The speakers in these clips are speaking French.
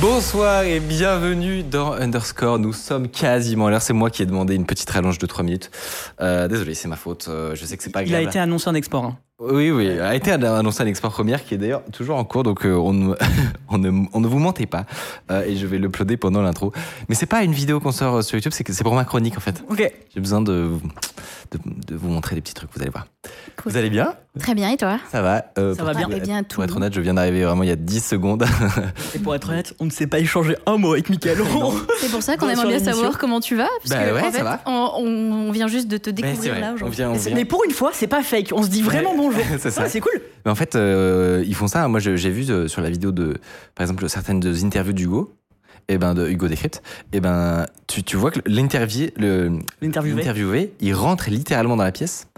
Bonsoir et bienvenue dans Underscore. Nous sommes quasiment à l'heure. C'est moi qui ai demandé une petite rallonge de 3 minutes. Euh, désolé, c'est ma faute. Euh, je sais que c'est pas Il grave. a été annoncé en export. hein. Oui, oui, a été annoncé à l'export première qui est d'ailleurs toujours en cours, donc euh, on, ne, on, ne, on ne vous mentez pas. Euh, et je vais l'uploader pendant l'intro. Mais c'est pas une vidéo qu'on sort sur YouTube, c'est que c'est pour ma chronique en fait. Ok. J'ai besoin de, de, de vous montrer des petits trucs, vous allez voir. Cool. Vous allez bien? Très bien, et toi? Ça va euh, Ça pour va bien. être- Eh bien, Pour tout. être honnête, je viens d'arriver vraiment il y a 10 secondes. Et pour être honnête, on ne s'est pas échangé un mot avec Michael. C'est pour ça qu'on aimerait bien l'émission. savoir comment tu vas. Parce Bah que, ouais, en ça va. On, vient juste de te découvrir là on aujourd'hui. vient, on vient. Mais pour une fois, c'est pas fake. On se dit vraiment Ouais. Bonjour. C'est ça. Ah, c'est cool. Mais en fait, euh, ils font ça. Moi, je- j'ai vu euh, sur la vidéo de, par exemple, certaines des interviews d'Hugo, et ben de Hugo Décrypte, et ben tu, tu vois que l'interviewé, L'interviewé. il rentre littéralement dans la pièce.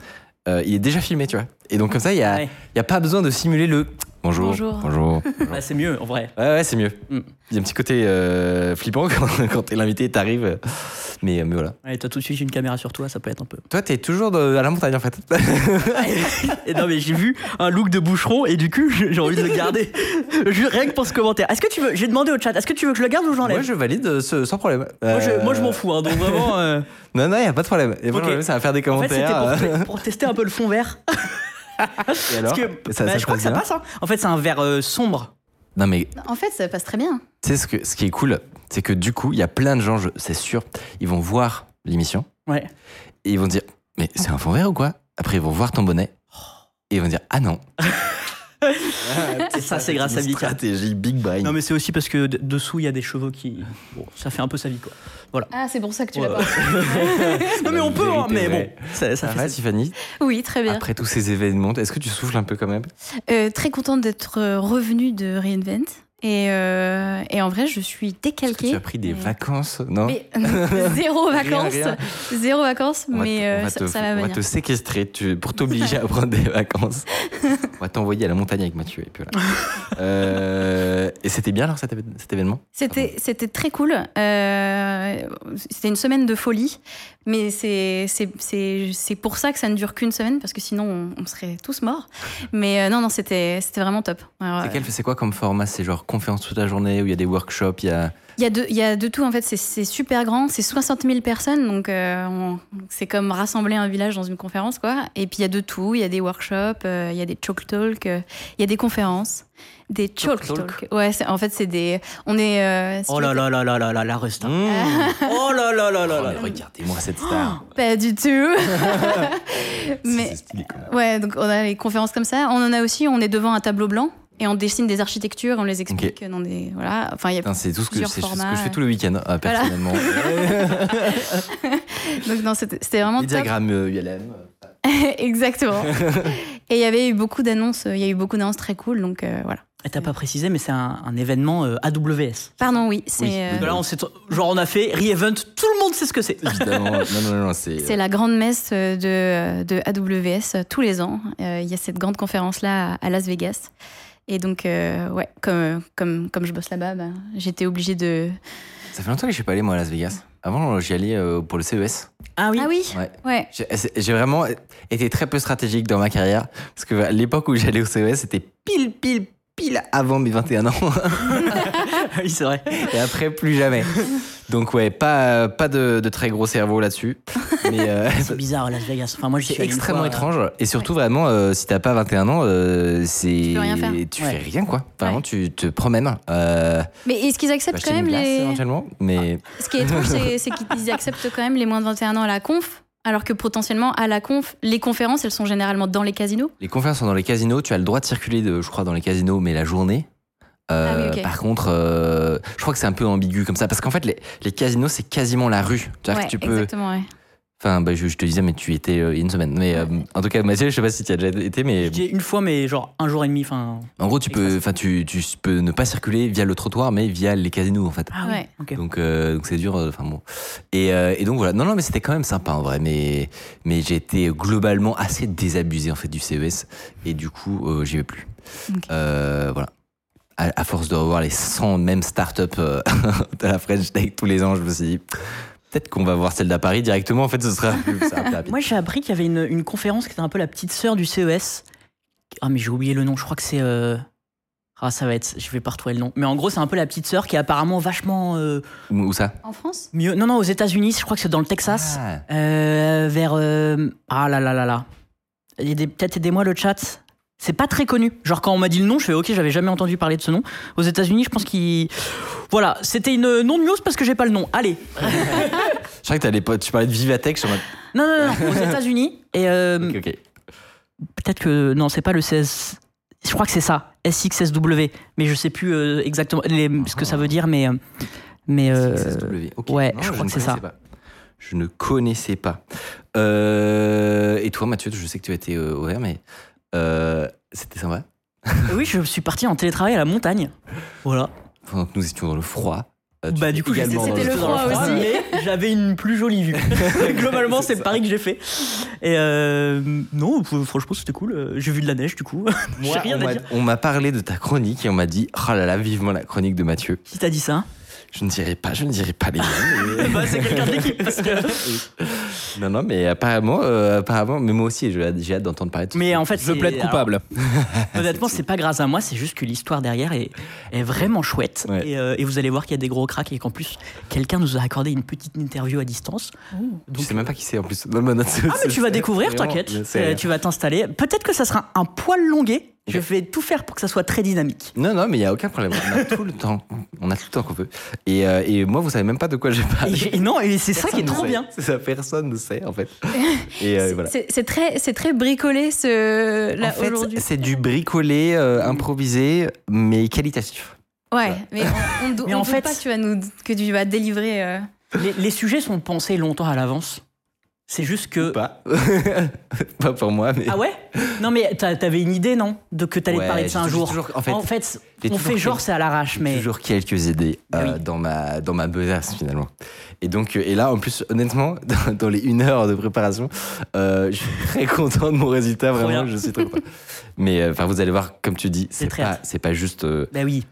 Euh, il est déjà filmé, tu vois. Et donc comme ça, il y a, Ouais. il y a pas besoin de simuler le bonjour, Bonjour. bonjour. Bah, c'est mieux en vrai. Ouais, ouais, c'est mieux. Mm. Il y a un petit côté euh, flippant quand, quand t'es l'invité, t'arrives. Mais, mais voilà. Ouais, t'as tout de suite une caméra sur toi, ça peut être un peu. Toi, t'es toujours de- à la montagne en fait. et non mais j'ai vu un look de boucheron et du coup j'ai j'ai envie de le garder. Je- Rien que pour ce commentaire. Est-ce que tu veux J'ai demandé au chat. Est-ce que tu veux que je le garde ou j'enlève Moi, je valide euh, ce- sans problème. Moi, je, Euh, moi, je m'en fous. hein, donc vraiment. euh, Non, non, il y a pas de problème. Y a pas de Ok. problème, ça va faire des En fait, c'était commentaires. pour, pour tester un peu le fond vert. Et alors Parce que Ça- bah, ça je crois que ça passe. hein. En fait, c'est un vert euh, sombre. Non, mais En fait, ça passe très bien. tu sais, ce, que, ce qui est cool, c'est que du coup, il y a plein de gens, c'est sûr, ils vont voir l'émission Ouais. et ils vont dire Mais c'est un fond vert ou quoi? Après, ils vont voir ton bonnet et ils vont dire Ah non. Et ça, c'est grâce à Mika. Stratégie Big Brain. Non mais c'est aussi parce que dessous il y a des chevaux qui. Bon, ça fait un peu sa vie quoi. Ah, c'est pour ça que tu l'as pas. Non mais on peut, hein, mais bon. Ça, ça Ça fait va, Tiffany? Oui, très bien. Après tous ces événements, est-ce que tu souffles un peu quand même? Euh, très contente d'être euh, revenue de Reinvent. Et, euh, et en vrai, je suis décalquée. tu as pris des Mais- vacances Non Mais, zéro vacances. rien. Zéro vacances, On va mais te- on euh, va ça, te- ça va on va venir. te séquestrer tu- pour t'obliger à prendre des vacances. On va t'envoyer à la montagne avec Mathieu et puis voilà. Euh, et c'était bien alors cet, événement? C'était, c'était très cool. Euh, c'était une semaine de folie, mais c'est, pour ça que ça ne dure qu'une semaine, parce que sinon on, on serait tous morts. Mais non, non, c'était, c'était vraiment top. C'est quoi comme format? C'est genre conférence toute la journée où il y a des workshops, il y a. Il y, a de, il y a de tout, en fait, c'est, super grand, c'est 60 000 personnes, donc euh, on- c'est comme rassembler un village dans une conférence, quoi. Et puis il y a de tout, il y a des workshops, euh, il y a des chalk talk, euh, il y a des conférences, des chalk Talk talk. Ouais, en fait, c'est des. On est. euh, si Oh là là là là là là la resta. Mmh. Oh là là là là là. regardez-moi cette star. Pas du tout. C'est- Mais stylé, ouais, donc on a les conférences comme ça. On en a aussi, on est devant un tableau blanc et on dessine des architectures, on les explique dans des voilà. Enfin, il y a Putain, c'est tout ce que, plusieurs c'est ce que formats. je fais tout le week-end, euh, Voilà. personnellement. donc non, c'était c'était vraiment Les top. diagrammes euh, ULM. Exactement. et il y avait eu beaucoup d'annonces. Il y a eu beaucoup d'annonces très cool, donc euh, voilà. Et t'as pas précisé, mais c'est un, un événement euh, AWS. Pardon, oui, c'est Oui, euh, oui, Là, on sait, genre on a fait re-event, tout le monde sait ce que c'est. Évidemment. non, non, non, c'est. c'est la grande messe de, de AWS euh, tous les ans. Euh, Il y a cette grande conférence là à Las Vegas. Et donc, euh, ouais, comme, comme, comme je bosse là-bas, bah, j'étais obligée de. Ça fait longtemps que je suis pas allé moi à Las Vegas. Avant, j'y allais euh, pour le CES. Ah oui. Ah oui Ouais. Ouais. J'ai vraiment été très peu stratégique dans ma carrière. Parce que à l'époque où j'allais au CES, c'était pile, pile, pile avant mes 21 ans. oui, c'est vrai. Et après, plus jamais. Donc, ouais, pas, pas de, de très gros cerveau là-dessus. Mais euh, C'est bizarre Las Vegas. Enfin, moi, suis extrêmement fois, étrange. Et surtout, vraiment, euh, si t'as pas 21 ans, euh, c'est. peux rien faire. Tu Ouais. fais rien, quoi. Vraiment, Ouais. tu te promènes. Euh, Mais est-ce qu'ils tu acceptent quand même glace, les. éventuellement? Mais Ce qui est étrange, c'est c'est qu'ils acceptent quand même les moins de 21 ans à la conf, alors que potentiellement à la conf, les conférences, elles sont généralement dans les casinos. les conférences sont dans les casinos. Tu as le droit de circuler, de, je crois, dans les casinos, mais la journée. Euh, Ah oui. Par contre, euh, je crois que c'est un peu ambigu comme ça. Parce qu'en fait, les, les casinos, c'est quasiment la rue. Ouais, tu peux. exactement, ouais. Enfin, bah, je, je te disais, mais tu y étais euh, il y a une semaine. Mais euh, en tout cas, Mathieu, je sais pas si tu as déjà été, mais J'ai une fois, mais genre un jour et demi. En gros, tu peux, enfin, tu, tu peux ne pas circuler via le trottoir, mais via les casinos, en fait. Ah Ouais. Ok. Donc, euh, donc c'est dur. Enfin bon. Et, euh, et donc voilà. Non, non, mais c'était quand même sympa en vrai. Mais, mais j'ai été globalement assez désabusé en fait du CES et du coup, euh, j'y vais plus. Euh, voilà. À, à force de revoir les 100 mêmes startups euh, de la French Tech tous les ans, je me suis dit peut-être qu'on va voir celle d'à Paris directement. En fait, ce sera plus, rapide. Moi, j'ai appris qu'il y avait une, une conférence qui était un peu la petite sœur du CES. Ah, mais j'ai oublié le nom. Je crois que c'est. euh, Ah, ça va être. Je vais pas retrouver le nom. Mais en gros, c'est un peu la petite sœur qui est apparemment vachement euh, Où, ça? En France? mieux. Non, non, aux États-Unis. Je crois que c'est dans le Texas. Ah. Euh, vers. euh, Ah là là là là. Peut-être aidez-moi le chat. C'est pas très connu. Genre, quand on m'a dit le nom, je fais OK, j'avais jamais entendu parler de ce nom. Aux États-Unis, je pense qu'il. Voilà, c'était une non-news parce que j'ai pas le nom. Allez. Je crois que t'allais pas- tu parlais de Vivatech sur ma. Non, non, non, aux États-Unis. Et euh, Ok, ok. peut-être que. Non, c'est pas le CS. Je crois que c'est ça. SXSW. Mais je sais plus euh, exactement les- ce que ça veut dire, mais. euh, Mais. euh, CSW. Ok. ouais, Non, je crois que c'est ça. pas. Je ne connaissais pas. Et toi, Mathieu, je sais que tu as été euh, au vert, mais euh, c'était sympa. oui, je suis parti en télétravail à la montagne. Voilà. Pendant que nous étions dans le froid. euh, tu Bah du coup, dans le le froid aussi. mais j'avais une plus jolie vue. Globalement, c'est Paris que j'ai fait. Et euh, non, franchement, c'était cool. J'ai vu de la neige du coup. Moi, rien on m'a parlé de ta chronique et on m'a dit oh là là vivement la chronique de Mathieu. Qui t'a dit ça? Je ne dirai pas, je ne dirai pas les noms. mais- Bah, c'est quelqu'un de l'équipe. Parce que... non non mais apparemment euh, apparemment mais moi aussi j'ai hâte d'entendre parler de ce Mais en fait, Je plaide coupable. alors, honnêtement, c'est pas grâce à moi, c'est juste que l'histoire derrière est, est vraiment chouette. Ouais. Et, euh, et vous allez voir qu'il y a des gros cracks et qu'en plus, quelqu'un nous a accordé une petite interview à distance. Je sais même pas qui c'est en plus. Non, non, Ah, mais tu vas découvrir, t'inquiète. Euh, Tu vas t'installer. Peut-être que ça sera un poil longué. Je vais tout faire pour que ça soit très dynamique. Non, non, mais il n'y a aucun problème. On a tout le temps. On a tout le temps qu'on veut. Et, euh, et moi, vous savez même pas de quoi j'ai Et, parlé. j'ai- et non, et c'est ça qui est trop ne bien. C'est ça, personne ne sait, en fait. Et euh, C'est- voilà. C'est très, c'est très bricolé ce là En fait, aujourd'hui. c'est du bricolé, euh, improvisé, mais qualitatif. Ouais, mais on, Mais en doute fait- pas que tu vas nous que tu vas délivrer. euh, Les, les sujets sont pensés longtemps à l'avance. C'est juste que. Pas. pas pour moi, mais. Ah ouais? Non, mais t'a- t'avais une idée, non? De que t'allais te parler de ça un jour. toujours- en fait, j'ai on fait genre c'est à l'arrache, mais. Toujours quelques idées euh, Oui. dans ma dans ma besace finalement. Et donc euh, et là en plus honnêtement dans, dans les une heure de préparation, euh, je suis très content de mon résultat vraiment. Je suis très content. Mais enfin vous allez voir comme tu dis, c'est pas pas juste. euh, Bah oui.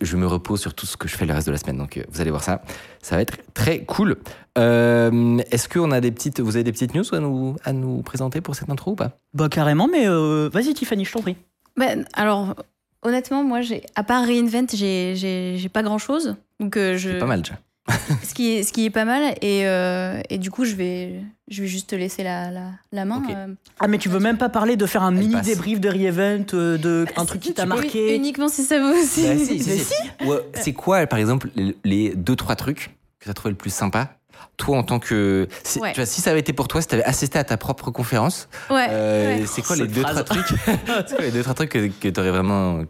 Je me repose sur tout ce que je fais le reste de la semaine. Donc euh, vous allez voir ça, ça va être très cool. Euh, Est-ce qu'on a des petites, vous avez des petites news à nous à nous présenter pour cette intro ou pas? Bah carrément, mais euh, vas-y Tiffany, je t'en prie. Ben, alors, honnêtement, moi, j'ai, à part Reinvent, j'ai, pas grand chose. Donc, euh, je, C'est pas mal déjà. Ce qui est, ce qui est pas mal. Et, euh, et du coup, je vais, je vais juste te laisser la, la, la main. Euh. Ah mais tu veux même pas parler de faire un mini passe. débrief de Re-Event, euh, de un truc qui t'a Oui, marqué uniquement si ça vous aussi. Bah, si, si, si. Ouais, c'est quoi, par exemple, les, deux, trois trucs que tu as trouvé le plus sympa? Toi, en tant que. si- Ouais. Tu vois, si ça avait été pour toi, si tu avais assisté à ta propre conférence, Ouais. euh, ouais. c'est quoi les deux, trois trucs? C'est quoi les deux, trois trucs que, que tu aurais vraiment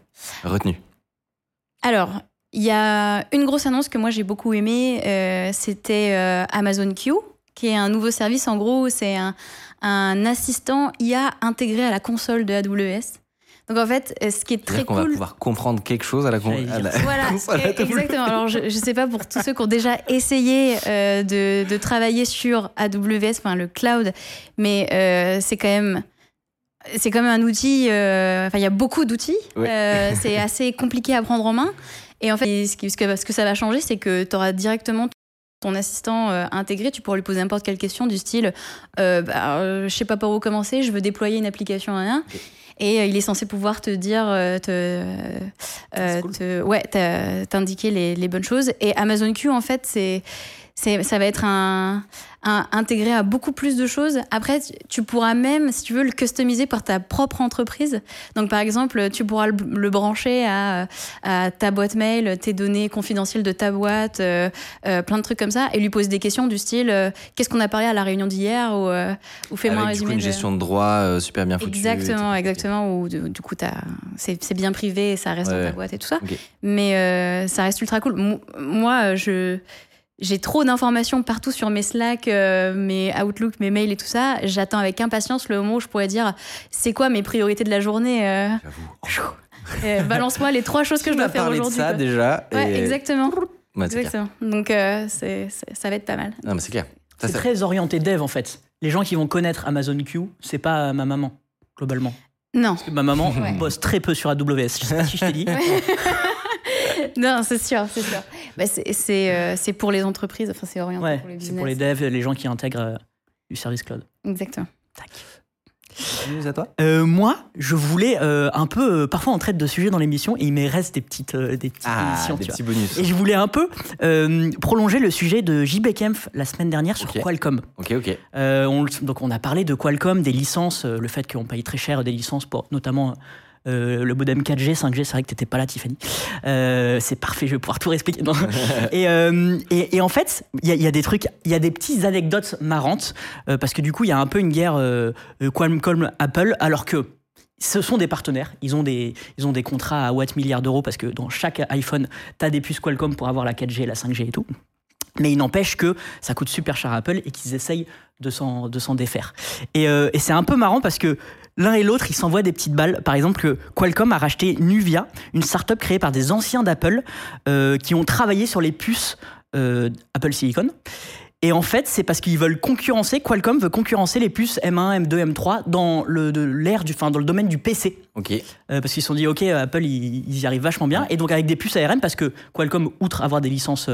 retenu? Alors, il y a une grosse annonce que moi j'ai beaucoup aimée, euh, c'était euh, Amazon Q, qui est un nouveau service. En gros, c'est un, un assistant IA intégré à la console de AWS. Donc en fait, euh, ce qui est très C'est-à-dire qu'on va cool. pouvoir comprendre quelque chose à la, con- J'allais à la Voilà, console AWS. exactement. Alors, je, je sais pas pour tous ceux qui ont déjà essayé euh, de, de travailler sur AWS, enfin le cloud, mais euh, c'est quand même. C'est quand même un outil. euh, Enfin, il y a beaucoup d'outils. Ouais. Euh, c'est assez compliqué à prendre en main. Et en fait, ce, qui- ce que, ce que ça va changer, c'est que tu auras directement ton assistant euh, intégré. Tu pourras lui poser n'importe quelle question du style euh, bah, euh, Je sais pas par où commencer, je veux déployer une application. hein, hein. Et euh, il est censé pouvoir te dire, euh, te, C'est cool. te- ouais, t'indiquer les, les bonnes choses. Et Amazon Q, en fait, c'est, ça va être un, un- intégré à beaucoup plus de choses. Après, tu- pourras même, si tu veux, le customiser par ta propre entreprise. Donc, par exemple, tu pourras le, le brancher à, à ta boîte mail, tes données confidentielles de ta boîte, euh, euh, plein de trucs comme ça, et lui poser des questions du style euh, qu'est-ce qu'on a parlé à la réunion d'hier ou, ou fais-moi un Avec du coup, résumé. une de- gestion de droit super bien foutue. Exactement, exactement. Où du, coup, t'as- c'est bien privé et ça reste Ouais, dans ta boîte et tout ça. Mais ça reste ultra cool. Mo- Moi, je j'ai trop d'informations partout sur mes Slack, euh, mes Outlook, mes mails et tout ça. J'attends avec impatience le moment où je pourrais dire c'est quoi mes priorités de la journée. euh, euh, Balance-moi les trois choses que je dois faire parlé de aujourd'hui. ça quoi. déjà. Ouais, et- exactement. Ouais, exactement. Donc euh, ça va être pas mal. Non, mais c'est clair. C'est très orienté dev en fait. Les gens qui vont connaître Amazon Q, c'est pas ma maman, globalement. Non, Parce que ma maman Ouais. bosse très peu sur AWS. Je sais pas si je t'ai dit. non, c'est sûr, c'est sûr. Bah, c'est c'est, euh, c'est pour les entreprises, enfin c'est orienté Ouais, pour les c'est business. pour les devs, les gens qui intègrent euh, du service cloud. Exactement. News à toi? Euh, moi, je voulais euh, un peu. euh, parfois, on traite de sujets dans l'émission et il me reste des petites, euh, des petites Ah, émissions. des tu vois. petits bonus. Et je voulais un peu euh, prolonger le sujet de JB Kempf la semaine dernière sur. Qualcomm. Ok, ok. Euh, on, donc on a parlé de Qualcomm, des licences, euh, le fait qu'on paye très cher des licences pour notamment euh, le modem 4G, 5G. C'est vrai que t'étais pas là, Tiffany. Euh, c'est parfait, je vais pouvoir tout réexpliquer. Non. et, euh, et, et en fait, il y, a- il y a des trucs, il y a des petites anecdotes marrantes euh, parce que du coup, il y a un peu une guerre euh, Qualcomm-Apple, alors que ce sont des partenaires. Ils ont des, ils ont des contrats à watts milliards d'euros parce que dans chaque iPhone, tu as des puces Qualcomm pour avoir la 4G, la 5G et tout. Mais il n'empêche que ça coûte super cher à Apple et qu'ils essayent de s'en, de s'en défaire. Et, euh, et c'est un peu marrant parce que l'un et l'autre, ils s'envoient des petites balles. Par exemple, que Qualcomm a racheté Nuvia, une startup créée par des anciens d'Apple euh, qui ont travaillé sur les puces euh, Apple Silicon. Et en fait, c'est parce qu'ils veulent concurrencer, Qualcomm veut concurrencer les puces M1, M2, M3 dans le, de l'ère du, enfin, dans le domaine du PC. Ok. Euh, parce qu'ils se sont dit, ok, Apple, ils, ils y arrivent vachement bien. Et donc, avec des puces ARM, parce que Qualcomm, outre avoir des licences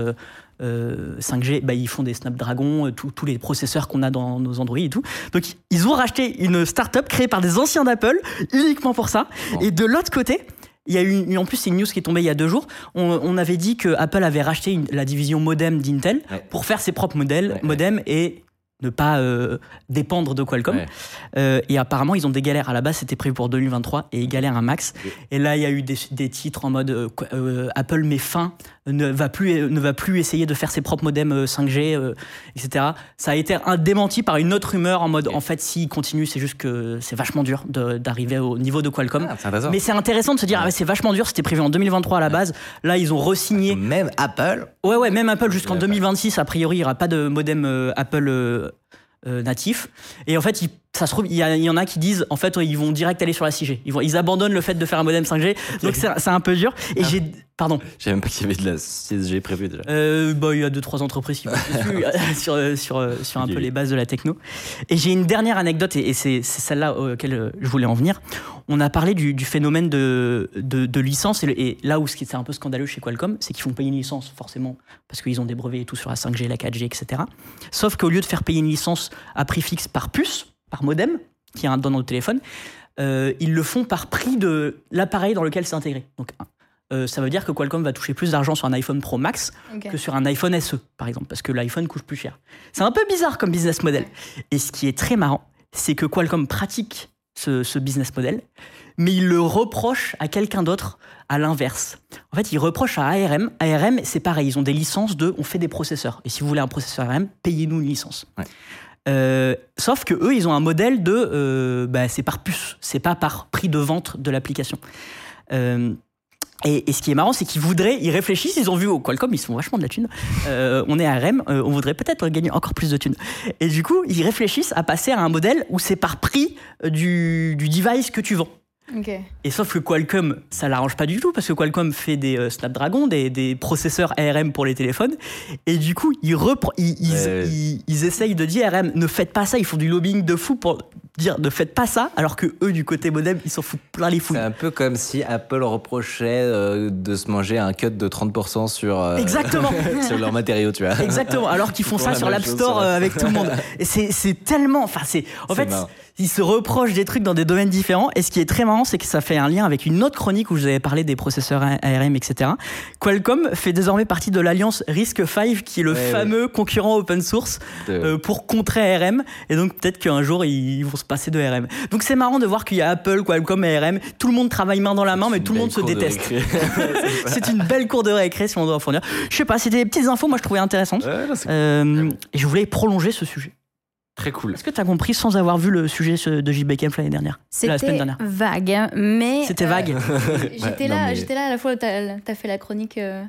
euh, euh, 5G, bah, ils font des Snapdragon, euh, tous les processeurs qu'on a dans nos Android et tout. Donc, ils ont racheté une startup créée par des anciens d'Apple, uniquement pour ça. Bon. Et de l'autre côté, il y a eu, en plus, c'est une news qui est tombée il y a deux jours. On, on avait dit que Apple avait racheté une- la division modem d'Intel Ouais. pour faire ses propres modèles, Ouais, ouais. modems et ne pas euh, dépendre de Qualcomm. Euh, et apparemment, ils ont des galères. À la base, c'était prévu pour 2023 et ils galèrent un max. Et là, il y a eu des, des titres en mode euh, Apple met fin, ne va, plus, ne va plus essayer de faire ses propres modems euh, 5G, euh, etc. Ça a été un démenti par une autre rumeur en mode en fait, s'ils continuent, c'est juste que c'est vachement dur d'arriver au niveau de Qualcomm. Ah. Mais c'est intéressant de se dire, ah c'est vachement dur, c'était prévu en 2023 à la base. Là, ils ont re-signé. Même Apple. Ouais, ouais, même Apple jusqu'en Ouais, 2026, a priori, il n'y aura pas de modem euh, Apple euh, euh, natif. Et en fait, il, ça se trouve, il y, en a qui disent, en fait, ils vont direct aller sur la 6G. Ils, vont, ils abandonnent le fait de faire un modem 5G. Donc, c'est c'est un peu dur. Et j'ai. Pardon. Je savais même pas qu'il y avait de la CSG prévue déjà. Euh, bah, il y a deux, trois entreprises qui vont dessus, euh, sur, sur, euh, sur un peu les bases de la techno. Et j'ai une dernière anecdote, et, et c'est c'est celle-là auquel je voulais en venir. On a parlé du, du phénomène de, de, de licence, et, le- et là où ce qui est un peu scandaleux chez Qualcomm, c'est qu'ils font payer une licence, forcément, parce qu'ils ont des brevets et tout sur la 5G, la 4G, etc. Sauf qu'au lieu de faire payer une licence à prix fixe par puce, par modem, qui est un dans le téléphone, euh, ils le font par prix de l'appareil dans lequel c'est intégré. Donc, euh, ça veut dire que Qualcomm va toucher plus d'argent sur un iPhone Pro Max que sur un iPhone SE, par exemple, parce que l'iPhone coûte plus cher. C'est un peu bizarre comme business model. Et ce qui est très marrant, c'est que Qualcomm pratique ce, ce business model, mais il le reproche à quelqu'un d'autre à l'inverse. En fait, il reproche à ARM. ARM, c'est pareil, ils ont des licences de on fait des processeurs. Et si vous voulez un processeur ARM, payez-nous une licence. Ouais. Euh, sauf que eux, ils ont un modèle de euh, bah, c'est par puce, c'est pas par prix de vente de l'application. Euh, et, ce qui est marrant, c'est qu'ils voudraient, ils réfléchissent, ils ont vu au Qualcomm, ils se font vachement de la thune. On est à euh, on voudrait peut-être gagner encore plus de thunes. Et du coup, ils réfléchissent à passer à un modèle où c'est par prix du, du device que tu vends. Et sauf que Qualcomm, ça l'arrange pas du tout parce que Qualcomm fait des euh, Snapdragon, des, des processeurs ARM pour les téléphones. Et du coup, ils, repre- ils, ils, Ouais. ils- ils essayent de dire ARM, ne faites pas ça. Ils font du lobbying de fou pour dire ne faites pas ça, alors que eux, du côté modem, ils s'en foutent plein les fouilles. C'est un peu comme si Apple reprochait euh, de se manger un cut de 30% sur, euh, Exactement. sur leurs matériaux, tu vois. Exactement, alors qu'ils font ça la sur l'App Store euh, avec tout le monde. Et c'est tellement. Enfin, c'est. En fait, marrant. ils se reprochent des trucs dans des domaines différents. Et ce qui est très marrant, c'est que ça fait un lien avec une autre chronique où je vous avais parlé des processeurs ARM, etc. Qualcomm fait désormais partie de l'alliance RISC-V, qui est le Ouais, ouais. fameux concurrent open source De- euh, pour contrer ARM. Et donc, peut-être qu'un jour, ils vont se passer de ARM. Donc, c'est marrant de voir qu'il y a Apple, Qualcomm et ARM. Tout le monde travaille main dans la main, mais tout le monde se déteste. C'est une belle cour de récré, si on doit en fournir. Je sais pas, c'était des petites infos, moi, je trouvais intéressantes. Ouais, Euh, et je voulais prolonger ce sujet. très cool. Est-ce que tu as compris sans avoir vu le sujet de Kempf l'année dernière? Semaine C'était vague, hein, mais. C'était euh, vague. J'étais Ouais, là, mais- j'étais là à la fois où t'as as fait la chronique euh,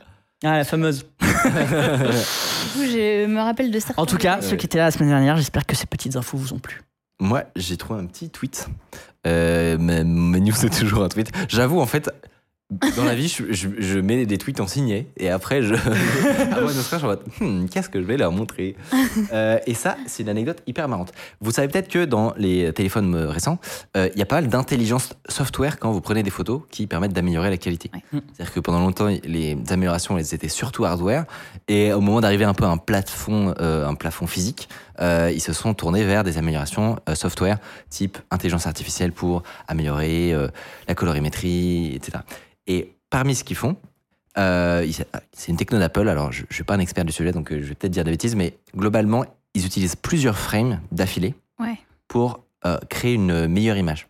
Ah, la fameuse. Du coup, je me rappelle de certains. En tout cas, Ouais. ceux qui étaient là la semaine dernière, j'espère que ces petites infos vous ont plu. Moi, j'ai trouvé un petit tweet. Euh, mais mes news, c'est toujours un tweet. J'avoue, en fait, dans la vie, je, je- je mets des tweets en signé. Et après, je. Une soirée, je suis en mode, Hmm, qu'est-ce que je vais leur montrer? Euh, Et ça, c'est une anecdote hyper marrante. Vous savez peut-être que dans les téléphones euh, récents, euh, il y a pas mal d'intelligence software quand vous prenez des photos qui permettent d'améliorer la qualité. Ouais. C'est-à-dire que pendant longtemps, les améliorations, elles étaient surtout hardware. Et au moment d'arriver un peu à un plafond, euh, un plafond physique, euh, ils se sont tournés vers des améliorations euh, software type intelligence artificielle pour améliorer euh, la colorimétrie, etc. Et parmi ce qu'ils font, ils- c'est une techno d'Apple. Alors, je ne suis pas un expert du sujet, donc je vais peut-être dire des bêtises, mais globalement, ils utilisent plusieurs frames d'affilée Ouais. pour créer une meilleure image.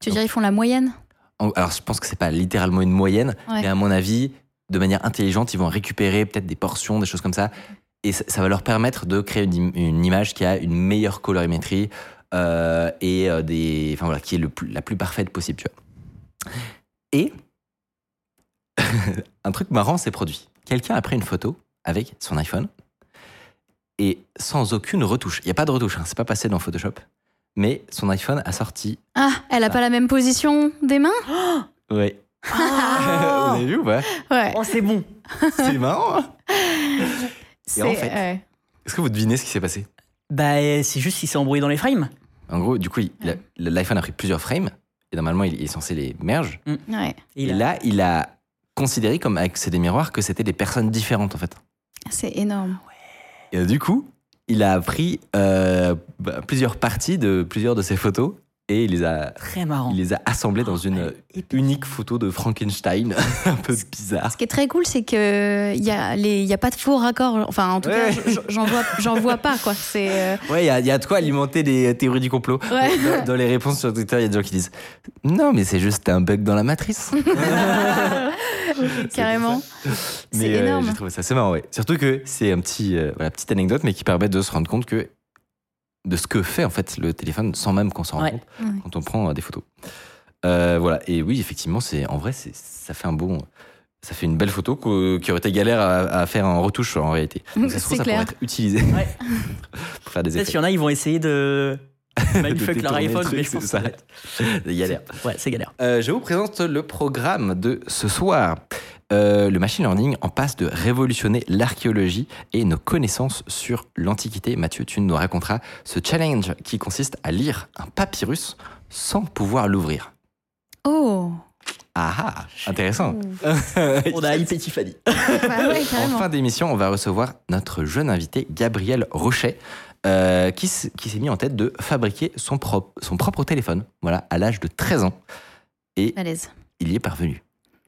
Tu veux dire, ils font la moyenne? En- Alors, je pense que c'est pas littéralement une moyenne, Ouais. mais à mon avis, de manière intelligente, ils vont récupérer peut-être des portions, des choses comme ça, et ça, ça va leur permettre de créer une, im- une image qui a une meilleure colorimétrie euh, et euh, des, enfin voilà, qui est le plus- la plus parfaite possible. Tu vois. Et un truc marrant s'est produit. Quelqu'un a pris une photo avec son iPhone et sans aucune retouche. Il n'y a pas de retouche, hein, c'est pas passé dans Photoshop, mais son iPhone a sorti. Ah, elle a pas la même position des mains? Ouais. Vous Ah avez vu ou pas? Ouais. Oh, c'est bon. C'est marrant. hein C'est- en fait- ouais. Est-ce que vous devinez ce qui s'est passé? Bah, c'est juste qu'il s'est embrouillé dans les frames. En gros, du coup, l'iPhone a pris plusieurs frames et normalement, il est censé les merge. Ouais. Et Et, là, il a considéré, comme avec ses des miroirs, que c'était des personnes différentes en fait. C'est énorme. Et euh, du coup, il a pris euh, bah, plusieurs parties de plusieurs de ses photos et il les a, Très marrant. il les a assemblées dans une Et puis- unique photo de Frankenstein, un peu bizarre. Ce qui est très cool, c'est que il y a les, il y a pas de faux raccords. Enfin, en tout Ouais. cas, j'en vois, j'en vois pas quoi. C'est euh, Ouais, il y, a- y a de quoi alimenter des théories du complot. Ouais. Dans, dans les réponses sur Twitter, il y a des gens qui disent Non, mais c'est juste un bug dans la matrice. carrément. C'est Mais euh, énorme. j'ai trouvé ça assez marrant, ouais. Surtout que c'est un petit, euh, voilà, petite anecdote, mais qui permet de se rendre compte que de ce que fait en fait le téléphone sans même qu'on s'en rende Ouais. compte Ouais. quand on prend euh, des photos. Euh, voilà. Et oui, effectivement, c'est en vrai, c'est ça fait un bon, ça fait une belle photo qui aurait été galère à, à faire en retouche en réalité. Donc, ça se trouve, C'est ça clair. pourrait être utilisé Ouais. pour faire des Peut-être effets. qu'il y en a, ils vont essayer de. Mindfuck leur iPhone, mais je pense c'est que ça. Des galères. Ouais, c'est galère. Euh, je vous présente le programme de ce soir. Euh, le machine learning en passe de révolutionner l'archéologie et nos connaissances sur l'Antiquité. Mathieu, tu nous raconteras ce challenge qui consiste à lire un papyrus sans pouvoir l'ouvrir. Oh. Ah ah, intéressant. On a hypé Tiffany. Bah ouais, En fin d'émission, on va recevoir notre jeune invité, Gabriel Rochet, euh, qui, s'est mis en tête de fabriquer son, propre son propre téléphone, voilà, à l'âge de 13 ans. Et Malaise. il y est parvenu.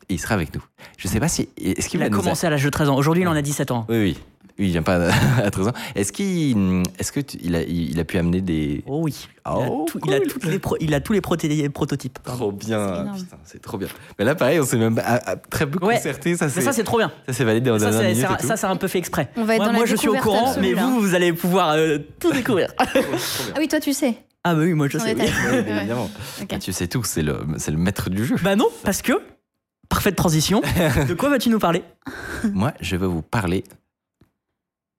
Et il sera avec nous. Je sais pas si. Est-ce qu'il Il a commencé à l'âge de 13 ans. Aujourd'hui, il en a 17 ans. Oui, oui. Oui, il vient pas à 13 ans. Est-ce qu'il est-ce que tu- il a, il a pu amener des. Oh oui. Il, a, Oh, il a toutes les pro- il a tous les proté- prototypes. Trop C'est bien. Putain, c'est trop bien. Mais là, pareil, on s'est même à- à- très peu Ouais. concerté. Ça, Mais c'est ça, c'est trop bien. ça s'est validé en Ça, dernière c'est minute. c'est- ça, c'est un peu fait exprès. On va être moi, dans la moi, je suis au courant, mais vous, vous allez pouvoir euh, tout découvrir. Ah oui, toi, tu sais. ah bah oui, moi je On sais. oui. Ouais, évidemment. Mathieu, c'est tout. C'est le, c'est le maître du jeu. Bah non, parce que parfaite transition. De quoi vas-tu nous parler? Moi, je vais vous parler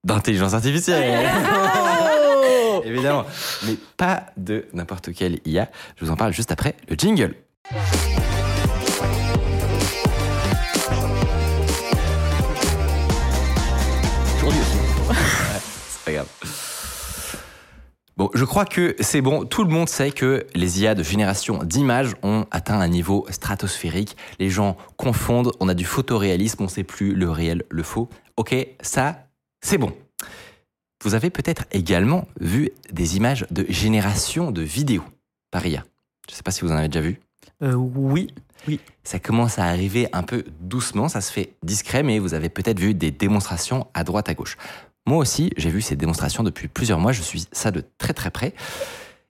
d'intelligence artificielle. Évidemment. Mais pas de n'importe quelle IA. Je vous en parle juste après le jingle. Aujourd'hui aussi. C'est pas grave. Bon, je crois que c'est bon. Tout le monde sait que les IA de génération d'images ont atteint un niveau stratosphérique. Les gens confondent. On a du photoréalisme. On sait plus le réel, le faux. Ok, ça, c'est bon. Vous avez peut-être également vu des images de génération de vidéos par IA. Je ne sais pas si vous en avez déjà vu. Euh, oui. Ça commence à arriver un peu doucement, ça se fait discret, mais vous avez peut-être vu des démonstrations à droite à gauche. Moi aussi, j'ai vu ces démonstrations depuis plusieurs mois, je suis ça de très très près.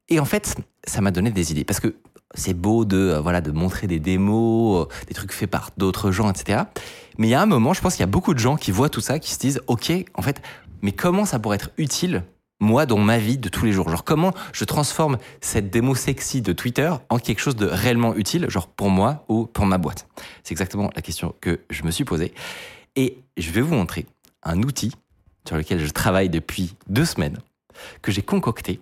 Et en fait, ça m'a donné des idées, parce que c'est beau de, euh, voilà, de montrer des démos, euh, des trucs faits par d'autres gens, etc. Mais il y a un moment, je pense qu'il y a beaucoup de gens qui voient tout ça, qui se disent, ok, en fait, mais comment ça pourrait être utile moi dans ma vie de tous les jours? Genre comment je transforme cette démo sexy de Twitter en quelque chose de réellement utile, genre pour moi ou pour ma boîte? C'est exactement la question que je me suis posée. Et je vais vous montrer un outil sur lequel je travaille depuis deux semaines, que j'ai concocté,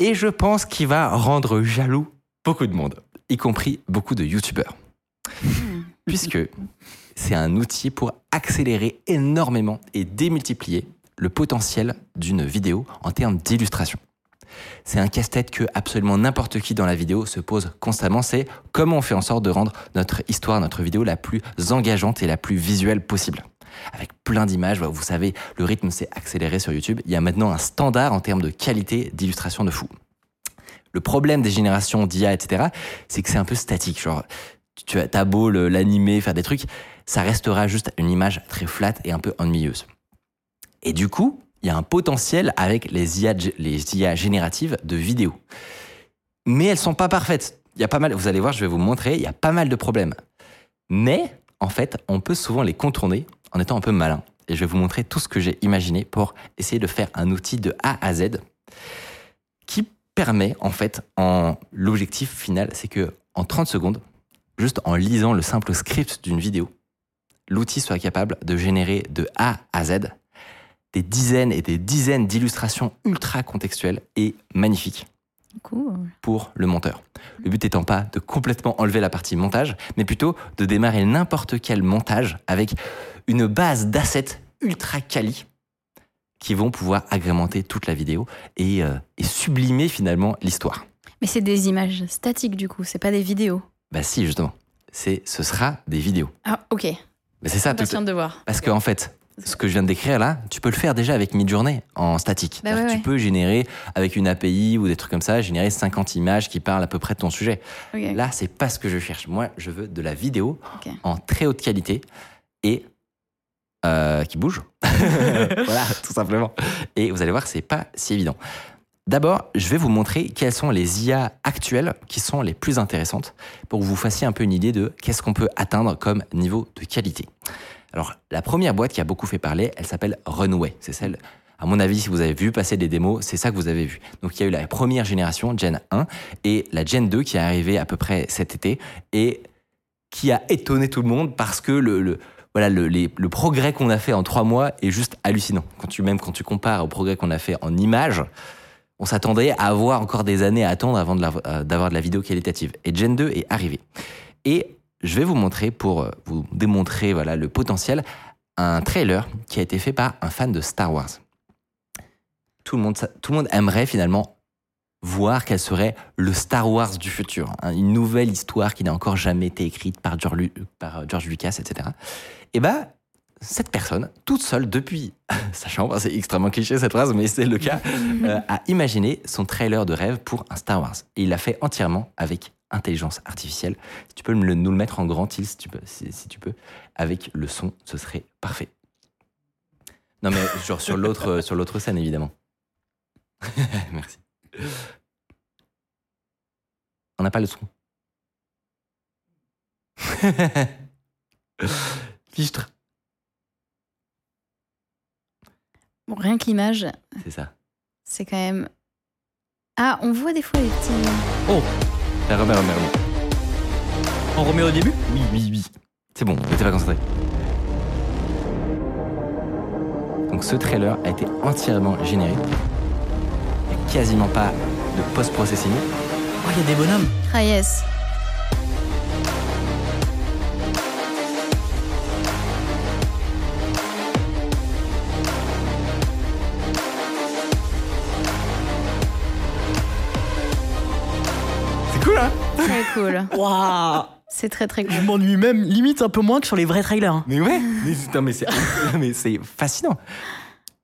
et je pense qu'il va rendre jaloux beaucoup de monde, y compris beaucoup de youtubeurs. Puisque c'est un outil pour accélérer énormément et démultiplier le potentiel d'une vidéo en termes d'illustration. C'est un casse-tête que absolument n'importe qui dans la vidéo se pose constamment. C'est comment on fait en sorte de rendre notre histoire, notre vidéo la plus engageante et la plus visuelle possible. Avec plein d'images, vous savez, le rythme s'est accéléré sur YouTube. Il y a maintenant un standard en termes de qualité d'illustration de fou. Le problème des générations d'IA, etc., c'est que c'est un peu statique. Genre, tu as beau l'animer, faire des trucs, ça restera juste une image très flat et un peu ennuyeuse. Et du coup, il y a un potentiel avec les IA, les IA génératives de vidéos. Mais elles sont pas parfaites. Il y a pas mal, vous allez voir, je vais vous montrer, il y a pas mal de problèmes. Mais, en fait, on peut souvent les contourner en étant un peu malin. Et je vais vous montrer tout ce que j'ai imaginé pour essayer de faire un outil de A à Z qui permet, en fait, l'objectif final, c'est que en 30 secondes, juste en lisant le simple script d'une vidéo, l'outil soit capable de générer de A à Z des dizaines et des dizaines d'illustrations ultra contextuelles et magnifiques. Pour le monteur. Le but étant pas de complètement enlever la partie montage, mais plutôt de démarrer n'importe quel montage avec une base d'assets ultra quali qui vont pouvoir agrémenter toute la vidéo et, euh, et sublimer finalement l'histoire. Mais c'est des images statiques du coup, c'est pas des vidéos. Bah si justement, c'est ce sera des vidéos. Ah ok. Mais c'est ça. Tout... de voir. Parce qu'en fait, ce que je viens de décrire là, tu peux le faire déjà avec Midjourney en statique. Bah tu peux générer avec une API ou des trucs comme ça, générer 50 images qui parlent à peu près de ton sujet. Là, c'est pas ce que je cherche. Moi, je veux de la vidéo en très haute qualité et euh, qui bouge. voilà, tout simplement. Et vous allez voir, c'est pas si évident. D'abord, je vais vous montrer quelles sont les IA actuelles qui sont les plus intéressantes pour que vous fassiez un peu une idée de qu'est-ce qu'on peut atteindre comme niveau de qualité. Alors, la première boîte qui a beaucoup fait parler, elle s'appelle Runway. C'est celle, à mon avis, si vous avez vu passer des démos, c'est ça que vous avez vu. Donc, il y a eu la première génération, Gen 1, et la Gen 2 qui est arrivée à peu près cet été et qui a étonné tout le monde parce que le, voilà, le, progrès qu'on a fait en trois mois est juste hallucinant. Quand tu, même quand tu compares au progrès qu'on a fait en images, on s'attendait à avoir encore des années à attendre avant euh, d'avoir de la vidéo qualitative. Et Gen 2 est arrivé. Et je vais vous montrer, pour euh, vous démontrer voilà, le potentiel, un trailer qui a été fait par un fan de Star Wars. Tout le monde, tout le monde aimerait finalement voir quel serait le Star Wars du futur, hein, une nouvelle histoire qui n'a encore jamais été écrite par George, George Lucas, etc. Et bah, cette personne, toute seule depuis sa chambre, c'est extrêmement cliché cette phrase, mais c'est le cas, euh, a imaginé son trailer de rêve pour un Star Wars. Et il l'a fait entièrement avec intelligence artificielle. Si tu peux nous le mettre en grand tilt, si tu peux, si, tu peux, avec le son, ce serait parfait. Non mais genre sur l'autre sur l'autre scène évidemment. Merci. On n'a pas le son. Fichtre. Bon, rien que l'image. C'est ça. C'est quand même. Ah, on voit des fois les petits. Oh remets. On remet au début? Oui, oui, oui. C'est bon, n'étais pas concentré. Donc ce trailer a été entièrement généré. Il n'y a quasiment pas de post-processing. Oh, il y a des bonhommes? Ah yes. Cool. Waouh C'est très très cool. Je m'ennuie même limite un peu moins que sur les vrais trailers. Mais ouais, mais c'est fascinant.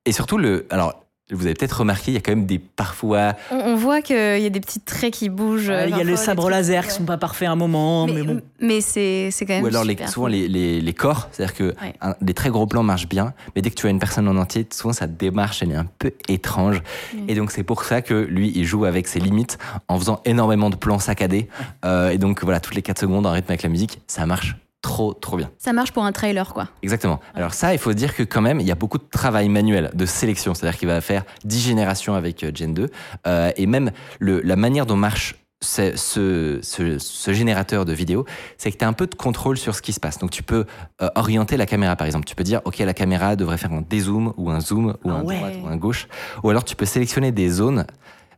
Et surtout le, alors vous avez peut-être remarqué, il y a quand même des parfois. On, voit qu'il y a des petits traits qui bougent. il y a les sabres laser qui sont pas parfaits à un moment, mais, bon. Mais c'est quand même. Ou alors les, souvent les, les, corps, c'est-à-dire que des très gros plans marchent bien, mais dès que tu as une personne en entier, souvent sa démarche elle est un peu étrange. Et donc c'est pour ça que lui il joue avec ses limites en faisant énormément de plans saccadés. Euh, et donc voilà, toutes les 4 secondes en rythme avec la musique, ça marche trop, trop bien. Ça marche pour un trailer, quoi. Exactement. Alors ça, il faut dire que quand même, il y a beaucoup de travail manuel, de sélection. C'est-à-dire qu'il va faire 10 générations avec euh, Gen 2. Euh, et même le, la manière dont marche ce, ce, ce- ce générateur de vidéo, c'est que tu as un peu de contrôle sur ce qui se passe. Donc tu peux euh, orienter la caméra par exemple. Tu peux dire, OK, la caméra devrait faire un dézoom ou un zoom ou Ah un ouais. droite ou un gauche. Ou alors tu peux sélectionner des zones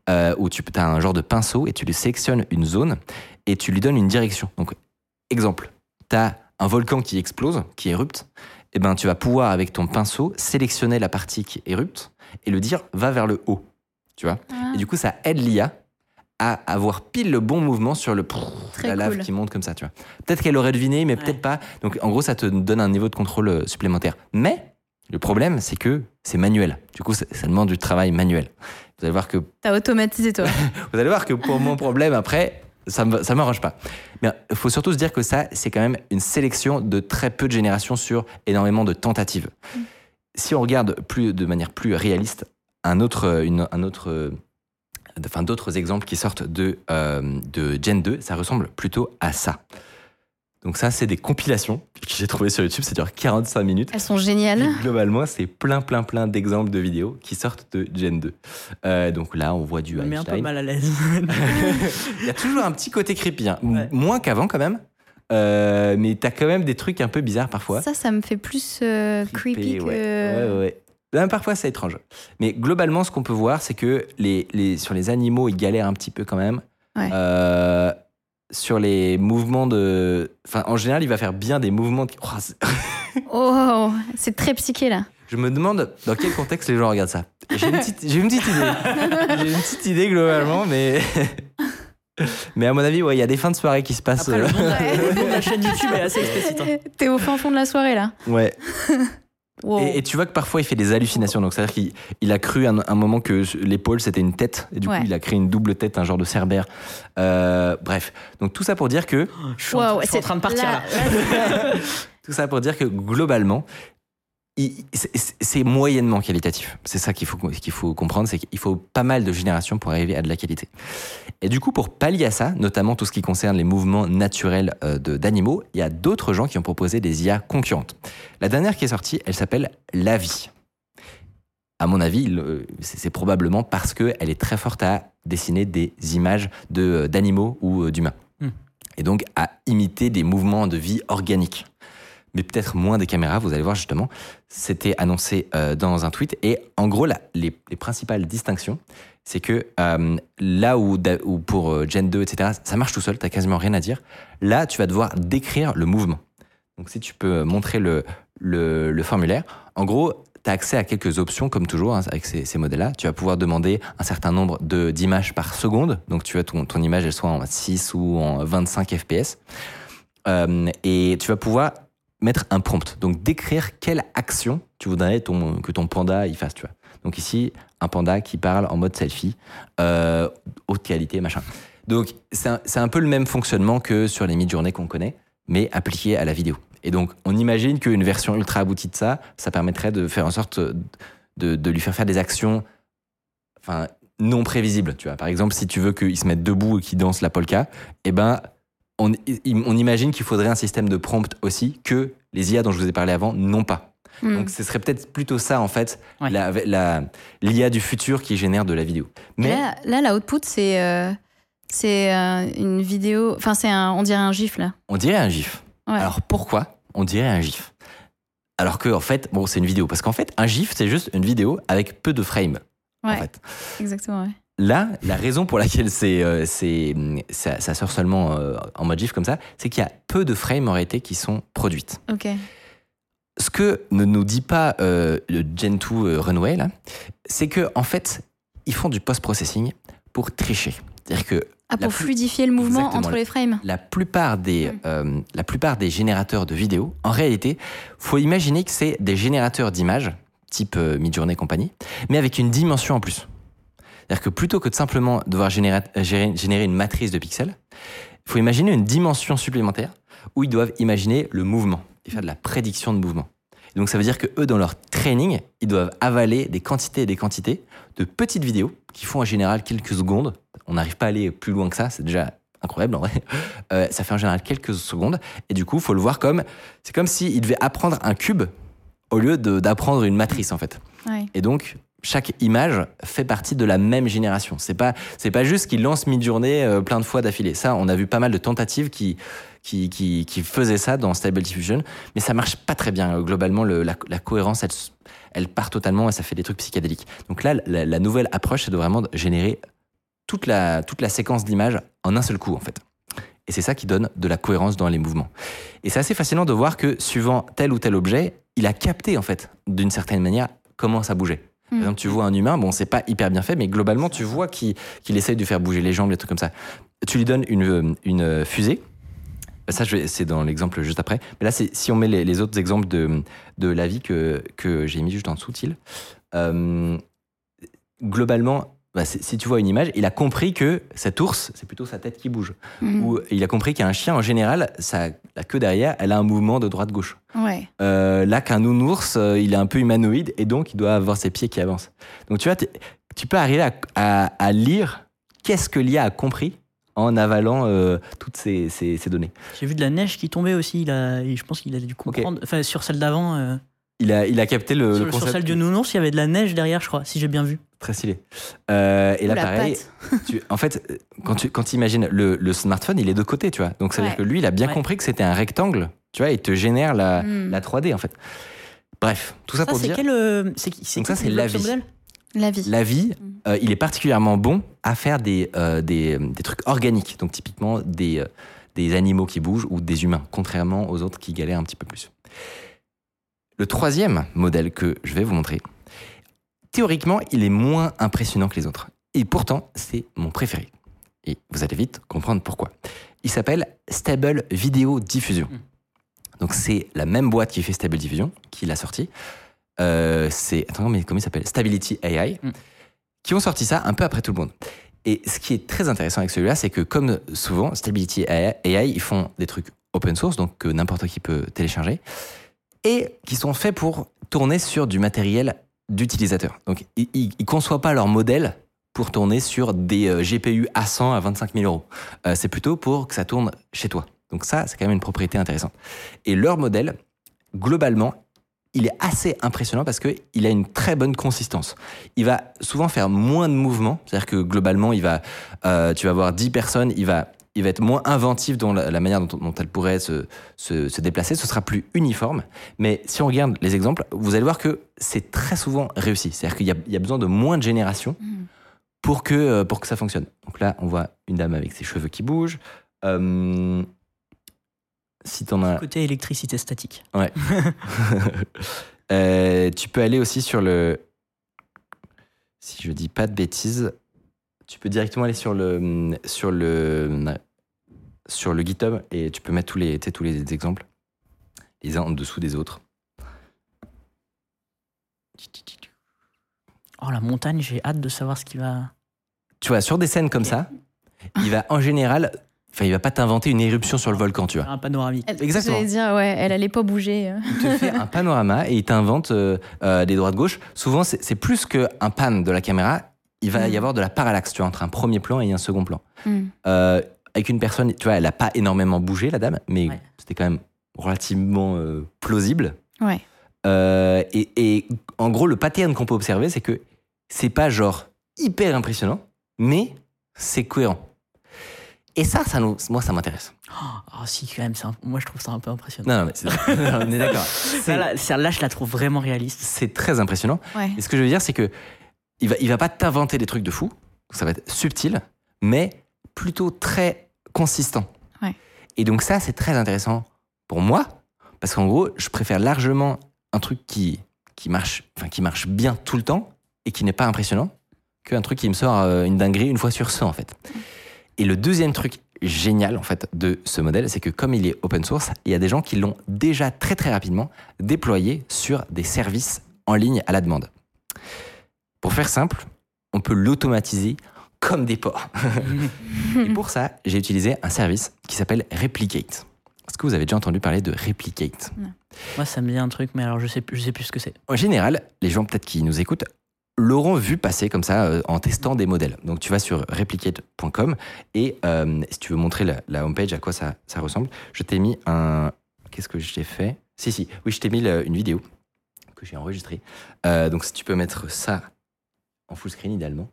euh, où tu as un genre de pinceau et tu lui sélectionnes une zone et tu lui donnes une direction. Donc, exemple, tu as un volcan qui explose, qui érupte, et ben tu vas pouvoir avec ton pinceau sélectionner la partie qui érupte et le dire va vers le haut. Tu vois Ah. Et du coup, ça aide l'IA à avoir pile le bon mouvement sur le Très la lave qui monte comme ça, tu vois. Peut-être qu'elle aurait deviné, mais peut-être pas. Donc en gros, ça te donne un niveau de contrôle euh, supplémentaire. Mais le problème, c'est que c'est manuel. Du coup, ça, ça demande du travail manuel. Vous allez voir que T'as automatisé toi. vous allez voir que pour mon problème après, ça ne ça m'arrange pas. Mais il faut surtout se dire que ça, c'est quand même une sélection de très peu de générations sur énormément de tentatives. Si on regarde plus, de manière plus réaliste, un autre, une- un autre, euh, enfin d'autres exemples qui sortent de, euh, de Gen 2, ça ressemble plutôt à ça. Donc ça, c'est des compilations que j'ai trouvées sur YouTube, ça dure 45 minutes. Elles sont géniales. Et globalement, c'est plein, plein, plein d'exemples de vidéos qui sortent de Gen 2. Euh, donc là, on voit du Ça me met un peu Einstein. mal à l'aise. Il y a toujours un petit côté creepy, hein. Ouais. moins qu'avant quand même. Euh, mais t'as quand même des trucs un peu bizarres parfois. Ça, ça me fait plus euh, creepy Creepy, que. ouais. Ouais, ouais. Même parfois, c'est étrange. Mais globalement, ce qu'on peut voir, c'est que les, les, sur les animaux, ils galèrent un petit peu quand même. Ouais. Euh, sur les mouvements de. Enfin, en général, il va faire bien des mouvements. de- Oh, c'est- Oh, c'est très psyché là. Je me demande dans quel contexte les gens regardent ça. J'ai une petite, j'ai une petite idée. J'ai une petite idée globalement, mais. Mais à mon avis, ouais, il y a des fins de soirée qui se passent. Après, le euh, nom de la, le nom de la chaîne YouTube est assez explicite. hein. T'es au fin fond de la soirée là. Ouais. Wow. Et, et tu vois que parfois il fait des hallucinations. Donc c'est-à-dire qu'il il a cru un, un moment que l'épaule c'était une tête. Et du Ouais. coup il a créé une double tête, un genre de cerbère. Euh, bref. Donc tout ça pour dire que. Je suis, en, Wow, je suis en c'est- train de partir là. là, Tout ça pour dire que globalement. C'est- moyennement qualitatif. C'est ça qu'il faut, qu'il faut comprendre, c'est qu'il faut pas mal de générations pour arriver à de la qualité. Et du coup, pour pallier à ça, notamment tout ce qui concerne les mouvements naturels euh, de- d'animaux, il y a d'autres gens qui ont proposé des IA concurrentes. La dernière qui est sortie, elle s'appelle Lavi. À mon avis, c'est probablement parce qu'elle est très forte à dessiner des images de- d'animaux ou euh, d'humains. Hmm. Et donc à imiter des mouvements de vie organiques mais peut-être moins des caméras, vous allez voir justement. C'était annoncé euh, dans un tweet. Et en gros, les, les principales distinctions, c'est que euh, là où, pour euh, Gen 2, etc., ça marche tout seul, t'as quasiment rien à dire. Là, tu vas devoir décrire le mouvement. Donc si tu peux montrer le, formulaire, en gros, tu as accès à quelques options, comme toujours, hein, avec ces, modèles-là. Tu vas pouvoir demander un certain nombre d'images par seconde. Donc tu veux ton, image, elle soit en 6 ou en 25 FPS. Et tu vas pouvoir mettre un prompt. Donc décrire quelle action tu voudrais que ton panda il fasse, tu vois. Donc ici, un panda qui parle en mode selfie, euh, haute qualité, machin. Donc c'est un, un peu le même fonctionnement que sur les mid-journées qu'on connaît, mais appliqué à la vidéo. Et donc on imagine qu'une version ultra aboutie de ça, ça permettrait de faire en sorte de, de lui faire faire des actions enfin, non prévisibles. Tu vois. Par exemple, si tu veux qu'il se mette debout et qu'il danse la polka, eh ben, on, on imagine qu'il faudrait un système de prompt aussi que les IA dont je vous ai parlé avant n'ont pas. Hmm. Donc ce serait peut-être plutôt ça en fait, Ouais. la, la- l'IA du futur qui génère de la vidéo. Mais Là, là, la output, c'est euh, c'est euh, une vidéo. Enfin, c'est un. On dirait un gif là. on dirait un GIF. Ouais. Alors pourquoi on dirait un GIF? Alors que en fait, bon, c'est une vidéo parce qu'en fait, un GIF c'est juste une vidéo avec peu de frames. Ouais, En fait. exactement. Ouais. Là, la raison pour laquelle c'est, euh, c'est, ça, ça sort seulement euh, en mode GIF comme ça, c'est qu'il y a peu de frames en réalité qui sont produites. Ok. Ce que ne nous dit pas euh, le Gen 2 euh, Runway, là, c'est que en fait, ils font du post-processing pour tricher. C'est-à-dire que Ah, pour fluidifier le mouvement entre les frames. la plupart des, euh, la plupart des générateurs de vidéos, en réalité, faut imaginer que c'est des générateurs d'images, type euh, Midjourney et compagnie, mais avec une dimension en plus. C'est-à-dire que plutôt que de simplement devoir générer, une matrice de pixels, il faut imaginer une dimension supplémentaire où ils doivent imaginer le mouvement et faire de la prédiction de mouvement. Et donc ça veut dire que eux, dans leur training, ils doivent avaler des quantités et des quantités de petites vidéos qui font en général quelques secondes. On n'arrive pas à aller plus loin que ça, c'est déjà incroyable en vrai. Euh, ça fait en général quelques secondes. Et du coup, il faut le voir comme. C'est comme s'ils devaient apprendre un cube au lieu d'apprendre une matrice en fait. Ouais. Et donc, chaque image fait partie de la même génération. C'est pas, c'est pas juste qu'il lance mid-journée euh, plein de fois d'affilée. Ça, on a vu pas mal de tentatives qui, qui, qui, faisaient ça dans Stable Diffusion, mais ça marche pas très bien. Globalement, le, la, cohérence, elle, elle part totalement et ça fait des trucs psychédéliques. Donc là, la, la nouvelle approche, c'est de vraiment générer toute la, toute la séquence d'images en un seul coup, en fait. Et c'est ça qui donne de la cohérence dans les mouvements. Et c'est assez fascinant de voir que suivant tel ou tel objet, il a capté, en fait, d'une certaine manière, comment ça bougeait. Par Mm. exemple, tu vois un humain, bon, c'est pas hyper bien fait, mais globalement, tu vois qu'il qu'il essaye de faire bouger les jambes, des trucs comme ça. Tu lui donnes une, une fusée. Ça, c'est dans l'exemple juste après. Mais là, c'est si on met les, les autres exemples de, de la vie que, que j'ai mis juste en dessous, Thiel. Euh, globalement, bah, si tu vois une image, il a compris que cet ours, c'est plutôt sa tête qui bouge. Mhm. Ou il a compris qu'un chien, en général, sa, la queue derrière, elle a un mouvement de droite-gauche. Ouais. Euh, là, qu'un nounours, euh, il est un peu humanoïde et donc il doit avoir ses pieds qui avancent. Donc tu vois, tu peux arriver à, à- à lire qu'est-ce que l'IA a compris en avalant euh, toutes ces, ces- ces données. J'ai vu de la neige qui tombait aussi. Il a, je pense qu'il a dû comprendre. Enfin, sur celle d'avant, euh, Il a, il a capté le, sur, le sur concept. celle du nounours, il y avait de la neige derrière, je crois, si j'ai bien vu. Très stylé. Euh, et là, pareil, tu- en fait, quand tu quand imagines le, le smartphone, il est de côté, tu vois. Donc, ça veut dire que lui, il a bien Ouais. compris que c'était un rectangle, tu vois, il te génère la, Mm. la 3D, en fait. Bref, tout ça, Ça, pour dire. quel. euh, c'est qui- c'est Donc ça, c'est la vie. La vie. La vie, Mm. euh, il est particulièrement bon à faire des, euh, des, des trucs organiques, donc typiquement des, euh, des animaux qui bougent ou des humains, contrairement aux autres qui galèrent un petit peu plus. Le troisième modèle que je vais vous montrer, théoriquement, il est moins impressionnant que les autres. Et pourtant, c'est mon préféré. Et vous allez vite comprendre pourquoi. Il s'appelle Stable Video Diffusion. Donc c'est la même boîte qui fait Stable Diffusion qui l'a sorti. Euh, c'est attends mais comment il s'appelle? Stability AI Mm. qui ont sorti ça un peu après tout le monde. Et ce qui est très intéressant avec celui-là, c'est que comme souvent Stability AI, ils font des trucs open source donc que n'importe qui peut télécharger et qui sont faits pour tourner sur du matériel d'utilisateur. Donc ils, ils conçoivent pas leur modèle pour tourner sur des euh, GPU A100 à 25 000 euros. Euh, c'est plutôt pour que ça tourne chez toi. Donc ça, c'est quand même une propriété intéressante. Et leur modèle, globalement, il est assez impressionnant parce qu'il a une très bonne consistance. Il va souvent faire moins de mouvements, c'est-à-dire que globalement, il va, euh, tu vas avoir 10 personnes, il va, il va être moins inventif dans la, la manière dont, dont elle pourrait se, se, se déplacer, ce sera plus uniforme. Mais si on regarde les exemples, vous allez voir que c'est très souvent réussi. C'est-à-dire qu'il y, a- il y a besoin de moins de générations pour que, euh, pour que ça fonctionne. Donc là, on voit une dame avec ses cheveux qui bougent. Euh, si t'en as... Côté électricité statique. Ouais. Euh, tu peux aller aussi sur le. Si je dis pas de bêtises, tu peux directement aller sur le sur le sur le GitHub et tu peux mettre tous les tous les exemples les uns en dessous des autres. Oh, la montagne, j'ai hâte de savoir ce qui va. Tu vois sur des scènes comme ça, il va en général, enfin il va pas t'inventer une éruption sur le volcan, tu vois. un panoramique. Elle, Exactement. Dire, ouais, elle allait pas bouger. euh. Il te fait un panorama et il t'invente euh, euh, des droites gauche. Souvent, c'est plus qu'un pan de la caméra. Il va y Mm. avoir de la parallaxe, tu vois, entre un premier plan et un second plan. Mm. Euh, avec une personne, tu vois, elle n'a pas énormément bougé, la dame, mais Ouais. c'était quand même relativement euh, plausible. Ouais. Euh, et, et en gros, le pattern qu'on peut observer, c'est que c'est pas genre hyper impressionnant, mais c'est cohérent. Et ça, ça nous, moi, ça m'intéresse. Oh, si, quand même, un- moi je trouve ça un peu impressionnant. Non, non, mais c'est- on est d'accord. Là, je la trouve vraiment réaliste. C'est très impressionnant. Ouais. Et ce que je veux dire, c'est que il va, il va pas t'inventer des trucs de fou. Ça va être subtil, mais plutôt très consistant. Ouais. Et donc ça, c'est très intéressant pour moi, parce qu'en gros, je préfère largement un truc qui, qui, marche, enfin, qui marche bien tout le temps et qui n'est pas impressionnant, qu'un truc qui me sort euh, une dinguerie une fois sur 100, en fait. Et le deuxième truc génial, en fait, de ce modèle, c'est que comme il est open source, il y a des gens qui l'ont déjà très très rapidement déployé sur des services en ligne à la demande. Pour faire simple, on peut l'automatiser comme des porcs. Et pour ça, j'ai utilisé un service qui s'appelle Replicate. Est-ce que vous avez déjà entendu parler de Replicate? Moi, ça me dit un truc, mais alors je sais, je sais plus ce que c'est. En général, les gens peut-être qui nous écoutent l'auront vu passer comme ça euh, en testant des modèles. Donc tu vas sur replicate.com et euh, si tu veux montrer la, la homepage à quoi ça, ça ressemble, je t'ai mis un... Qu'est-ce que je t'ai fait? Si, si, oui, je t'ai mis le- une vidéo que j'ai enregistrée. Euh, donc si tu peux mettre ça en full screen idéalement.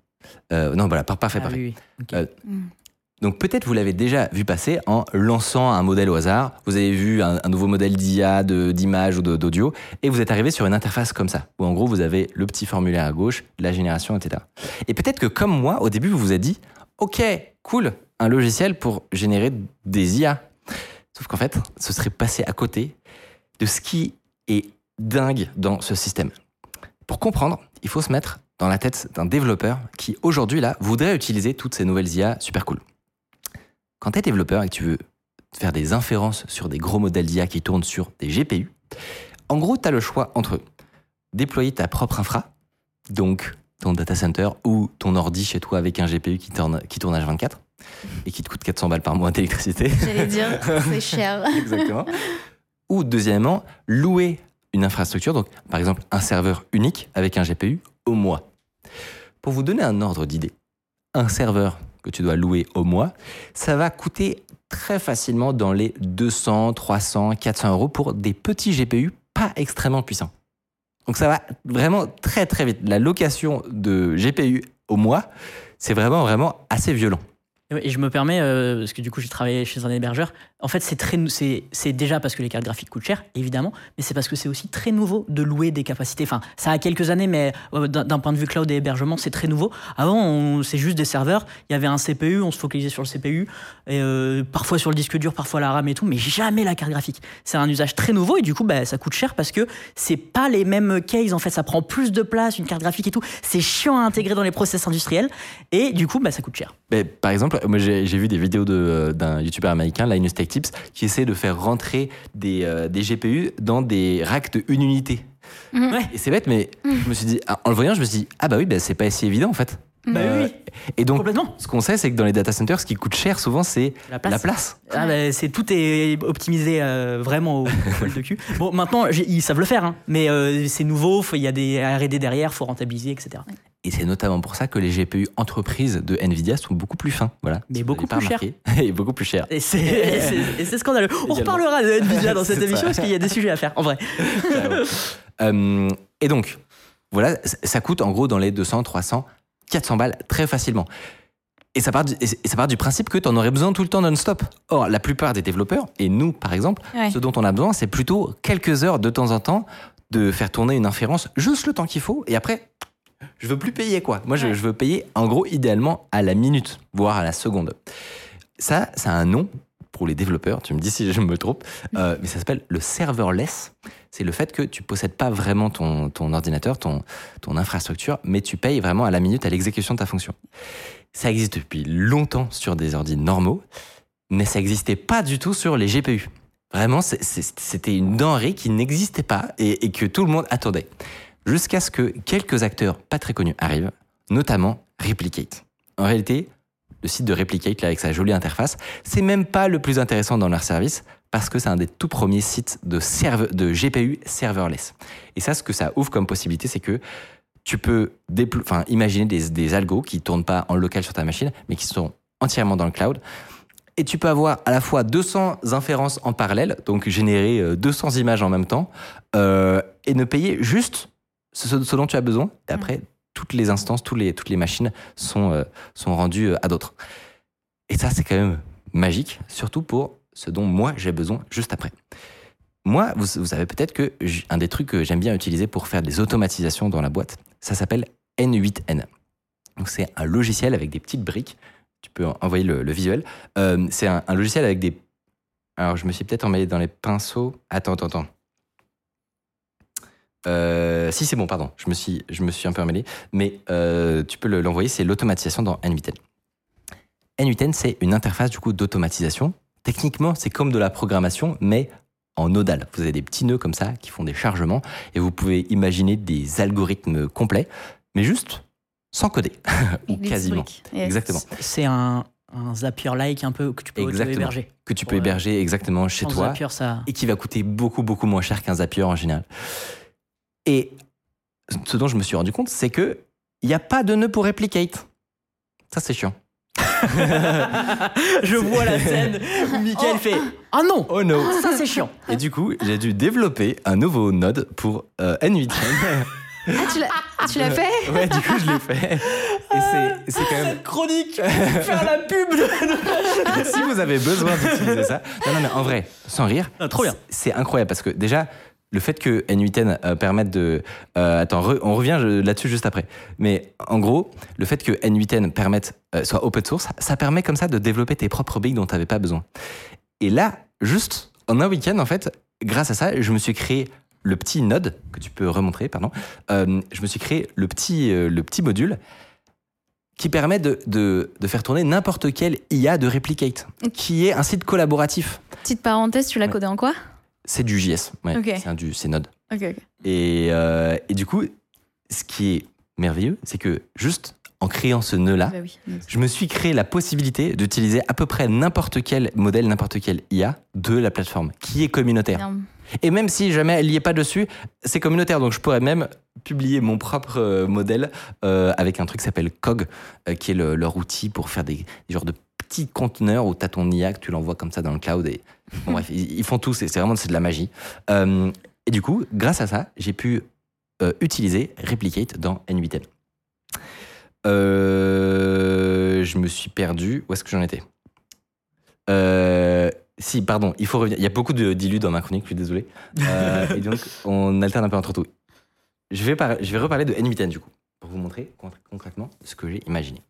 Euh, non, voilà, par- parfait, Ah parfait. oui, oui. Ok. Euh, Mm. Donc peut-être vous l'avez déjà vu passer en lançant un modèle au hasard. Vous avez vu un, un nouveau modèle d'IA, de- d'image ou d'audio, et vous êtes arrivé sur une interface comme ça, où en gros vous avez le petit formulaire à gauche, la génération, etc. Et peut-être que comme moi, au début, vous vous êtes dit, ok, cool, un logiciel pour générer des IA. Sauf qu'en fait, ce serait passé à côté de ce qui est dingue dans ce système. Pour comprendre, il faut se mettre dans la tête d'un développeur qui aujourd'hui là voudrait utiliser toutes ces nouvelles IA super cool. Quand tu es développeur et que tu veux faire des inférences sur des gros modèles d'IA qui tournent sur des GPU, en gros, tu as le choix entre déployer ta propre infra, donc ton data center ou ton ordi chez toi avec un GPU qui tourne, qui tourne H24 et qui te coûte 400 balles par mois d'électricité. J'allais dire, c'est cher. Exactement. Ou deuxièmement, louer une infrastructure, donc par exemple un serveur unique avec un GPU au mois. Pour vous donner un ordre d'idée, un serveur que tu dois louer au mois, ça va coûter très facilement dans les 200, 300, 400 euros pour des petits GPU pas extrêmement puissants. Donc ça va vraiment très très vite. La location de GPU au mois, c'est vraiment vraiment assez violent. Et je me permets, euh, parce que du coup j'ai travaillé chez un hébergeur, en fait c'est très, déjà parce que les cartes graphiques coûtent cher, évidemment, mais c'est parce que c'est aussi très nouveau de louer des capacités. Enfin, ça a quelques années, mais euh, d'un, point de vue cloud et hébergement, c'est très nouveau. Avant, c'est juste des serveurs, il y avait un CPU, on se focalisait sur le CPU, euh, parfois sur le disque dur, parfois la RAM et tout, mais jamais la carte graphique. C'est un usage très nouveau et du coup, bah, ça coûte cher parce que c'est pas les mêmes cases, en fait, ça prend plus de place, une carte graphique et tout. C'est chiant à intégrer dans les process industriels, et du coup, bah, ça coûte cher. Par exemple, moi j'ai vu des vidéos de, euh, d'un youtubeur américain, Linus Tech Tips, qui essaie de faire rentrer des, euh, des GPU dans des racks de une unité. Ouais. Et c'est bête, mais je me suis dit, en le voyant, je me suis dit, ah bah oui, bah, c'est pas si évident en fait. Bah Euh, oui, Et donc, complètement. ce qu'on sait, c'est que dans les data centers, ce qui coûte cher souvent, c'est La place. la place. Ah bah, c'est tout est optimisé euh, vraiment au poil de cul. Bon, maintenant ils savent le faire, hein, mais euh, c'est nouveau. Il y a des R&D derrière, faut rentabiliser, etc. Et c'est notamment pour ça que les GPU entreprises de Nvidia sont beaucoup plus fins. Voilà. Mais beaucoup plus remarqué. Et beaucoup plus cher. Et c'est scandaleux. On Également. reparlera de Nvidia dans cette émission parce qu'il y a des sujets à faire. En vrai. Euh, et donc, voilà, ça coûte en gros dans les 200, 300, 400 balles très facilement. Et ça part du, et ça part du principe que tu en aurais besoin tout le temps non-stop. Or, la plupart des développeurs, et nous par exemple, Ouais. ce dont on a besoin, c'est plutôt quelques heures de temps en temps de faire tourner une inférence juste le temps qu'il faut. Et après, je veux plus payer quoi. Moi, je veux payer en gros idéalement à la minute, voire à la seconde. Ça, ça a un nom pour les développeurs. Tu me dis si je me trompe, euh, mais ça s'appelle le serverless. C'est le fait que tu possèdes pas vraiment ton, ton ordinateur, ton, ton infrastructure, mais tu payes vraiment à la minute à l'exécution de ta fonction. Ça existe depuis longtemps sur des ordi normaux, mais ça n'existait pas du tout sur les GPU. Vraiment, c'était une denrée qui n'existait pas et, et que tout le monde attendait. Jusqu'à ce que quelques acteurs pas très connus arrivent, notamment Replicate. En réalité, le site de Replicate, là, avec sa jolie interface, c'est même pas le plus intéressant dans leur service parce que c'est un des tout premiers sites de, serve- de GPU serverless. Et ça, ce que ça ouvre comme possibilité, c'est que tu peux enfin, imaginer des, des algos qui tournent pas en local sur ta machine, mais qui sont entièrement dans le cloud. Et tu peux avoir à la fois 200 inférences en parallèle, donc générer euh, 200 images en même temps, euh, et ne payer juste ce, ce dont tu as besoin. Et après, toutes les instances, toutes les machines sont, euh, sont rendues euh, à d'autres. Et ça, c'est quand même magique, surtout pour ce dont moi j'ai besoin juste après. Moi, vous, savez peut-être que un des trucs que j'aime bien utiliser pour faire des automatisations dans la boîte, ça s'appelle N8N. Donc c'est un logiciel avec des petites briques. Tu peux en- envoyer le, le visuel. Euh, c'est un, un logiciel avec des. Alors je me suis peut-être emmêlé dans les pinceaux. Attends, attends, attends. Euh, si c'est bon, pardon, je me suis, je me suis un peu emmêlé, mais euh, tu peux le- l'envoyer, c'est l'automatisation dans N8N. N8N, c'est une interface du coup d'automatisation. Techniquement, c'est comme de la programmation, mais en nodal. Vous avez des petits nœuds comme ça qui font des chargements et vous pouvez imaginer des algorithmes complets, mais juste sans coder, ou quasiment. Exactement. C'est un, un Zapier-like un peu que tu peux Exactement. héberger. Que tu peux Ouais. héberger exactement chez toi Zapier, ça. et qui va coûter beaucoup, beaucoup moins cher qu'un Zapier en général. Et ce dont je me suis rendu compte, c'est que il n'y a pas de nœud pour replicate. Ça, c'est chiant. Je vois la scène où Michael fait Ah non Oh no Ça c'est chiant. Et du coup, j'ai dû développer un nouveau node pour euh, N8N. Ah, tu l'as- Tu l'as fait? Ouais, du coup, je l'ai fait. Et c'est- c'est quand même. Chronique Faire la pub de- si vous avez besoin d'utiliser ça. Non, non, mais en vrai, sans rire. Ah, trop bien. C'est incroyable parce que déjà, le fait que N8N euh, permette de. euh, attends, re- on revient là-dessus juste après. Mais en gros, le fait que N8N permette, euh, soit open source, ça permet comme ça de développer tes propres briques dont tu n'avais pas besoin. Et là, juste en un week-end, en fait, grâce à ça, je me suis créé le petit node que tu peux remontrer, pardon. Je me suis créé le petit, le petit module qui permet de, de, de faire tourner n'importe quel IA de Replicate, qui est un site collaboratif. Petite parenthèse, tu l'as Ouais. codé en quoi? C'est du JS, ouais, c'est un du, c'est Node. Et, euh, et du coup, ce qui est merveilleux, c'est que juste en créant ce nœud-là, Bah oui. je me suis créé la possibilité d'utiliser à peu près n'importe quel modèle, n'importe quel IA de la plateforme, qui est communautaire. Énorme. Et même si jamais elle n'y est pas dessus, c'est communautaire. Donc je pourrais même publier mon propre euh, modèle euh, avec un truc qui s'appelle COG, euh, qui est le- leur outil pour faire des, des genres de petits conteneurs où tu as ton IA, que tu l'envoies comme ça dans le cloud. Et, bon, bref, ils, font tout, c'est vraiment de la magie. Euh, et du coup, grâce à ça, j'ai pu euh, utiliser Replicate dans N8N. Euh, je me suis perdu. Où est-ce que j'en étais? Si, pardon, il faut revenir. Il y a beaucoup de dilus dans ma chronique, je suis désolé. Et donc, on alterne un peu entre tout. Je vais, je vais reparler de N8N du coup, pour vous montrer con- concrètement ce que j'ai imaginé.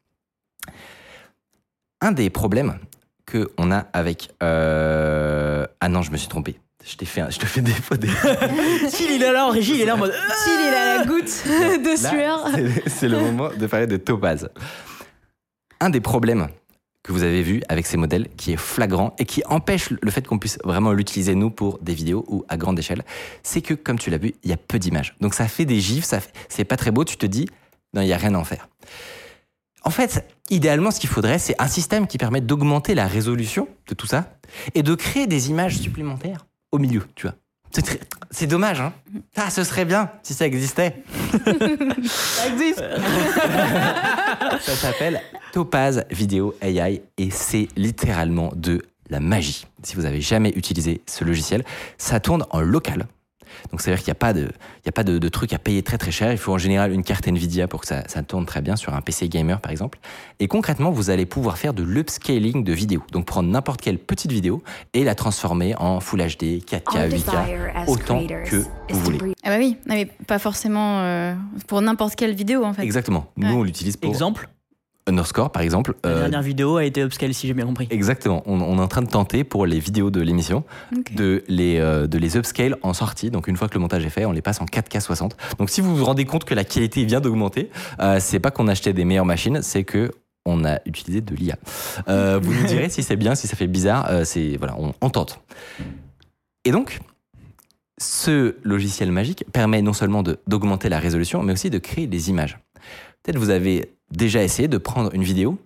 Un des problèmes que on a avec. euh, Ah non, je me suis trompé. Je, t'ai fait un- je te fais des faux des. S'il il est là en régie, il est là en mode. S'il il a la goutte de Là, sueur. c'est- C'est le moment de parler de Topaz. Un des problèmes que vous avez vu avec ces modèles qui est flagrant et qui empêche le fait qu'on puisse vraiment l'utiliser nous pour des vidéos ou à grande échelle, c'est que comme tu l'as vu, il y a peu d'images. Donc ça fait des gifs, ça fait- c'est pas très beau, tu te dis non, il y a rien à en faire. En fait, idéalement ce qu'il faudrait, c'est un système qui permet d'augmenter la résolution de tout ça et de créer des images supplémentaires au milieu, tu vois. C'est dommage, hein Ah, ce serait bien si ça existait. Ça existe Ça s'appelle Topaz Video AI et c'est littéralement de la magie. Si vous avez jamais utilisé ce logiciel, ça tourne en local. Donc ça veut dire qu'il n'y a pas, de, il y a pas de, de truc à payer très très cher. Il faut en général une carte Nvidia pour que ça, ça tourne très bien sur un PC gamer par exemple. Et concrètement, vous allez pouvoir faire de l'upscaling de vidéos. Donc prendre n'importe quelle petite vidéo et la transformer en Full HD, 4K, 8K, autant que vous voulez. Ah bah oui, mais pas forcément euh, pour n'importe quelle vidéo en fait. Exactement. Nous, Ouais. on l'utilise pour Exemple, Underscore par exemple. la Euh, dernière vidéo a été upscale si j'ai bien compris. Exactement. On, on est en train de tenter pour les vidéos de l'émission de, les, euh, de les upscale en sortie. Donc une fois que le montage est fait, on les passe en 4K 60. Donc si vous vous rendez compte que la qualité vient d'augmenter, euh, c'est pas qu'on a acheté des meilleures machines, c'est que on a utilisé de l'IA. Vous nous direz si c'est bien, si ça fait bizarre. c'est voilà, on, on tente. Et donc, ce logiciel magique permet non seulement d'augmenter la résolution, mais aussi de créer des images. Peut-être vous avez déjà essayé de prendre une vidéo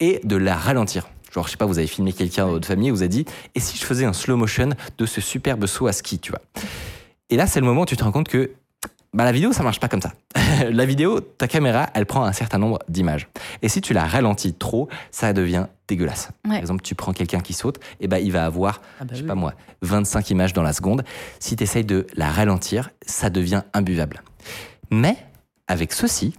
et de la ralentir. Genre, je sais pas, vous avez filmé quelqu'un de votre famille et vous a dit Et si je faisais un slow motion de ce superbe saut à ski, tu vois Et là, c'est le moment où tu te rends compte que bah, la vidéo, ça marche pas comme ça. la vidéo, ta caméra, elle prend un certain nombre d'images. Et si tu la ralentis trop, ça devient dégueulasse. Par exemple, tu prends quelqu'un qui saute, et ben il va avoir, Ah bah je sais oui. pas moi, 25 images dans la seconde. Si tu essayes de la ralentir, ça devient imbuvable. Mais avec ceci,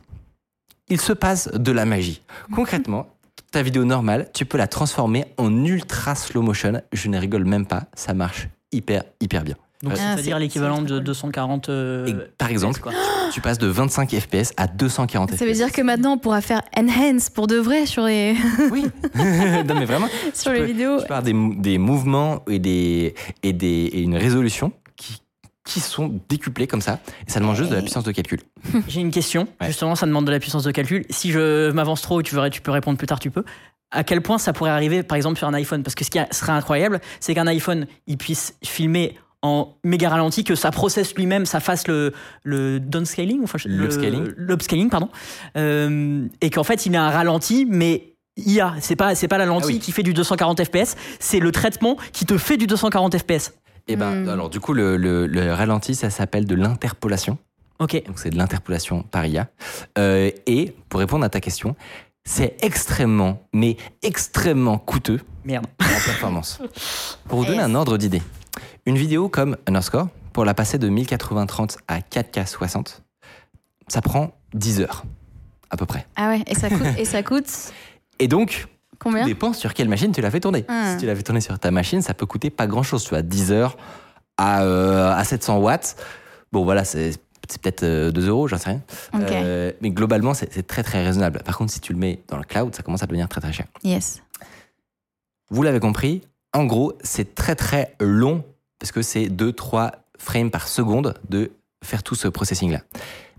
il se passe de la magie. Concrètement, ta vidéo normale, tu peux la transformer en ultra slow motion. Je ne rigole même pas, ça marche hyper, hyper bien. Donc Ah, c'est-à-dire c'est- l'équivalent de cool. 240. euh, Et par exemple, FPS, quoi. tu passes de 25 FPS à 240 FPS. Ça veut dire que maintenant on pourra faire enhance pour de vrai sur les, Oui. non, mais vraiment, sur tu les peux- vidéos. tu avoir des, des mouvements et, des, et, des, et une résolution qui, qui sont décuplés comme ça. Et ça demande juste de la puissance de calcul. J'ai une question. Ouais. Justement, ça demande de la puissance de calcul. Si je m'avance trop, tu, tu peux répondre plus tard, tu peux. À quel point ça pourrait arriver, par exemple, sur un iPhone? Parce que ce qui serait incroyable, c'est qu'un iPhone, il puisse filmer en méga ralenti, que ça processe lui-même, ça fasse le, le downscaling, enfin, le- L'upscaling. l'upscaling, pardon, Euh, et qu'en fait, il a un ralenti, mais IA, c'est pas, c'est pas la lentille Ah oui. qui fait du 240 FPS, c'est le traitement qui te fait du 240 FPS. Et ben, Hmm. alors du coup, le, le- le ralenti, ça s'appelle de l'interpolation. Ok. Donc c'est de l'interpolation par IA. Euh, et pour répondre à ta question, c'est extrêmement, mais extrêmement coûteux Merde. en performance. Pour vous donner un ordre d'idée, une vidéo comme Underscore, pour la passer de 1080-30 à 4K 60, ça prend 10 heures, à peu près. Ah ouais, et ça coûte, et ça coûte Et donc, combien tout dépend sur quelle machine tu l'as fait tourner. Ah. Si tu l'as fait tourner sur ta machine, ça peut coûter pas grand-chose. Tu vois, 10 heures à, euh, à 700 watts. Bon, voilà, c'est peut-être euh, 2 euros, j'en sais rien. Euh, mais globalement, c'est c'est très très raisonnable. Par contre, si tu le mets dans le cloud, ça commence à devenir très très cher. Yes. Vous l'avez compris, en gros, c'est très très long parce que c'est 2-3 frames par seconde de faire tout ce processing-là.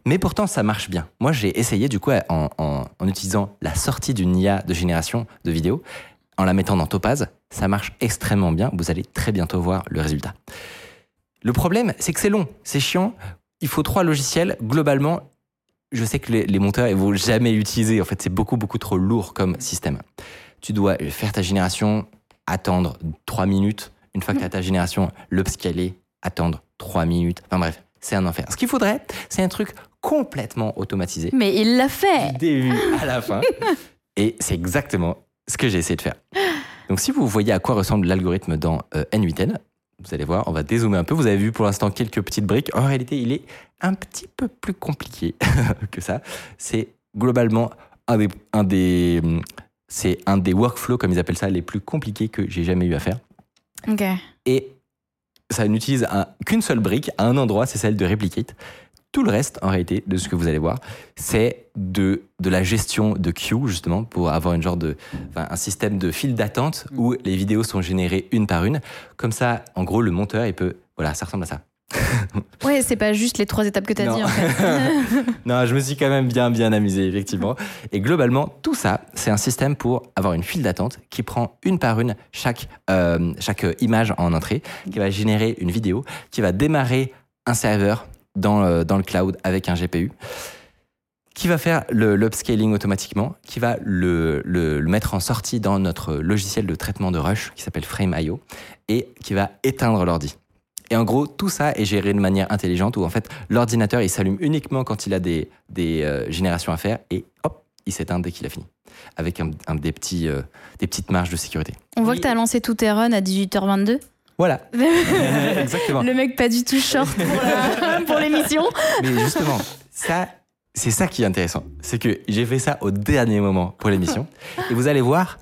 Mais pourtant, ça marche bien. Moi, j'ai essayé du coup en, utilisant la sortie d'une IA de génération de vidéos, en la mettant dans Topaz. Ça marche extrêmement bien. Vous allez très bientôt voir le résultat. Le problème, c'est que c'est long, c'est chiant. Il faut trois logiciels. Globalement, je sais que les, monteurs, ils vont jamais l'utiliser. En fait, c'est beaucoup, beaucoup trop lourd comme système. Tu dois faire ta génération, attendre 3 minutes. Une fois que tu as ta génération, l'upscaler, attendre 3 minutes. Enfin bref, c'est un enfer. Ce qu'il faudrait, c'est un truc complètement automatisé. Mais il l'a fait Du début à la fin. Et c'est exactement ce que j'ai essayé de faire. Donc si vous voyez à quoi ressemble l'algorithme dans euh, N8N, vous allez voir, on va dézoomer un peu. Vous avez vu pour l'instant quelques petites briques. En réalité, il est un petit peu plus compliqué que ça. C'est globalement un des, un des, c'est un des workflows, comme ils appellent ça, les plus compliqués que j'ai jamais eu à faire. Et ça n'utilise un- qu'une seule brique à un endroit, c'est celle de Replicate. Tout le reste, en réalité, de ce que vous allez voir, c'est de, de la gestion de queue, justement, pour avoir une genre de, enfin, un système de file d'attente où les vidéos sont générées une par une. Comme ça, en gros, le monteur, il peut. Voilà, ça ressemble à ça. Ouais, c'est pas juste les trois étapes que t'as Non. dit en fait. Non, je me suis quand même bien, bien amusé, effectivement. Et globalement, tout ça, c'est un système pour avoir une file d'attente qui prend une par une chaque, euh, chaque image en entrée, qui va générer une vidéo, qui va démarrer un serveur dans, euh, dans le cloud avec un GPU, qui va faire le- l'upscaling automatiquement, qui va le, le- le mettre en sortie dans notre logiciel de traitement de rush qui s'appelle Frame.io et qui va éteindre l'ordi. Et en gros, tout ça est géré de manière intelligente où en fait l'ordinateur il s'allume uniquement quand il a des, des euh, générations à faire et hop, il s'éteint dès qu'il a fini. Avec un, un des, petits, euh, des petites marges de sécurité. On voit que t'as lancé tous tes runs à 18h22. Voilà, exactement. Le mec pas du tout short pour l'émission. Mais justement, ça, c'est ça qui est intéressant. C'est que j'ai fait ça au dernier moment pour l'émission. Et vous allez voir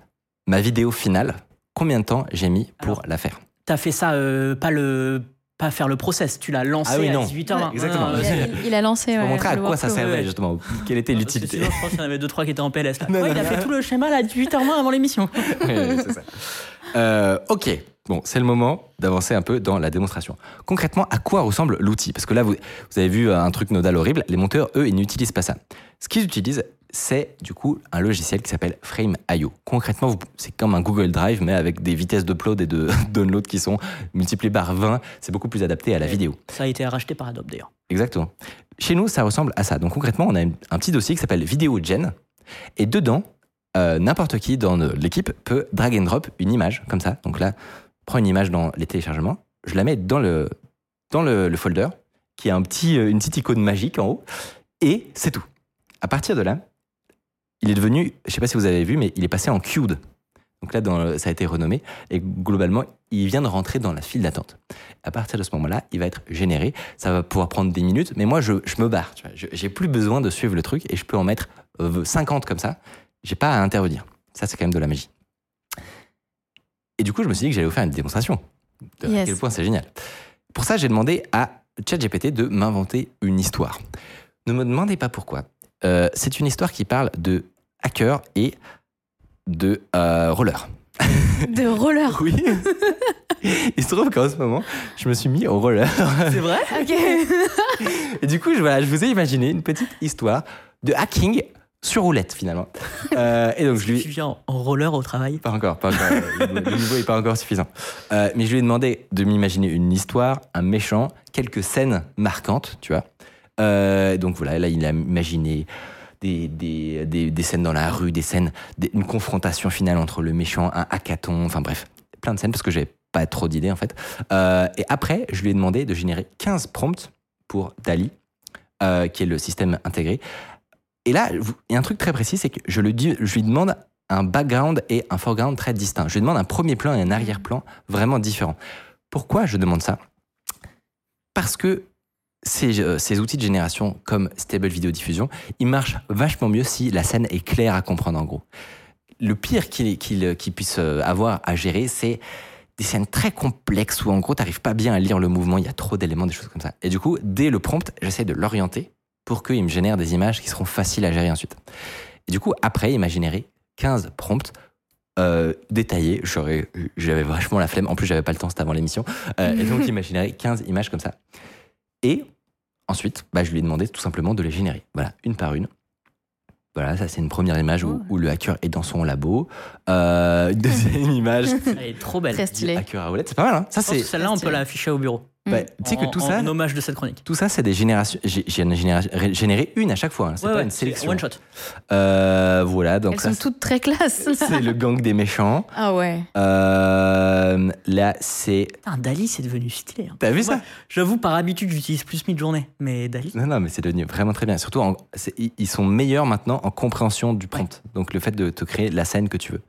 ma vidéo finale, combien de temps j'ai mis pour Alors, la faire. T'as fait ça, euh, pas le. Pas faire le process, tu l'as lancé Ah oui, à non. 18h20. Exactement. Non, non, Il a, c'est- il a lancé. Pour ouais, montrer à quoi ça servait ouais. justement, quelle était que l'utilité. je pense qu'il y en avait deux trois qui étaient en PLS. Là. Non, Ouais, non, il a non. fait tout le schéma là, à 18h20 avant l'émission. Ouais, c'est ça. Euh, ok, bon, c'est le moment d'avancer un peu dans la démonstration. Concrètement, à quoi ressemble l'outil? Parce que là, vous, vous avez vu un truc nodal horrible. Les monteurs, eux, ils n'utilisent pas ça. Ce qu'ils utilisent, c'est du coup un logiciel qui s'appelle Frame.io. Concrètement, c'est comme un Google Drive, mais avec des vitesses d'upload et de download qui sont multipliées par 20. C'est beaucoup plus adapté à la vidéo. Ça a été racheté par Adobe d'ailleurs. Exactement. Chez nous, ça ressemble à ça. Donc concrètement, on a un petit dossier qui s'appelle VideoGen. Et dedans, euh, n'importe qui dans euh, l'équipe peut drag and drop une image, comme ça. Donc là, prends une image dans les téléchargements, je la mets dans le, dans le, le folder, qui a un petit, euh, une petite icône magique en haut, et c'est tout. À partir de là, il est devenu, je sais pas si vous avez vu, mais il est passé en queued. Donc là, ça a été renommé, et globalement, il vient de rentrer dans la file d'attente. À partir de ce moment-là, il va être généré. Ça va pouvoir prendre des minutes, mais moi, je, me barre. J'ai plus besoin de suivre le truc et je peux en mettre euh, 50 comme ça. J'ai pas à intervenir. Ça, c'est quand même de la magie. Et du coup, je me suis dit que j'allais vous faire une démonstration de à Yes. quel point c'est génial. Pour ça, j'ai demandé à ChatGPT de m'inventer une histoire. Ne me demandez pas pourquoi. Euh, c'est une histoire qui parle de hackers et de euh, roller. De roller. Oui. Il se trouve qu'en ce moment, je me suis mis au roller. C'est vrai? Ok. Et du coup, je, voilà, je vous ai imaginé une petite histoire de hacking sur roulette finalement. Euh, et donc je lui Tu viens en- roller au travail? pas encore, pas encore. Le niveau- le niveau est pas encore suffisant. Euh, mais je lui ai demandé de m'imaginer une histoire, un méchant, quelques scènes marquantes, tu vois. Euh, donc voilà, là il a imaginé des, des, des, des scènes dans la rue, des scènes, une confrontation finale entre le méchant, un hackathon, enfin bref, plein de scènes parce que j'avais pas trop d'idées en fait. Et après, je lui ai demandé de générer 15 prompts pour Dali, qui est le système intégré. Et là, il y a un truc très précis, c'est que je, lui demande un background et un foreground très distincts. Je lui demande un premier plan et un arrière-plan vraiment différents. Pourquoi je demande ça? Parce que ces, euh, ces outils de génération comme Stable Video Diffusion, ils marchent vachement mieux si la scène est claire à comprendre en gros. Le pire qu'il qu'il- qu'il puisse euh, avoir à gérer, c'est des scènes très complexes où en gros t'arrives pas bien à lire le mouvement, il y a trop d'éléments, des choses comme ça. Et du coup, dès le prompt, j'essaie de l'orienter pour qu'il me génère des images qui seront faciles à gérer ensuite. Et du coup, après, il m'a généré 15 prompts euh, détaillés. J'aurais- J'avais vachement la flemme. En plus, j'avais pas le temps, c'était avant l'émission. Euh, et donc, il m'a généré 15 images comme ça. Et ensuite, bah, je lui ai demandé tout simplement de les générer. Voilà, une par une. Voilà, ça c'est une première image où, où le hacker est dans son labo. Euh, une deuxième image, Elle est trop belle. Très stylé. hacker à roulette. C'est pas mal, hein Ça c'est. Celle-là, on peut la afficher au bureau. Bah, tu sais que tout en- ça, En hommage de cette chronique. tout ça, c'est des générations. Génération- généré une à chaque fois. hein. C'est Ouais, pas ouais, une c'est sélection. One shot. Euh, voilà, donc Elles ça, sont toutes très classes. là. c'est le gang des méchants. Ah ouais. Euh, là, c'est. Putain, Dali, c'est devenu stylé. hein. T'as vu ça J'avoue, par habitude, j'utilise plus Midjourney. Mais Dali. Non, non, mais c'est devenu vraiment très bien. Surtout, en- ils sont meilleurs maintenant en compréhension du prompt. Donc, le fait de te créer la scène que tu veux.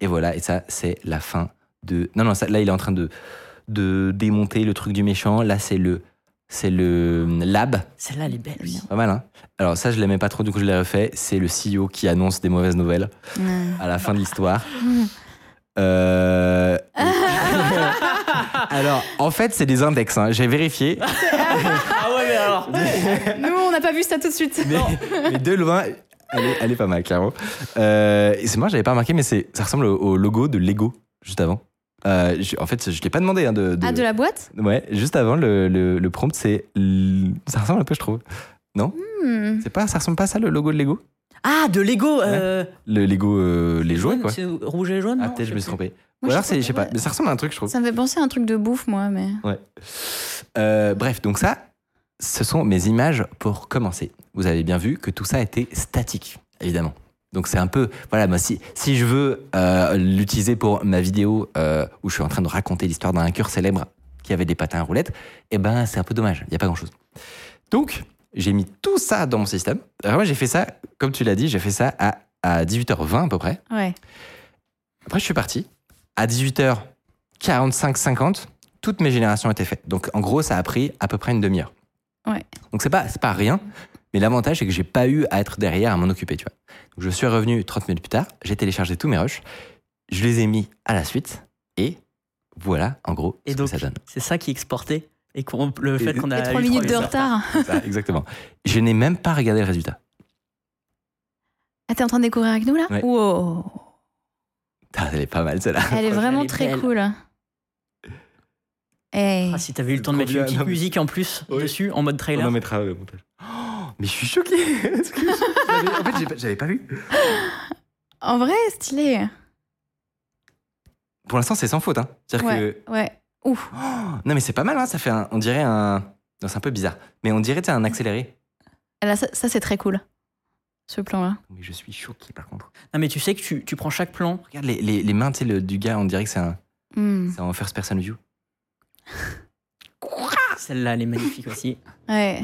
Et voilà, et ça, c'est la fin de. Non, non, ça, là, il est en train de, de démonter le truc du méchant. Là, c'est le. C'est le lab. Celle-là, elle est belle aussi. Pas mal, hein Alors, ça, je l'aimais pas trop, du coup, je l'ai refait. C'est le CEO qui annonce des mauvaises nouvelles à la fin de l'histoire. Euh... Alors, en fait, c'est des index. hein. J'ai vérifié. Ah ouais, mais alors. Nous, on n'a pas vu ça tout de suite. mais, mais de loin, elle est, elle est pas mal, clairement. Euh, et c'est moi, j'avais pas remarqué, mais c'est, ça ressemble au, au logo de Lego, juste avant. Euh, je- en fait, je l'ai pas demandé. Hein, de, de- Ah, de la boîte? Ouais, juste avant, le, le, le prompt, c'est. Ça ressemble un peu, je trouve. Non? Hmm. c'est pas, Ça ressemble pas à ça, le logo de Lego? Ah, de Lego. euh, Le Lego, euh, les jouets, jaune, quoi. C'est rouge et jaune Ah, peut-être je me suis trompé. Ou alors, je c'est, je sais pas, ouais. mais ça ressemble à un truc, je trouve. Ça me fait penser à un truc de bouffe, moi, mais. Ouais. Euh, bref, donc ça, ce sont mes images pour commencer. Vous avez bien vu que tout ça était statique, évidemment. Donc c'est un peu, voilà, moi, si, si je veux euh, l'utiliser pour ma vidéo euh, où je suis en train de raconter l'histoire d'un hacker célèbre qui avait des patins à roulettes, eh ben c'est un peu dommage, il n'y a pas grand-chose. Donc j'ai mis tout ça dans mon système. Alors moi j'ai fait ça, comme tu l'as dit, j'ai fait ça à, à 18h20 à peu près. Ouais. Après, je suis parti. À 18h45, 50, toutes mes générations étaient faites. Donc, en gros, ça a pris à peu près une demi-heure. Ouais. Donc, c'est pas, pas rien. Mais l'avantage, c'est que j'ai pas eu à être derrière à m'en occuper, tu vois. Donc, je suis revenu 30 minutes plus tard. J'ai téléchargé tous mes rushs. Je les ai mis à la suite. Et voilà, en gros, Et ce donc, que ça donne. c'est ça qui est exporté. Et qu'on- le fait qu'on a. Et eu 3 minutes de retard. Ça, exactement. Je n'ai même pas regardé le résultat. Ah, t'es en train de découvrir avec nous là? Ouais. Wow. Ah, elle est pas mal, celle-là. Elle est Elle vraiment est très belle. cool. Eh. Ah, si t'avais eu le temps de mettre une petite musique en plus Oui. dessus, en mode On trailer. en mettra au montage. Oh, mais je suis choqué. En fait, j'avais pas vu. En vrai, stylé. Pour l'instant, c'est sans faute. Hein. C'est-à-dire que Ouais, ouais. Ouf. Oh, non, mais c'est pas mal, hein, ça fait un, on dirait un. Non, c'est un peu bizarre, mais on dirait un accéléré. Et Là, ça, ça, c'est très cool. Ce plan-là. Mais je suis choqué par contre. Non, mais tu sais que tu, tu prends chaque plan. Regarde les, les, les mains le- du gars, on dirait que c'est un, Hmm. c'est en first person view. Celle-là, elle est magnifique aussi. Ouais.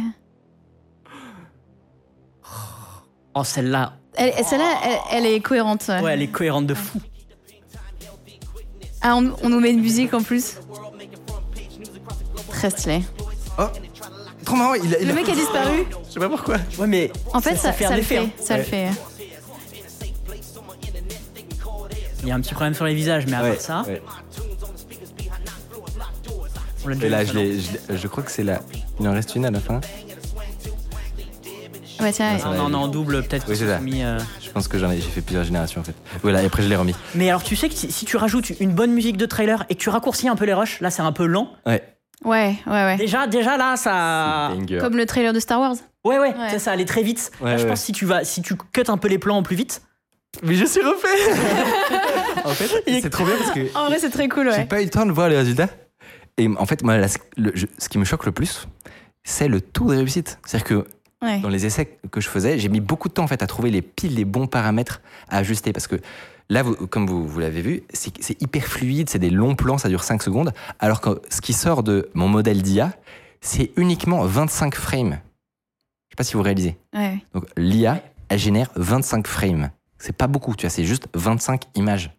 Oh, celle-là. Elle- Celle-là, elle, elle est cohérente. ouais. Ouais, elle est cohérente de fou. Ah, on, on nous met une musique en plus. Très stylé. Oh Trop marrant, il a. il Le a- mec a disparu. Je sais pas pourquoi. Ouais, mais. En fait, ça, fait ça un le fait. hein. Ça le Ouais. fait. Il y a un petit problème sur les visages, mais à Ouais, part ça, ouais. on l'a Et déjà là, vu, je, je crois que c'est là. Il en reste une à la fin. Ouais, tiens. non, aller. non, en double, peut-être Oui, qu'ils c'est ont ça. mis, euh, Je pense que j'en ai, j'ai fait plusieurs générations en fait. Voilà, et après je l'ai remis. Mais alors, tu sais que si, si tu rajoutes une bonne musique de trailer et que tu raccourcis un peu les rushs, là, c'est un peu lent. Ouais. Ouais, ouais, ouais. Déjà, déjà là, ça. Comme le trailer de Star Wars. Ouais, ouais, Ouais. ça, ça allait très vite. Ouais, là, je pense que si tu vas, si tu cut un peu les plans en plus vite, Mais je suis refait En fait, c'est trop bien parce que En vrai, c'est très cool, J'ai ouais. pas eu le temps de voir les résultats. Et en fait, moi, là, ce- le- je- ce qui me choque le plus, c'est le taux de réussite. C'est-à-dire que Ouais. dans les essais que je faisais, j'ai mis beaucoup de temps en fait à trouver les piles, les bons paramètres à ajuster. Parce que là, vous- comme vous, vous l'avez vu, c'est hyper fluide, c'est des longs plans, ça dure 5 secondes. Alors que ce qui sort de mon modèle d'IA, c'est uniquement 25 frames. Je sais pas si vous réalisez. Ouais. Donc l'IA, elle génère 25 frames. C'est pas beaucoup, tu vois, c'est juste 25 images.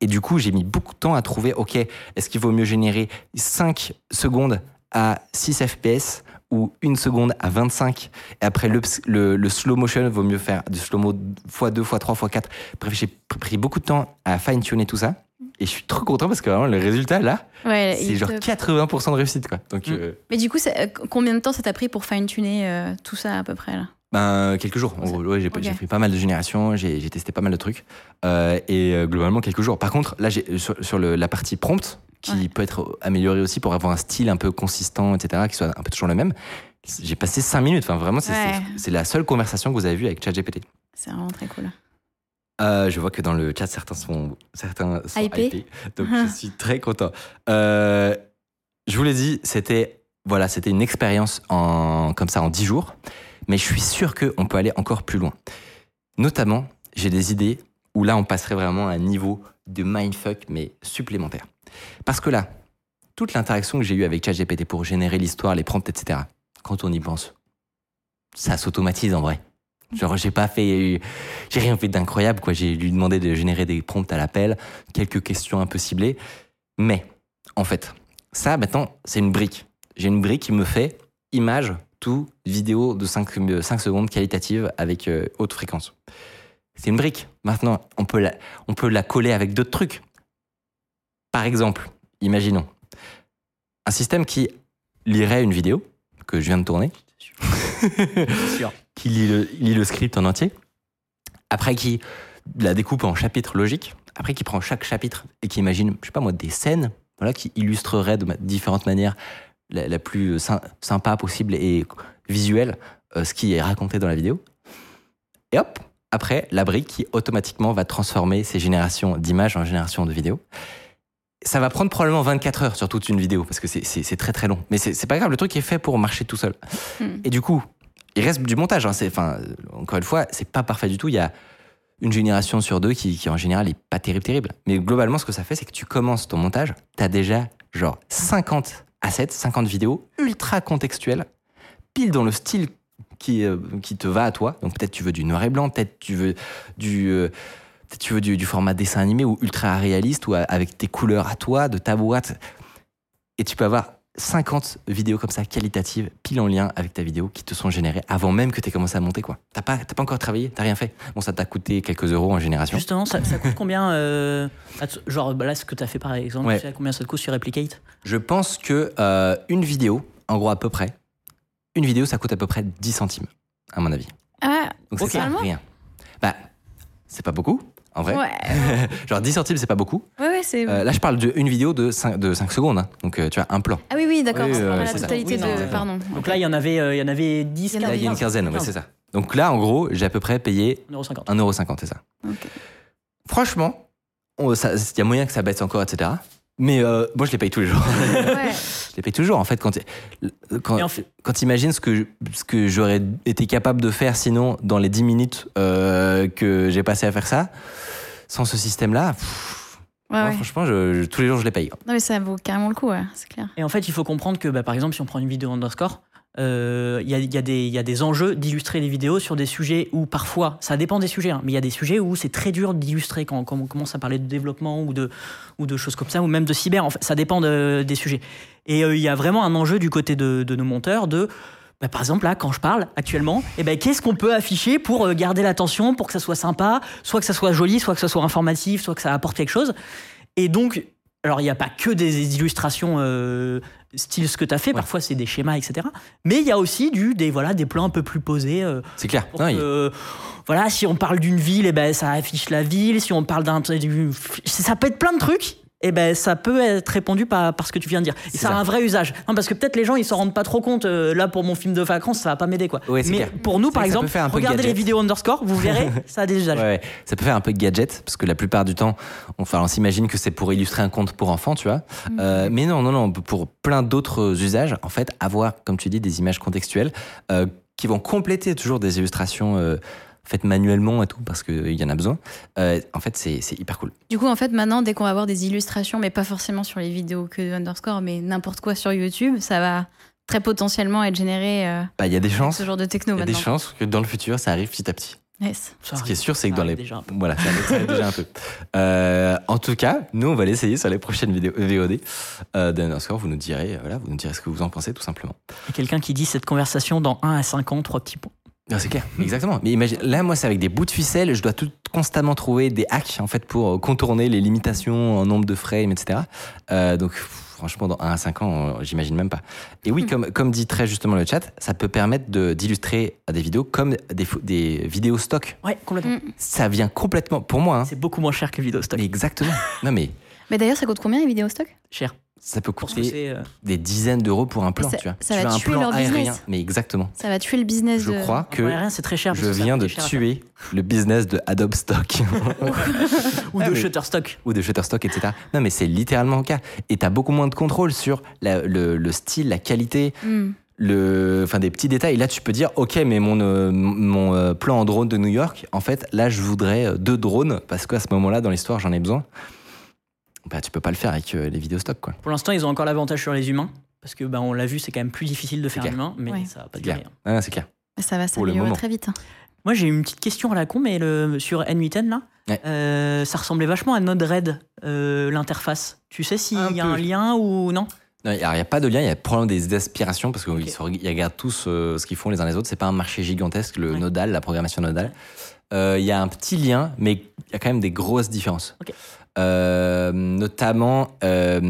Et du coup, j'ai mis beaucoup de temps à trouver, ok, est-ce qu'il vaut mieux générer 5 secondes à 6 FPS ou une seconde à 25. Et après, le, le, le slow motion, vaut mieux faire du slow-mo x2, x3, x4. Bref, j'ai pris beaucoup de temps à fine-tuner tout ça. Et je suis trop content parce que vraiment, le résultat, là, Ouais, c'est genre te- 80% de réussite. Quoi. Donc, Mm. euh, Mais du coup, ça- euh, combien de temps ça t'a pris pour fine-tuner euh, tout ça à peu près là? Ben, quelques jours. En gros, ouais, j'ai Ok. j'ai fait pas mal de générations, j'ai testé pas mal de trucs. Euh, et euh, globalement, quelques jours. Par contre, là, j'ai- sur, sur le- la partie prompt, qui Ouais. peut être améliorée aussi pour avoir un style un peu consistant, etc., qui soit un peu toujours le même, j'ai passé 5 minutes. Enfin, vraiment, c'est Ouais. la seule conversation que vous avez vue avec ChatGPT. C'est vraiment très cool. Euh, je vois que dans le chat, certains sont, certains sont Hypés. hypés. Donc, je suis très content. Euh, je vous l'ai dit, c'était voilà, une expérience en, comme ça en 10 jours. Mais je suis sûr qu'on peut aller encore plus loin. Notamment, j'ai des idées où là, on passerait vraiment à un niveau de mindfuck, mais supplémentaire. Parce que là, toute l'interaction que j'ai eue avec ChatGPT pour générer l'histoire, les prompts, etc., quand on y pense, ça s'automatise en vrai. Genre, j'ai pas fait, j'ai rien fait d'incroyable, quoi. J'ai lui demandé de générer des prompts à l'appel, quelques questions un peu ciblées. Mais, en fait, ça, maintenant, c'est une brique. J'ai une brique qui me fait image, tout, vidéo de 5, secondes qualitative avec euh, haute fréquence. C'est une brique. Maintenant, on peut la, on peut la coller avec d'autres trucs. Par exemple, imaginons un système qui lirait une vidéo que je viens de tourner, qui lit le, lit le script en entier, après qui la découpe en chapitres logiques, après qui prend chaque chapitre et qui imagine, je sais pas moi, des scènes voilà, qui illustreraient de différentes manières la, la plus sy- sympa possible et visuelle euh, ce qui est raconté dans la vidéo. Et hop, après, la brique qui automatiquement va transformer ces générations d'images en générations de vidéos. Ça va prendre probablement 24 heures sur toute une vidéo parce que c'est- très très long. Mais c'est pas grave, le truc est fait pour marcher tout seul. Hmm. Et du coup, il reste du montage. hein. Enfin, euh, encore une fois, c'est pas parfait du tout. Il y a une génération sur deux qui, qui en général est pas terrible, terrible. Mais globalement, ce que ça fait, c'est que tu commences ton montage, t'as déjà genre 50 assets, 50 vidéos ultra contextuelles, pile dans le style qui, euh, qui te va à toi. Donc peut-être tu veux du noir et blanc, peut-être tu veux du, euh, tu veux du, du format dessin animé ou ultra réaliste ou avec tes couleurs à toi, de ta boîte. Et tu peux avoir 50 vidéos comme ça, qualitatives, pile en lien avec ta vidéo, qui te sont générées avant même que tu aies commencé à monter. quoi. T'as pas, t'as pas encore travaillé, t'as rien fait. Bon, ça t'a coûté quelques euros en génération. Justement, ça, ça coûte combien euh, Genre, là, ce que tu as fait par exemple, Ouais. tu sais combien ça te coûte sur Replicate? Je pense que euh, une vidéo, en gros à peu près, une vidéo, ça coûte à peu près 10 centimes, à mon avis. Ah, Donc c'est ça, Seulement rien. Bah, c'est pas beaucoup, en vrai. ouais. Genre 10 centimes, c'est pas beaucoup. Ouais, ouais, c'est. Euh, là, je parle d'une vidéo de 5, de 5 secondes. hein. Donc, euh, tu as un plan. Ah oui, oui, d'accord. Oui, c'est euh, pas la c'est ça. totalité Oui, non, de. Pardon. Donc là, il y en avait, euh, il y en avait 10, Il y en Là, avait il y a une 15. quinzaine, ouais, c'est ça. Donc là, en gros, j'ai à peu près payé 1,50€. 1,50€, c'est ça. Ok. Franchement, il y a moyen que ça baisse encore, etc. Mais euh, moi, je les paye tous les jours. Ouais. je les paye toujours, en fait. Quand, quand, en fait- quand tu imagines ce que, ce que j'aurais été capable de faire sinon dans les 10 minutes euh, que j'ai passé à faire ça, sans ce système-là, pff, Ouais, moi, ouais. franchement, je- je- tous les jours, je les paye. Non, mais ça vaut carrément le coup, ouais, c'est clair. Et en fait, il faut comprendre que, bah, par exemple, si on prend une vidéo underscore, euh, il y, a, y, a des- y a des enjeux d'illustrer les vidéos sur des sujets où parfois, ça dépend des sujets, hein, mais il y a des sujets où c'est très dur d'illustrer quand, on commence à parler de développement ou de, ou de choses comme ça, ou même de cyber. En ça dépend de- des sujets. Et euh, il y a vraiment un enjeu du côté de, nos monteurs de. bah, par exemple, là, quand je parle actuellement, eh ben, qu'est-ce qu'on peut afficher pour euh, garder l'attention, pour que ça soit sympa, soit que ça soit joli, soit que ça soit informatif, soit que ça apporte quelque chose. Et donc, alors il n'y a pas que des illustrations style ce que tu as fait, parfois c'est des schémas, etc. Mais il y a aussi du, des, voilà, des plans un peu plus posés. euh, C'est clair. pour Non, que, il- euh, voilà, si on parle d'une ville, et ben, ça affiche la ville. Si on parle d'un. du- Ça peut être plein de trucs. Et ben, ça peut être répondu par, par ce que tu viens de dire. Et ça, a un vrai usage. Non, parce que peut-être les gens, ils s'en rendent pas trop compte. euh, là, pour mon film de vacances, ça va pas m'aider, quoi. Ouais, Mais clair. pour nous, par exemple, regardez les vidéos underscore, vous verrez, ça a des usages. Ouais, ouais. ça peut faire un peu gadget parce que la plupart du temps, on, enfin, on s'imagine que c'est pour illustrer un conte pour enfants, tu vois. Euh, mais non, non, non, pour plein d'autres usages, en fait, avoir, comme tu dis, des images contextuelles euh, qui vont compléter toujours des illustrations euh, faites manuellement et tout parce qu'il y en a besoin. Euh, en fait, c'est c'est hyper cool. Du coup, en fait, maintenant, dès qu'on va avoir des illustrations, mais pas forcément sur les vidéos que de underscore, mais n'importe quoi sur YouTube, ça va très potentiellement être généré euh, Bah, Il y a des chances. ce genre de techno Il y a des chances que dans le futur, ça arrive petit à petit. Yes. Ce qui est sûr, c'est que dans les. déjà un peu. Voilà, ça arrive, ça arrive déjà un peu. Euh, en tout cas, nous, on va l'essayer sur les prochaines vidéos VOD euh, d'Underscore. Vous nous direz, voilà, vous nous direz ce que vous en pensez, tout simplement. Il y a quelqu'un qui dit cette conversation dans 1 à 5 ans, trois petits points. Non, c'est clair, exactement. Mais imagine, là, moi, c'est avec des bouts de ficelle. Je dois tout constamment trouver des hacks, en fait, pour euh, contourner les limitations en nombre de frames, etc. Euh, donc, franchement, dans 1 à 5 ans, euh, j'imagine même pas. Et oui, comme, comme dit très justement le chat, ça peut permettre de- d'illustrer des vidéos comme des, des vidéos stock. Ouais, complètement. Ça vient complètement, pour moi, hein, C'est beaucoup moins cher que vidéo stock. mais exactement. Non, mais Mais d'ailleurs, ça coûte combien les vidéos stock? Cher. Ça peut coûter euh, des dizaines d'euros pour un plan, ça- tu vois. ça tu va veux un tuer plan leur aérien, business. mais exactement. Ça va tuer le business Je de. crois que c'est très cher. je viens de tuer le business de Adobe Stock. Ou Ah de oui. Shutterstock. ou de Shutterstock, etc. Non, mais c'est littéralement le cas. Et t'as beaucoup moins de contrôle sur la- le, le style, la qualité, Hmm. le, enfin des petits détails. Là, tu peux dire, ok, mais mon euh, mon euh, plan en drone de New York, en fait, là, je voudrais deux drones parce qu'à ce moment-là, dans l'histoire, j'en ai besoin. Bah, tu peux pas le faire avec euh, les vidéos stock, quoi. Pour l'instant, ils ont encore l'avantage sur les humains. Parce que, bah, on l'a vu, c'est quand même plus difficile de faire un clair. humain, mais Ouais. ça va pas clair. hein. Ah, c'est clair. Ça va Pour le s'améliorer moment. très vite. hein. Moi, j'ai une petite question à la con, mais le, sur N8N, là, Ouais. euh, ça ressemblait vachement à Node-RED, euh, l'interface. Tu sais s'il Un y a peu. un lien ou non? Il n'y a pas de lien, il y a probablement des aspirations parce qu'ils regardent tous euh, ce qu'ils font les uns les autres. C'est pas un marché gigantesque, le Ouais. nodal, la programmation nodale. Euh, Il y a un petit lien, mais il y a quand même des grosses différences. Ok. Euh, notamment, euh,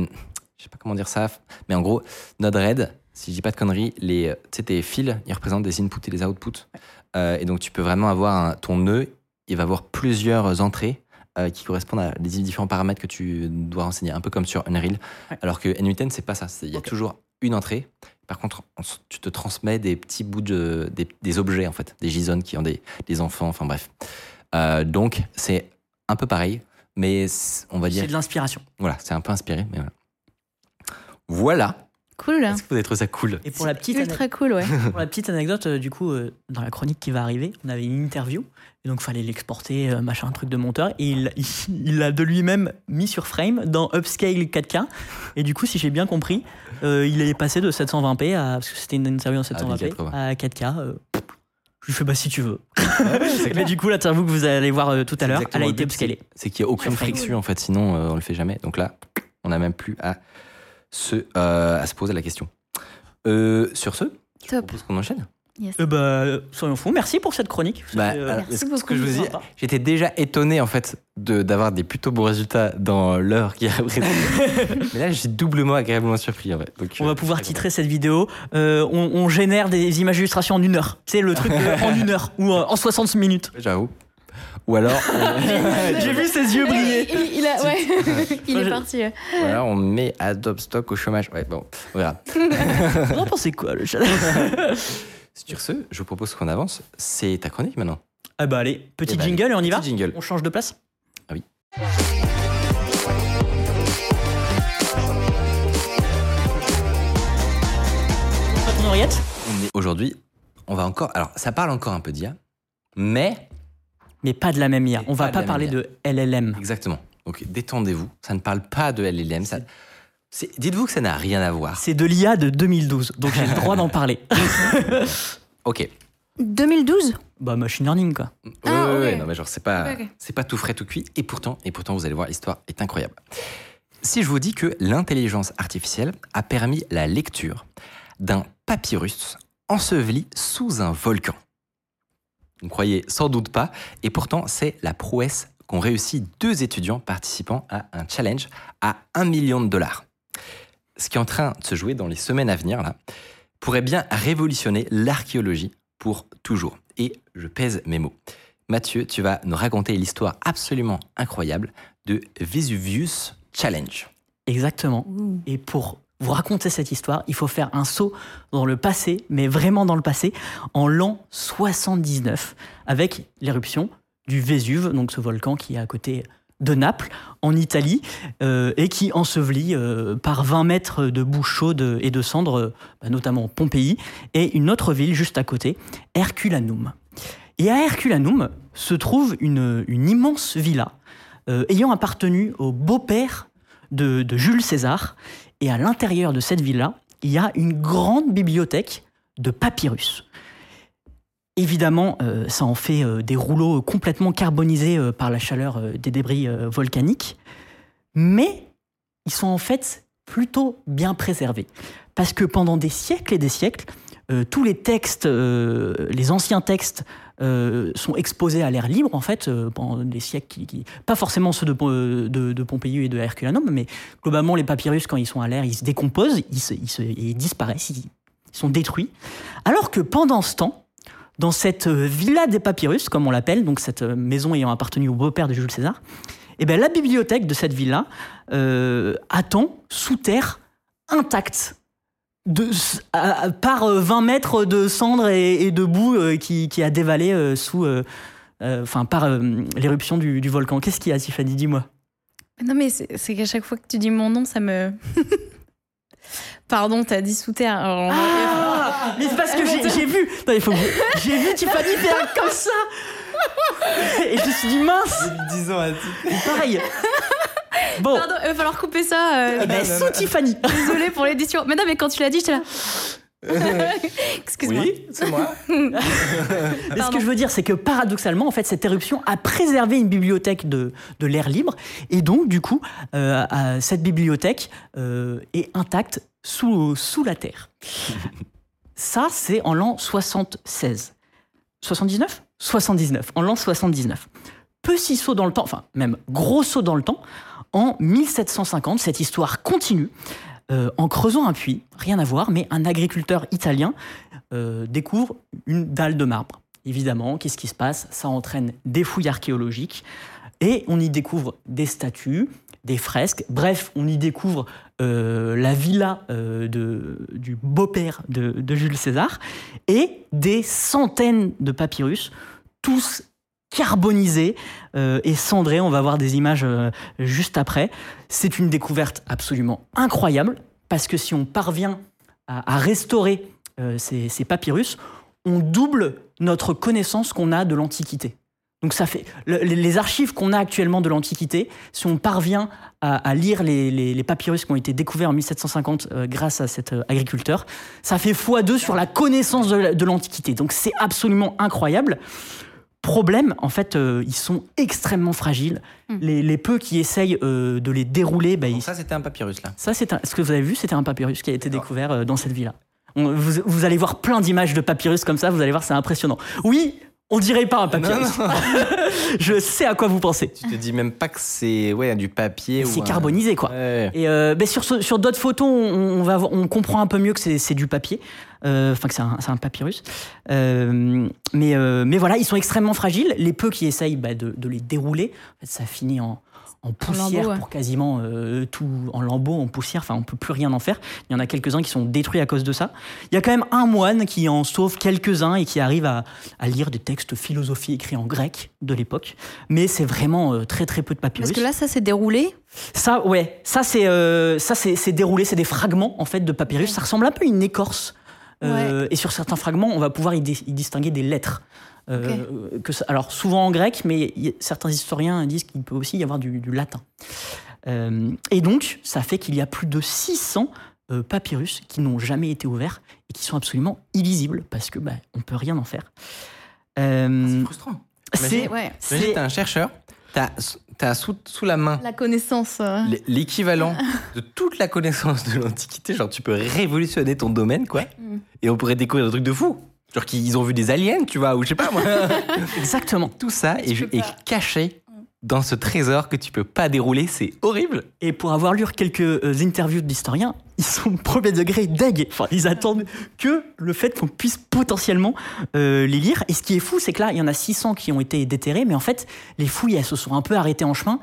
je sais pas comment dire ça, mais en gros, Node-RED, si je dis pas de conneries, les, euh, tes fils, ils représentent des inputs et des outputs. Euh, et donc, tu peux vraiment avoir un- ton nœud, il va avoir plusieurs entrées euh, qui correspondent à des différents paramètres que tu dois renseigner, un peu comme sur Unreal. Ouais. Alors que N8N, c'est pas ça. Il y a toujours une entrée. Par contre, on tu te transmets des petits bouts de, des, des objets, en fait, des JSON qui ont des, des enfants, enfin bref. Euh, donc, c'est un peu pareil, mais on va dire. C'est de l'inspiration. Voilà, c'est un peu inspiré, mais voilà. Voilà. Cool. Est-ce que vous avez trouvé ça cool Et pour la petite, Ultra cool, ouais. pour la petite anecdote, euh, du coup, euh, dans la chronique qui va arriver, on avait une interview. Et donc, fallait l'exporter, euh, machin, un truc de monteur. Et il il- il l'a de lui-même mis sur frame dans Upscale 4K. Et du coup, si j'ai bien compris, euh, il est passé de 720p à. Parce que c'était une interview en 720p 1080. à 4K. Je lui fais bah si tu veux. Mais du coup, l'interview que vous allez voir euh, tout à l'heure, elle a été upscalée. C'est qu'il n'y a aucune friction, en fait, sinon euh, on le fait jamais. Donc là, on n'a même plus à se, euh, à se poser la question. Euh, sur ce, je Top. propose qu'on enchaîne. Yes. Euh, bah, soyons fous. Merci pour cette chronique. Bah, euh, merci ce- ce beaucoup, que je vous dis, j'étais déjà étonné en fait de d'avoir des plutôt bons résultats dans l'heure qui a précédé. Mais là, je suis doublement agréablement surpris en fait. Donc, On euh, va pouvoir très titrer cette vidéo. euh, on, on génère des images d'illustration en une heure. C'est le truc en une heure ou en en 60 minutes. J'avoue. Ou alors, on, J'ai vu ses yeux briller. Il, il a, ouais. il Moi, est parti. ou alors on met Adobe Stock au chômage. Ouais, bon, on verra. Vous en pensez quoi, le chat? Sur ce, je vous propose qu'on avance. C'est ta chronique maintenant. Ah bah allez, petit Eh ben, jingle et on y va jingle. On change de place Ah oui. On est aujourd'hui, on va encore. Alors, ça parle encore un peu d'IA, mais Mais pas de la même IA. On va pas de pas la parler de LLM. exactement. Donc, détendez-vous. Ça ne parle pas de LLM. Ça... Dites-vous que ça n'a rien à voir. C'est de l'IA de 2012, donc j'ai le droit d'en parler. Ok. 2012 bah machine learning quoi. Ah, Ouais, ouais, ok. ouais, non, mais genre, pas, c'est pas tout frais, tout cuit. Et pourtant, et pourtant, vous allez voir, l'histoire est incroyable. Si je vous dis que l'intelligence artificielle a permis la lecture d'un papyrus enseveli sous un volcan. Vous ne croyez sans doute pas, et pourtant, c'est la prouesse qu'ont réussi deux étudiants participant à un challenge à 1 million de dollars. Ce qui est en train de se jouer dans les semaines à venir, là, pourrait bien révolutionner l'archéologie pour toujours. Et je pèse mes mots. Mathieu, tu vas nous raconter l'histoire absolument incroyable de Vesuvius Challenge. Exactement. Et pour vous raconter cette histoire, il faut faire un saut dans le passé, mais vraiment dans le passé, en l'an 79, avec l'éruption du Vésuve, donc ce volcan qui est à côté de Naples, en Italie, euh, et qui ensevelit euh, par 20 mètres de boue chaude et de cendres, euh, bah, notamment Pompéi, et une autre ville juste à côté, Herculanum. Et à Herculanum se trouve une, immense villa ayant appartenu au beau-père de Jules César. Et à l'intérieur de cette villa, il y a une grande bibliothèque de papyrus. Évidemment, euh, ça en fait euh, des rouleaux complètement carbonisés euh, par la chaleur des débris volcaniques, mais ils sont en fait plutôt bien préservés. Parce que pendant des siècles et des siècles, tous les textes, les anciens textes, sont exposés à l'air libre, en fait, pendant des siècles, qui, pas forcément ceux de, de, Pompéi et de Herculanum, mais globalement, les papyrus, quand ils sont à l'air, ils se décomposent, ils, se- ils se- ils disparaissent, ils sont détruits. Alors que pendant ce temps, dans cette euh, villa des papyrus, comme on l'appelle, donc cette euh, maison ayant appartenu au beau-père de Jules César, eh ben, la bibliothèque de cette villa euh, attend sous terre intacte. Par euh, 20 mètres de cendres et, de boue qui, a dévalé sous, enfin par l'éruption du, volcan. Qu'est-ce qu'il y a, Tiffany Dis-moi. Non, mais c'est qu'à chaque fois que tu dis mon nom, ça me. Pardon, t'as dit sous terre. Alors, Ah Mais c'est parce que j'ai j'ai vu, non, il faut j'ai vu Tiffany faire comme ça. Et je me suis dit mince, 10 ans à pareil. Bon, Pardon, il va falloir couper ça. euh, eh ben, sous Tiffany. Désolée pour l'édition. Mais non, mais quand tu l'as dit, j'étais là. Excuse-moi. Oui, c'est moi. Mais ce que je veux dire, c'est que paradoxalement, en fait, cette éruption a préservé une bibliothèque de, de l'air libre, et donc, du coup, euh, cette bibliothèque euh, est intacte sous, sous la terre. Ça, c'est en l'an 76. 79 79, en l'an 79. Petit saut dans le temps, enfin, même gros saut dans le temps, en 1750, cette histoire continue. euh, en creusant un puits, rien à voir, mais un agriculteur italien euh, découvre une dalle de marbre. Évidemment, qu'est-ce qui se passe? Ça entraîne des fouilles archéologiques et on y découvre des statues, des fresques. Bref, on y découvre euh, la villa euh, du beau-père de, Jules César et des centaines de papyrus, tous carbonisés euh, et cendrés. On va voir des images juste après. C'est une découverte absolument incroyable parce que si on parvient à, restaurer ces papyrus, on double notre connaissance qu'on a de l'Antiquité. Donc ça fait le- les archives qu'on a actuellement de l'Antiquité, si on parvient à, à lire les, les- les papyrus qui ont été découverts en 1750 euh, grâce à cet euh, agriculteur, ça fait x2 sur la connaissance de la- de l'Antiquité. Donc c'est absolument incroyable. Problème, en fait, euh, ils sont extrêmement fragiles. Hmm. Les, les peu qui essayent euh, de les dérouler, bah, ils- ça, c'était un papyrus, là. ça, c'est ce que vous avez vu, c'était un papyrus qui a été découvert euh, dans cette villa. On- vous, vous allez voir plein d'images de papyrus comme ça, vous allez voir, c'est impressionnant. Oui, on dirait pas un. Non, non. Je sais à quoi vous pensez. Tu te dis même pas que c'est ouais, du papier. C'est carbonisé, quoi. Ouais. Et euh, ben, sur, d'autres photos, on, on va, voir- on comprend un peu mieux que c'est du papier, Euh, enfin que c'est un, papyrus. Euh, mais, mais voilà, ils sont extrêmement fragiles. Les peu qui essayent bah, de, de les dérouler, ça finit en, en poussière lambeaux, pour quasiment euh, tout, en lambeaux, en poussière. Enfin, on peut plus rien en faire. Il y en a quelques-uns qui sont détruits à cause de ça. Il y a quand même un moine qui en sauve quelques-uns et qui arrive à, à lire des textes philosophiques écrits en grec de l'époque. Mais c'est vraiment euh, très très peu de papyrus. Parce que là, ça s'est déroulé. Ça, ouais, ça c'est euh, ça c'est c'est déroulé, c'est des fragments en fait de papyrus. Ça ressemble un peu à une écorce. Et sur certains fragments, on va pouvoir y distinguer des lettres. Euh, que ça- alors souvent en grec, mais y- certains historiens disent qu'il peut aussi y avoir du, du latin. Euh, et donc, ça fait qu'il y a plus de 600 euh, papyrus qui n'ont jamais été ouverts et qui sont absolument illisibles parce que bah, on peut rien en faire. Euh, C'est frustrant. c'est Ouais. Imagine, un chercheur, t'as as sous, sous la main La connaissance. euh. l'équivalent de toute la connaissance de l'Antiquité. Genre, tu peux révolutionner ton domaine, quoi. Mm. Et on pourrait découvrir des trucs de fou. Genre qu'ils ont vu des aliens, tu vois, ou je sais pas moi. exactement. Tout ça est, caché dans ce trésor que tu peux pas dérouler. C'est horrible. Et pour avoir lu quelques euh, interviews d'historiens, ils sont premier degré deg. Enfin, ils attendent que le fait qu'on puisse potentiellement euh, les lire. Et ce qui est fou, c'est que là, il y en a 600 qui ont été déterrés, mais en fait, les fouilles, elles se sont un peu arrêtées en chemin.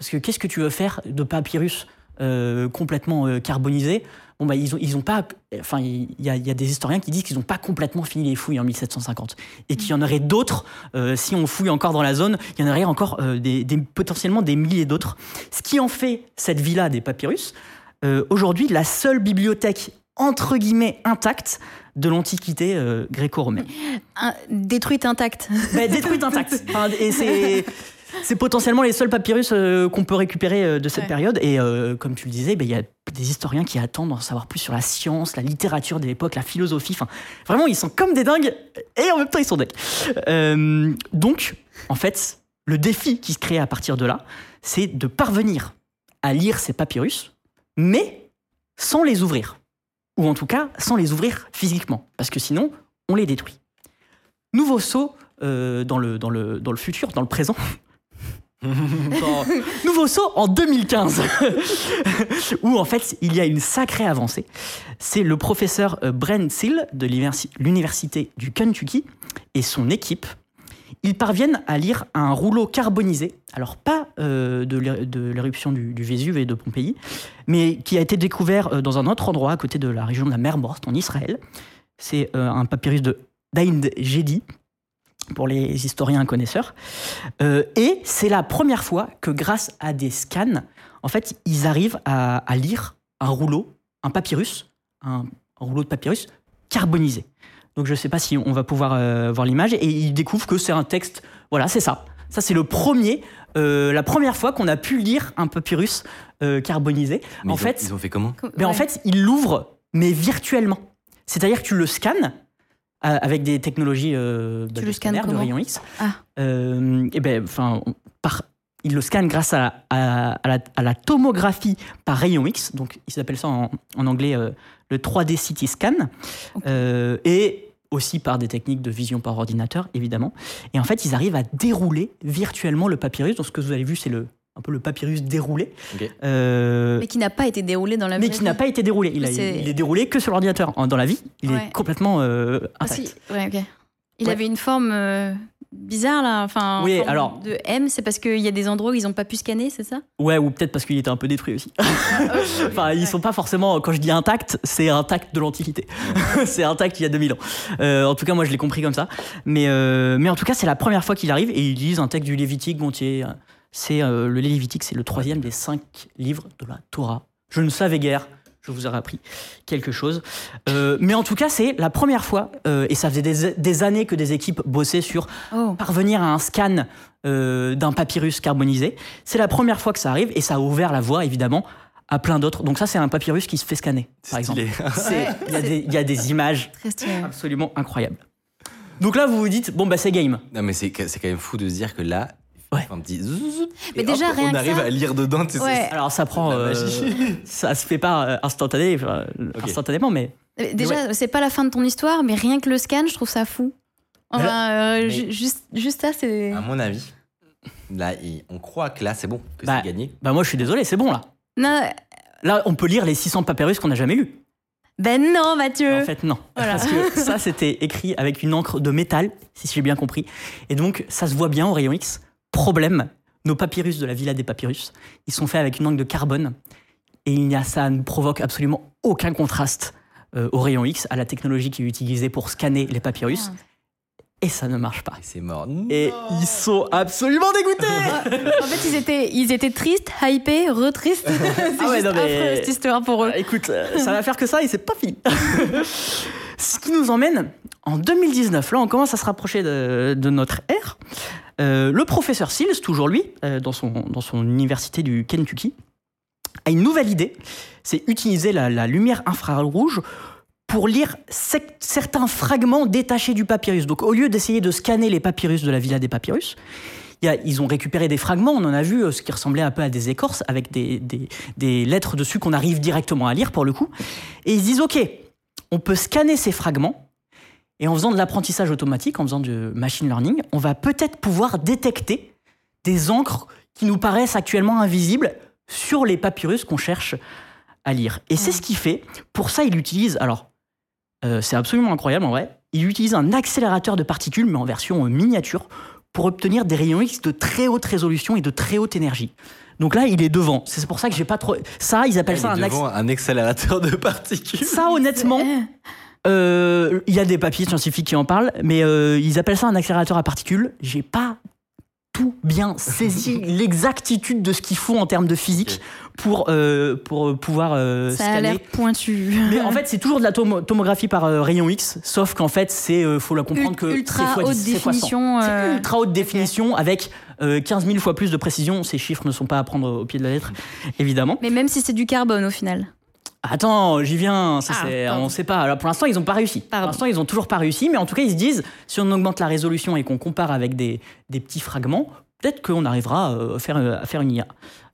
Parce que qu'est-ce que tu veux faire de papyrus euh, complètement euh, carbonisé? Bon, bah, ils ont, ils ont pas. Enfin, il y, y a des historiens qui disent qu'ils n'ont pas complètement fini les fouilles en 1750. Et qu'il y en aurait d'autres, euh, si on fouille encore dans la zone, il y en aurait encore euh, des, des- potentiellement des milliers d'autres. Ce qui en fait cette villa des papyrus, euh, aujourd'hui, la seule bibliothèque, entre guillemets, intacte de l'Antiquité gréco-romaine. Détruite intacte. Mais détruite intacte. Enfin, et c'est. C'est potentiellement les seuls papyrus euh, qu'on peut récupérer euh, de cette Ouais. période. Et euh, comme tu le disais, ben, il y a des historiens qui attendent d'en savoir plus sur la science, la littérature de l'époque, la philosophie. Enfin, vraiment, ils sont comme des dingues et en même temps, ils sont dingues. Donc, en fait, le défi qui se crée à partir de là, c'est de parvenir à lire ces papyrus, mais sans les ouvrir. Ou en tout cas, sans les ouvrir physiquement. Parce que sinon, on les détruit. Nouveau saut euh, dans, le, dans, le, dans le futur, dans le présent. Nouveau saut en 2015, où en fait il y a une sacrée avancée. C'est le professeur euh, Brent Seal de l'universi- l'université du Kentucky et son équipe. Ils parviennent à lire un rouleau carbonisé, alors pas euh, de l'é- de l'éruption du, Vésuve et de Pompéi, mais qui a été découvert euh, dans un autre endroit à côté de la région de la mer Morte en Israël. C'est un papyrus de d'Aïnd Gedi pour les historiens connaisseurs. Euh, et c'est la première fois que grâce à des scans, en fait, ils arrivent à, à lire un rouleau, un papyrus, un, un rouleau de papyrus carbonisé. Donc je ne sais pas si on va pouvoir euh, voir l'image et ils découvrent que c'est un texte. Voilà, c'est ça. Ça c'est le premier, euh, la première fois qu'on a pu lire un papyrus euh, carbonisé. Mais en ils ont- fait, ils ont fait comment? Mais en Ouais. fait, ils l'ouvrent, mais virtuellement. C'est-à-dire que tu le scannes avec des technologies euh, bah, Tu le scanner, de rayon X. Ah. Euh, et ben, enfin, par, le scannent grâce à, à- à la, à la tomographie par rayon X. Donc, ils appellent ça en, en anglais euh, le 3D CT scan. Euh, et aussi par des techniques de vision par ordinateur, évidemment. Et en fait, ils arrivent à dérouler virtuellement le papyrus. Donc, ce que vous avez vu, c'est le, un peu le papyrus déroulé. Euh, Mais qui n'a pas été déroulé dans la mais vraie qui n'a pas été déroulé. Il, a- il est déroulé que sur l'ordinateur. En- Dans la vie, il Ouais. est complètement euh, Parce intact. qu'il- ouais, ok. Il Ouais. avait une forme euh, bizarre là, enfin. en Oui, forme alors- De M, c'est parce qu'il y a des endroits où ils n'ont pas pu scanner, c'est ça? Ouais, ou peut-être parce qu'il était un peu détruit aussi. enfin, ils sont pas forcément. Quand je dis intact, c'est intact de l'Antiquité. c'est intact il y a 2000 ans. Euh, en tout cas, moi, je l'ai compris comme ça. Mais, euh, mais en tout cas, c'est la première fois qu'il arrive et ils lisent un texte du Lévitique gontier. C'est euh, le Lévitique, c'est le troisième des cinq livres de la Torah. Je ne savais guère. Je vous ai appris quelque chose. Euh, mais en tout cas, c'est la première fois, euh, et ça faisait des, des années que des équipes bossaient sur Oh. parvenir à un scan euh, d'un papyrus carbonisé. C'est la première fois que ça arrive et ça a ouvert la voie évidemment à plein d'autres. Donc ça c'est un papyrus qui se fait scanner par exemple. Ouais, Il y, a des- il y a des images absolument incroyables. Donc là vous vous dites bon bah c'est game. Non, mais c'est c'est quand même fou de se dire que là, Ouais. un petit zzzz, Mais déjà, hop, rien on que arrive ça- à lire dedans. tu sais, Ouais. Alors ça prend, euh, ça se fait pas euh, instantané, enfin, instantanément, mais Déjà, c'est pas la fin de ton histoire, mais rien que le scan, je trouve ça fou. Enfin, euh, juste, juste ça, c'est. À mon avis, là, on croit que là, c'est bon, que Bah, c'est gagné. bah moi je suis désolé, c'est bon là. Non, Là on peut lire les 600 papyrus qu'on n'a jamais lus. ben non, Mathieu. En fait, non. Voilà. Parce que ça, c'était écrit avec une encre de métal, si j'ai bien compris. Et donc, ça se voit bien au rayon X. Problème, nos papyrus de la Villa des Papyrus, ils sont faits avec une encre de carbone. Et il y a, ça ne provoque absolument aucun contraste euh, au rayon X, à la technologie qui est utilisée pour scanner les papyrus. Ah. Et ça ne marche pas. Et c'est mort. Et ils sont absolument dégoûtés en fait, ils étaient, ils étaient tristes, hypés, re-tristes. c'est Ah ouais, juste non, mais- affreux, cette histoire pour eux. Euh, Écoute, euh, ça va faire que ça et c'est pas fini. Ce qui nous emmène en 2019. Là, on commence à se rapprocher de, de notre ère. Euh, le professeur Sills, toujours lui, euh, dans, son, université du Kentucky, a une nouvelle idée. C'est utiliser la, lumière infrarouge pour lire certains fragments détachés du papyrus. Donc, au lieu d'essayer de scanner les papyrus de la Villa des Papyrus, ils ont récupéré des fragments, on en a vu, euh, ce qui ressemblait un peu à des écorces, avec des, des- des lettres dessus qu'on arrive directement à lire pour le coup. Et ils se disent, OK, on peut scanner ces fragments, et en faisant de l'apprentissage automatique, en faisant du machine learning, on va peut-être pouvoir détecter des encres qui nous paraissent actuellement invisibles sur les papyrus qu'on cherche à lire. Et c'est ce qu'il fait. Pour ça, il utilise, alors, euh, c'est absolument incroyable en vrai, il utilise un accélérateur de particules, mais en version euh, miniature, pour obtenir des rayons X de très haute résolution et de très haute énergie. Donc là, il est devant. C'est pour ça que j'ai pas trop. Ça, ils appellent Il ça est un accélérateur. devant un accélérateur de particules. Ça, honnêtement, il y a des papiers scientifiques qui en parlent, mais euh, ils appellent ça un accélérateur à particules. J'ai pas tout bien saisi l'exactitude de ce qu'il faut en termes de physique pour, euh, pour pouvoir euh, Ça a l'air pointu. Mais en fait, c'est toujours de la tomo- tomographie par euh, rayon X, sauf qu'en fait, c'est euh, faut la comprendre que ultra fois haute 10, c'est fois 100. définition, C'est euh, ultra haute définition avec euh, 15 000 fois plus de précision. Ces chiffres ne sont pas à prendre au pied de la lettre, évidemment. Mais même si c'est du carbone au final. Attends, j'y viens. Ça, Ah, c'est- on sait pas. Alors, pour l'instant, ils n'ont pas réussi. Pardon. Pour l'instant, ils ont toujours pas réussi. Mais en tout cas, ils se disent, si on augmente la résolution et qu'on compare avec des, des petits fragments, peut-être qu'on arrivera euh, à faire, à faire une IA.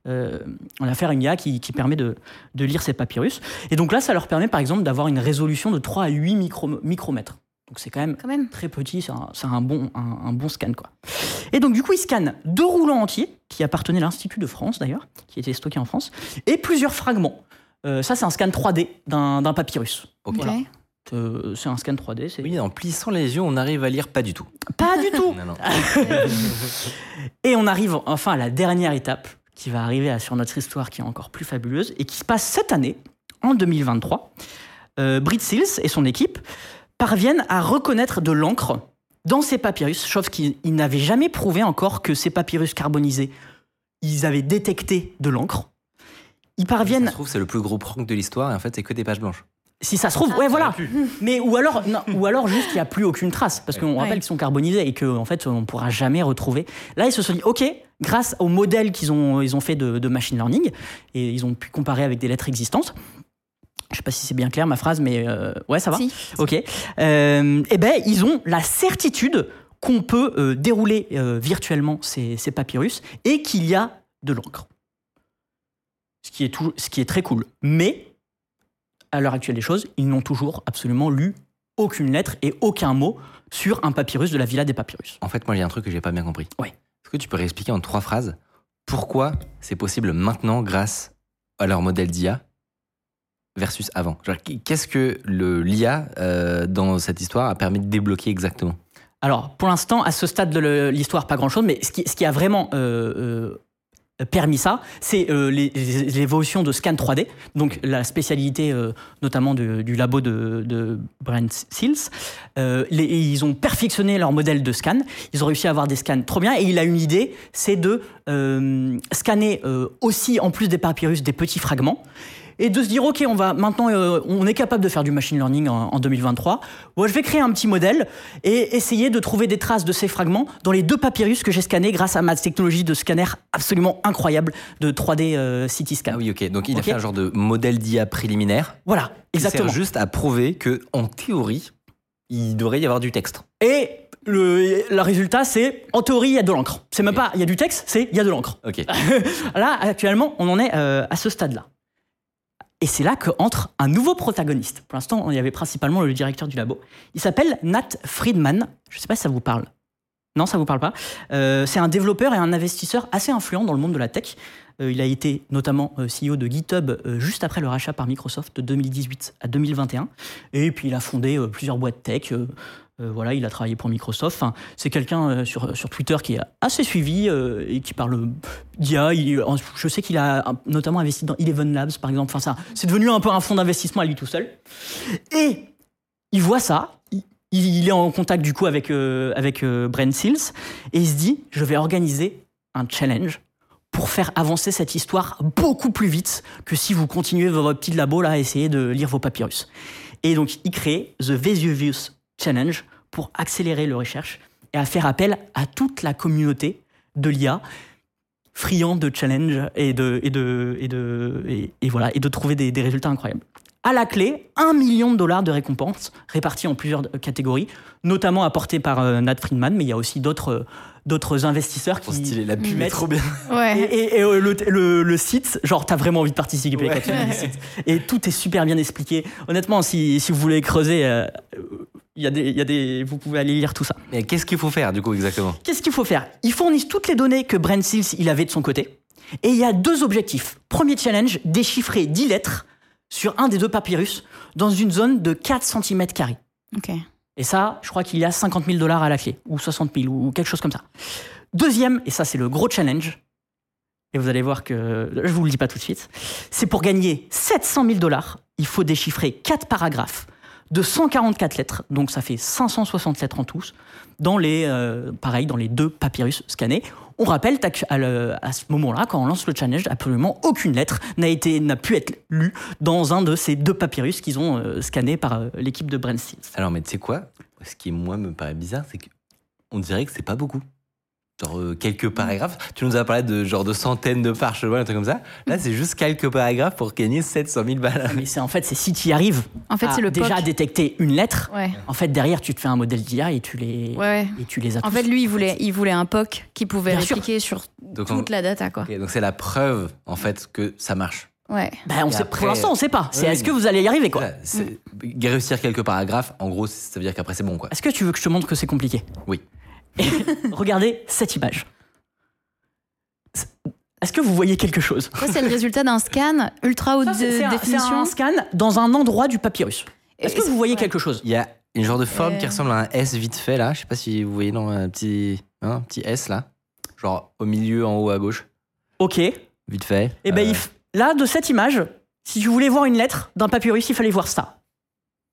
Euh, on va faire une IA qui, qui permet de, de lire ces papyrus. Et donc là, ça leur permet, par exemple, d'avoir une résolution de 3 à 8 micro- micromètres. Donc c'est quand même Quand même. très petit, c'est un, bon, un, un bon scan. Quoi. Et donc du coup, ils scannent deux roulants entiers, qui appartenaient à l'Institut de France d'ailleurs, qui étaient stockés en France, et plusieurs fragments. Euh, ça, c'est un scan 3D d'un d'un papyrus. Ok. Voilà. Euh, c'est un scan 3D, c'est Oui, en plissant les yeux, on arrive à lire pas du tout. pas du tout. Non, non. Et on arrive enfin à la dernière étape qui va arriver à- sur notre histoire qui est encore plus fabuleuse et qui se passe cette année, en 2023. Euh, Brit Seals et son équipe parviennent à reconnaître de l'encre dans ces papyrus, chose qu'ils ils n'avaient jamais prouvé encore que ces papyrus carbonisés, ils avaient détecté de l'encre. Ils Ça parviennent se trouve, c'est le plus gros prank de l'histoire et en fait, c'est que des pages blanches. Si ça se trouve, ouais, voilà. Mais ou alors, non, ou alors juste il n'y a plus aucune trace, parce qu'on Ouais. rappelle qu'ils sont carbonisés et qu'en en fait on ne pourra jamais retrouver. Là, ils se sont dit, ok, grâce au modèle qu'ils ont, ils ont fait de, de machine learning et ils ont pu comparer avec des lettres existantes. Je sais pas si c'est bien clair ma phrase, mais euh, ouais, ça va. Si. Ok. Euh, eh ben, ils ont la certitude qu'on peut euh, dérouler euh, virtuellement ces, ces papyrus et qu'il y a de l'encre. Ce qui est tout- ce qui est très cool. Mais à l'heure actuelle des choses, ils n'ont toujours absolument lu aucune lettre et aucun mot sur un papyrus de la Villa des Papyrus. En fait, moi, il y a un truc que j'ai pas bien compris. Ouais. Est-ce que tu peux réexpliquer en trois phrases pourquoi c'est possible maintenant grâce à leur modèle d'IA versus avant? Qu'est-ce que le l'IA euh, dans cette histoire a permis de débloquer exactement? Alors, pour l'instant, à ce stade de l'histoire, pas grand-chose, mais ce qui, ce qui a vraiment euh, euh, permis ça, c'est euh, évolutions de scan 3D, donc la spécialité euh, notamment du labo de, Brent Seals. Euh, ils ont perfectionné leur modèle de scan, ils ont réussi à avoir des scans trop bien, et il a une idée, c'est de euh, scanner euh, aussi, en plus des papyrus, des petits fragments, et de se dire ok on va maintenant euh, on est capable de faire du machine learning en, en 2023 Bon, je vais créer un petit modèle et essayer de trouver des traces de ces fragments dans les deux papyrus que j'ai scannés grâce à ma technologie de scanner absolument incroyable de 3D euh, CT scan Ah oui, ok. Donc il a fait un genre de modèle d'IA préliminaire. voilà qui sert exactement juste à prouver que, en théorie, il devrait y avoir du texte. et le, le résultat c'est en théorie il y a de l'encre c'est même pas il y a du texte c'est il y a de l'encre Ok. là, actuellement, on en est euh, à ce stade-là. Et c'est là qu'entre un nouveau protagoniste. Pour l'instant, il y avait principalement le directeur du labo. Il s'appelle Nat Friedman. Je ne sais pas si ça vous parle. Non, ça vous parle pas. Euh, c'est un développeur et un investisseur assez influent dans le monde de la tech. Euh, il a été notamment euh, CEO de GitHub juste après le rachat par Microsoft de 2018 à 2021. Et puis il a fondé plusieurs boîtes tech. Euh, euh, voilà, il a travaillé pour Microsoft. C'est quelqu'un euh, sur, sur Twitter qui est assez suivi euh, et qui parle d'IA. Je sais qu'il a euh, notamment investi dans Eleven Labs, par exemple. Enfin, ça, c'est devenu un peu un fonds d'investissement à lui tout seul. Et il voit ça. Il, est en contact du coup avec, euh, avec euh, Brent Seals et il se dit je vais organiser un challenge pour faire avancer cette histoire beaucoup plus vite que si vous continuez votre petit labo là à essayer de lire vos papyrus. Et donc il crée The Vesuvius Challenge pour accélérer le recherche et à faire appel à toute la communauté de l'IA friand de challenge et de et de et de et, et voilà et de trouver des, des résultats incroyables. À la clé, un million de dollars de récompenses répartis en plusieurs catégories, notamment apportés par euh, Nat Friedman, mais il y a aussi d'autres euh, d'autres investisseurs qui stylé, la pub est trop bien. et, Ouais. et- et, euh, le, le- le site, genre, t'as vraiment envie de participer quand tu lis le site. Et tout est super bien expliqué. Honnêtement, si, si vous voulez creuser, euh, il y a des, il y a des, vous pouvez aller lire tout ça. Mais qu'est-ce qu'il faut faire du coup exactement? Qu'est-ce qu'il faut faire? Ils fournissent toutes les données que Brent Seals il avait de son côté. Et il y a deux objectifs. Premier challenge, déchiffrer 10 lettres sur un des deux papyrus dans une zone de 4 cm. Ok. Et ça, je crois qu'il y a 50 000 dollars à la clé, ou 60 000, ou quelque chose comme ça. Deuxième, et ça c'est le gros challenge, et vous allez voir que je vous le dis pas tout de suite, c'est pour gagner 700 000 dollars, il faut déchiffrer quatre paragraphes de 144 lettres, donc ça fait 560 lettres en tous, dans les, euh, pareil, dans les deux papyrus scannés. On rappelle à ce moment-là, quand on lance le challenge, absolument aucune lettre n'a été n'a pu être lue dans un de ces deux papyrus qu'ils ont euh, scannés par euh, l'équipe de Brent Steels. Alors, mais tu sais quoi? Ce qui, moi, me paraît bizarre, c'est qu'on dirait que c'est pas beaucoup. Genre euh, quelques paragraphes. Tu nous as parlé de genre de centaines de parchemins, un truc comme ça. Là, c'est juste quelques paragraphes pour gagner 700 000 balles. Mais c'est en fait, c'est si tu y arrives En fait, à c'est le déjà POC. détecter une lettre, Ouais. en fait, derrière, tu te fais un modèle d'IA et tu les, Ouais. et tu les as En tous. fait, lui, il voulait, il voulait un POC qui pouvait Bien sûr. répliquer sur Donc, on- toute la data, quoi. Donc c'est la preuve, en fait, que ça marche. Ouais. Ben, on sait, après- pour l'instant, on sait pas. C'est Oui, est-ce que vous allez y arriver, quoi? Voilà, c'est- Réussir quelques paragraphes, en gros, ça veut dire qu'après c'est bon, quoi. Est-ce que tu veux que je te montre que c'est compliqué? Oui. Regardez cette image. Est-ce que vous voyez quelque chose? C'est le résultat d'un scan ultra haute Ça, c'est- c'est un- C'est définition. un scan dans un endroit du papyrus. Est-ce que Et- vous voyez ouais. quelque chose? Il y a une genre de forme Euh. qui ressemble à un S vite fait là. Je sais pas si vous voyez non, un petit, hein, un petit S là. Genre au milieu, en haut à gauche. Ok. Et Vite fait. ben, Euh, f- là, de cette image, si tu voulais voir une lettre d'un papyrus, il fallait voir ça.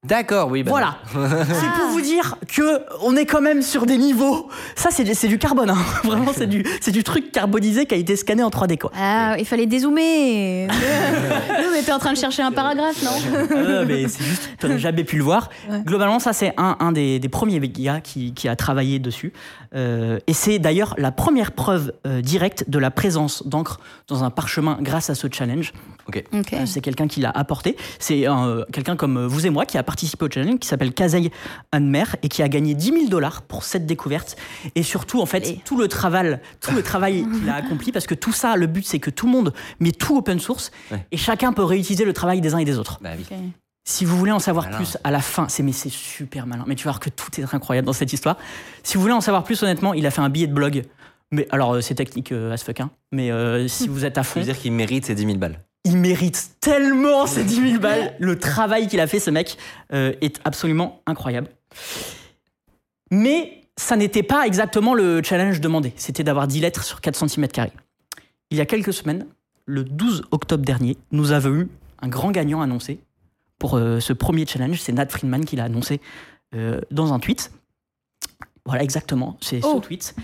D'accord, oui. bah Voilà. C'est pour vous dire que on est quand même sur des niveaux. Ça, c'est du- carbone. hein. Vraiment, c'est du, truc carbonisé qui a été scanné en 3D. Quoi. Ah, il fallait dézoomer. Nous, on était en train de chercher un paragraphe, non? Euh, mais c'est juste, tu n'aurais jamais pu le voir. Ouais. Globalement, ça, c'est un, un des, des premiers gars qui, qui a travaillé dessus. Euh, et c'est d'ailleurs la première preuve euh, directe de la présence d'encre dans un parchemin grâce à ce challenge. Ok. Euh, c'est quelqu'un qui l'a apporté. C'est euh, quelqu'un comme vous et moi qui a participé au challenge, qui s'appelle Kazay Anmer et qui a gagné 10 000 dollars pour cette découverte. Et surtout, en fait, tout le travail, tout le travail qu'il a accompli, parce que tout ça, le but, c'est que tout le monde met tout open source Ouais. et chacun peut réutiliser le travail des uns et des autres. Bah oui. Si vous voulez en savoir Malin. plus à la fin, c'est mais c'est super malin. Mais tu vas voir que tout est incroyable dans cette histoire. Si vous voulez en savoir plus, honnêtement, il a fait un billet de blog. Mais alors, euh, c'est technique euh, as fuck, hein. Mais euh, si vous êtes à Ça fond, veut dire qu'il mérite ses 10 000 balles. il mérite tellement ces 10 000 balles. Le travail qu'il a fait, ce mec, euh, est absolument incroyable. Mais ça n'était pas exactement le challenge demandé. C'était d'avoir 10 lettres sur 4 cm. Il y a quelques semaines, le 12 octobre dernier, nous avons eu un grand gagnant annoncé pour euh, ce premier challenge. C'est Nat Friedman qui l'a annoncé euh, dans un tweet. Voilà, exactement. C'est Oh. ce tweet.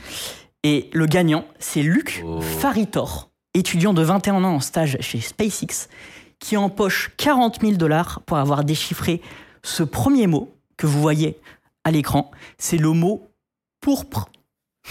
Et le gagnant, c'est Luc Oh. Faritor, étudiant de 21 ans en stage chez SpaceX, qui empoche 40 000 dollars pour avoir déchiffré ce premier mot que vous voyez à l'écran. C'est le mot pourpre.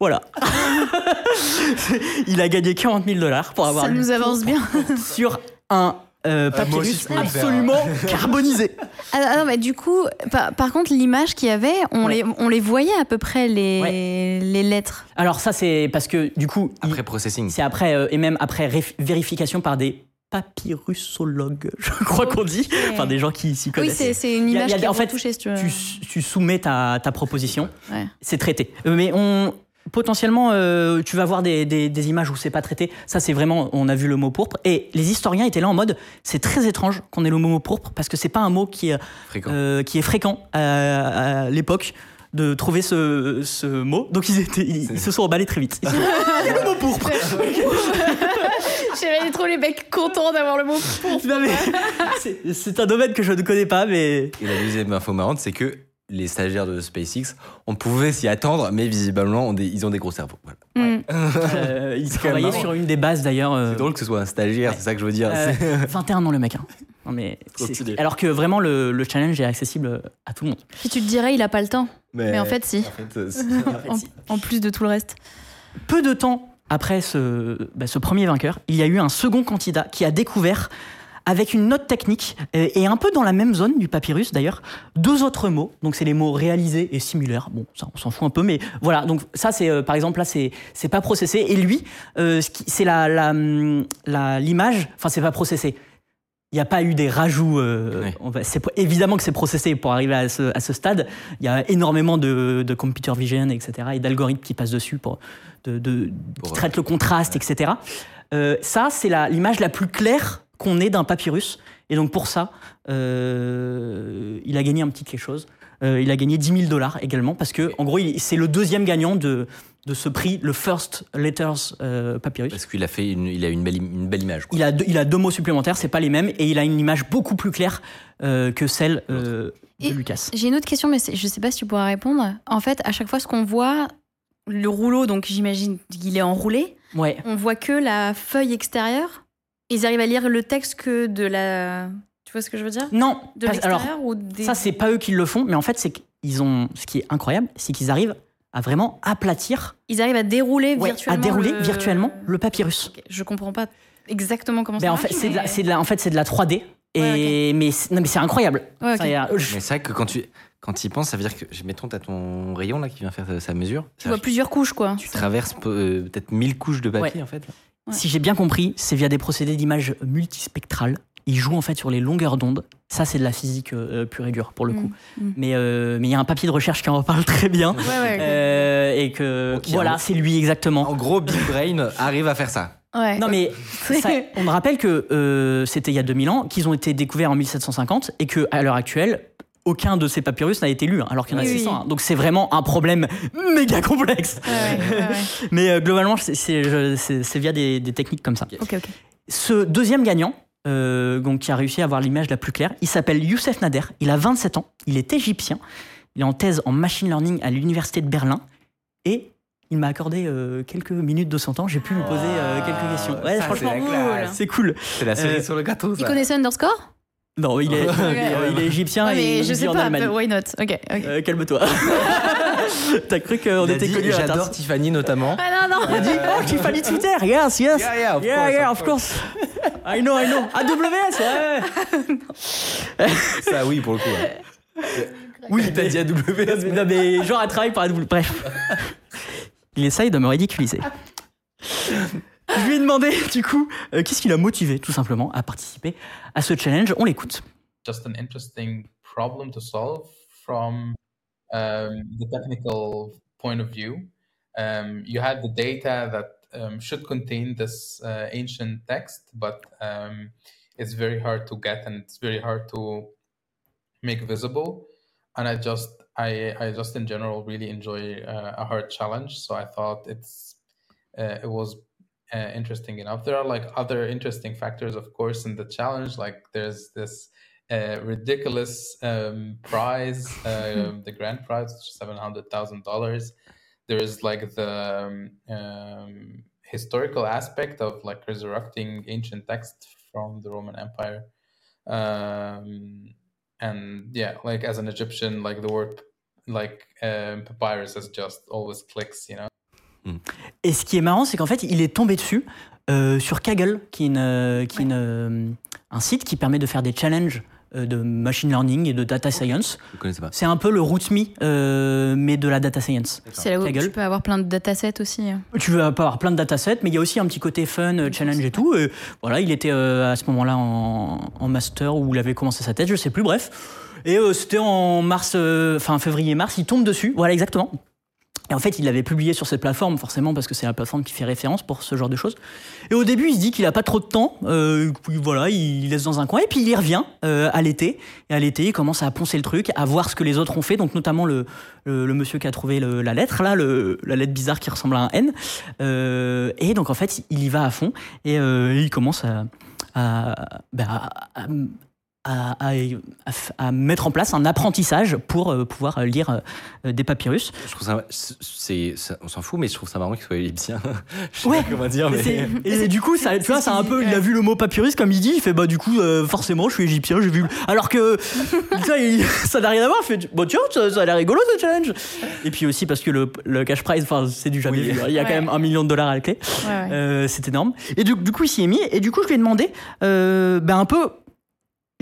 Voilà. Il a gagné 40 000 dollars pour avoir Ça nous avance bien. sur un euh, aussi, papyrus absolument carbonisé. Ah, ah non, mais du coup, par, par contre, l'image qu'il y avait, on, Ouais. les, on les voyait à peu près, les, Ouais. les lettres. Alors ça, c'est parce que du coup, il- Après processing. c'est après euh, et même après vérification par des papyrusologues, je crois qu'on dit, enfin des gens qui s'y Oui, connaissent. c'est c'est une a- image a- qui est en fait, si tu veux. tu, tu soumets ta, ta proposition, Ouais. c'est traité. Euh, Mais on potentiellement, euh, tu vas voir des, des- des images où c'est pas traité. Ça, c'est vraiment, on a vu le mot pourpre. Et les historiens étaient là en mode, c'est très étrange qu'on ait le mot pourpre parce que c'est pas un mot qui est, Fréquent. euh, qui est fréquent à, à l'époque de trouver ce, ce mot. Donc ils, étaient, ils, ils se sont emballés très vite. Ils sont Ah, le mot pourpre. J'avais trop les mecs contents d'avoir le mot pour. Non, mais c'est- c'est un domaine que je ne connais pas, mais Et la deuxième info marrante, c'est que les stagiaires de SpaceX, on pouvait s'y attendre, mais visiblement, on des- ils ont des gros cerveaux. Voilà. Mm. euh, marrant. sur une des bases d'ailleurs. euh, C'est drôle que ce soit un stagiaire, c'est ça que je veux dire. Euh, C'est- 21 ans le mec. hein. Non, mais alors que vraiment le, le challenge est accessible à tout le monde. Puis tu te dirais, il a pas le temps. Mais en fait, si. en fait, c'est- En, en plus de tout le reste. Peu de temps après ce, bah, ce premier vainqueur, il y a eu un second candidat qui a découvert, avec une note technique, euh, et un peu dans la même zone du papyrus d'ailleurs, deux autres mots. Donc c'est les mots réalisés et similaires. Bon, ça on s'en fout un peu, mais voilà. Donc ça c'est euh, par exemple là c'est c'est pas processé. Et lui, euh, c'est la la- la- l'image. Enfin c'est pas processé. Il n'y a pas eu des rajouts. euh, Ouais. on va- c'est évidemment que c'est processé pour arriver à ce, à ce stade. Il y a énormément de, de computer vision, etc., et d'algorithmes qui passent dessus pour, de, de- Pour, qui traitent le contraste, etc. Euh, ça, c'est la- l'image la, plus claire qu'on ait d'un papyrus. Et donc pour ça, euh, il a gagné un petit quelque chose. Euh, il a gagné 10 000 dollars également parce que, en gros, c'est le deuxième gagnant de, de ce prix, le First Letters euh, Papyrus. Parce qu'il a fait une, il a une belle, une belle image. quoi. Il a, deux, il a deux mots supplémentaires, c'est pas les mêmes, et il a une image beaucoup plus claire euh, que celle euh, de Et- Lucas. J'ai une autre question, mais je sais pas si tu pourras répondre. En fait, à chaque fois, ce qu'on voit, le rouleau, donc j'imagine qu'il est enroulé, Ouais. on voit que la feuille extérieure. Ils arrivent à lire le texte que de la. Tu vois ce que je veux dire? Non, De parce- alors l'extérieur ou des. ça c'est pas eux qui le font, mais en fait c'est qu'ils ont, ce qui est incroyable, c'est qu'ils arrivent à vraiment aplatir, Ils arrivent à dérouler ouais, à virtuellement. dérouler le- virtuellement le papyrus. Ok, Je comprends pas exactement comment Ben, ça en marche. fait, c'est de, mais- la- c'est de la, en fait, c'est de la 3D. Et, Ouais, mais, c'est- non, mais c'est incroyable. Ouais. Ça je- Mais c'est vrai que quand tu quand tu y penses, ça veut dire que mettons t'as ton rayon là qui vient faire sa- mesure. Tu vois plusieurs couches, quoi. Tu traverses euh, peut-être 1000 couches de papier Ouais. en fait. Ouais. Si j'ai bien compris, c'est via des procédés d'image multispectrale. Ils jouent en fait sur les longueurs d'onde. Ça, c'est de la physique euh, pure et dure pour le coup. Mm, mm. Mais euh, mais il y a un papier de recherche qui en parle très bien. Ouais, ouais. ok. Euh, et que voilà, c'est lui exactement. En gros, Big Brain arrive à faire ça. Ouais. Non mais ça- on me rappelle que euh, c'était il y a 2000 ans, qu'ils ont été découverts en 1750 et que à l'heure actuelle, aucun de ces papyrus n'a été lu, hein, alors qu'il y en a Oui, oui. 600. hein. Donc c'est vraiment un problème méga complexe. Ouais, ouais, ouais, ouais. Mais euh, globalement, c'est- via des, des techniques comme ça. Ce deuxième gagnant, euh, donc, qui a réussi à avoir l'image la plus claire, il s'appelle Youssef Nader. Il a 27 ans. Il est égyptien. Il est en thèse en machine learning à l'université de Berlin. Et il m'a accordé euh, quelques minutes de son temps. J'ai pu lui poser euh, quelques questions. Ouais, ça, franchement, c'est cool. C'est la cerise Euh, sur le gâteau. Il Ça. connaissait Underscore Non, il est, il est, euh, il est égyptien Ouais, et mais il je vit sais en pas, Allemagne. why not? Ok, ok. Euh, Calme-toi. T'as cru qu'on était connus à la J'adore Tiffany notamment. Ah non, non Il a dit, oh, Tiffany Twitter, yes, yes. Yeah, yeah, of yeah, course, yeah, of of course. I know, I know. AWS, ouais. Ça oui pour le coup. ouais. Oui, t'as dit AWS. Non, mais genre, elle travaille par AWS. Bref. Il essaye de me ridiculiser. Je lui ai demandé, du coup, euh, qu'est-ce qui l'a motivé, tout simplement, à participer à ce challenge. On l'écoute. just an interesting problem to solve from um, the technical point of view. Um, you had the data that um, should contain this uh, ancient text, but um, it's very hard to get and it's very hard to make visible. And I just, I, I just in general really enjoy uh, a hard challenge. So I thought it's, uh, it was uh, interesting enough. There are like other interesting factors, of course, in the challenge. Like there's this uh, ridiculous um, prize, uh, the grand prize, seven hundred thousand dollars. There is like the um, um, historical aspect of like resurrecting ancient texts from the Roman Empire, um, and yeah, like as an Egyptian, like the word like um, papyrus is just always clicks, you know. Et ce qui est marrant, c'est qu'en fait, il est tombé dessus euh, sur Kaggle, qui est, une, euh, qui est une, euh, un site qui permet de faire des challenges euh, de machine learning et de data science. Je connaissais pas. C'est un peu le RootMe, euh, mais de la data science. C'est là où Ta gueule. tu peux avoir plein de datasets aussi. Tu pas avoir plein de datasets, mais il y a aussi un petit côté fun, euh, challenge et tout. Et voilà, il était euh, à ce moment-là en, en master où il avait commencé sa thèse, je sais plus, bref. Et euh, c'était en mars, euh, enfin février-mars, il tombe dessus. Voilà, exactement. Et en fait, il l'avait publié sur cette plateforme, forcément, parce que c'est la plateforme qui fait référence pour ce genre de choses. Et au début, il se dit qu'il a pas trop de temps. Euh, voilà, il laisse dans un coin. Et puis il y revient euh, à l'été. Et à l'été, il commence à poncer le truc, à voir ce que les autres ont fait. Donc notamment le, monsieur qui a trouvé la lettre, la lettre bizarre qui ressemble à un N. Euh, et donc en fait, il y va à fond. Et il commence à, à- à- à- à- à mettre en place un apprentissage pour euh, pouvoir lire euh, des papyrus. Je trouve ça, c'est, ça- on s'en fout, mais je trouve ça marrant qu'il soit égyptien. je sais Ouais. pas comment dire, mais. Et, du coup, ça, tu vois, c'est un peu, il a vu le mot papyrus comme il dit, il fait bah du coup, euh, forcément, je suis égyptien, j'ai vu. Alors que ça, il- ça n'a rien à voir. Il fait bon tiens, ça, ça a l'air rigolo ce challenge. Et puis aussi parce que le, le cash prize, enfin, c'est du jamais vu. Il y a quand même un million de dollars à la clé. Ouais, ouais. Euh, c'est énorme. Et du, du coup, il s'y est mis. Et du coup, je lui ai demandé, euh, ben un peu,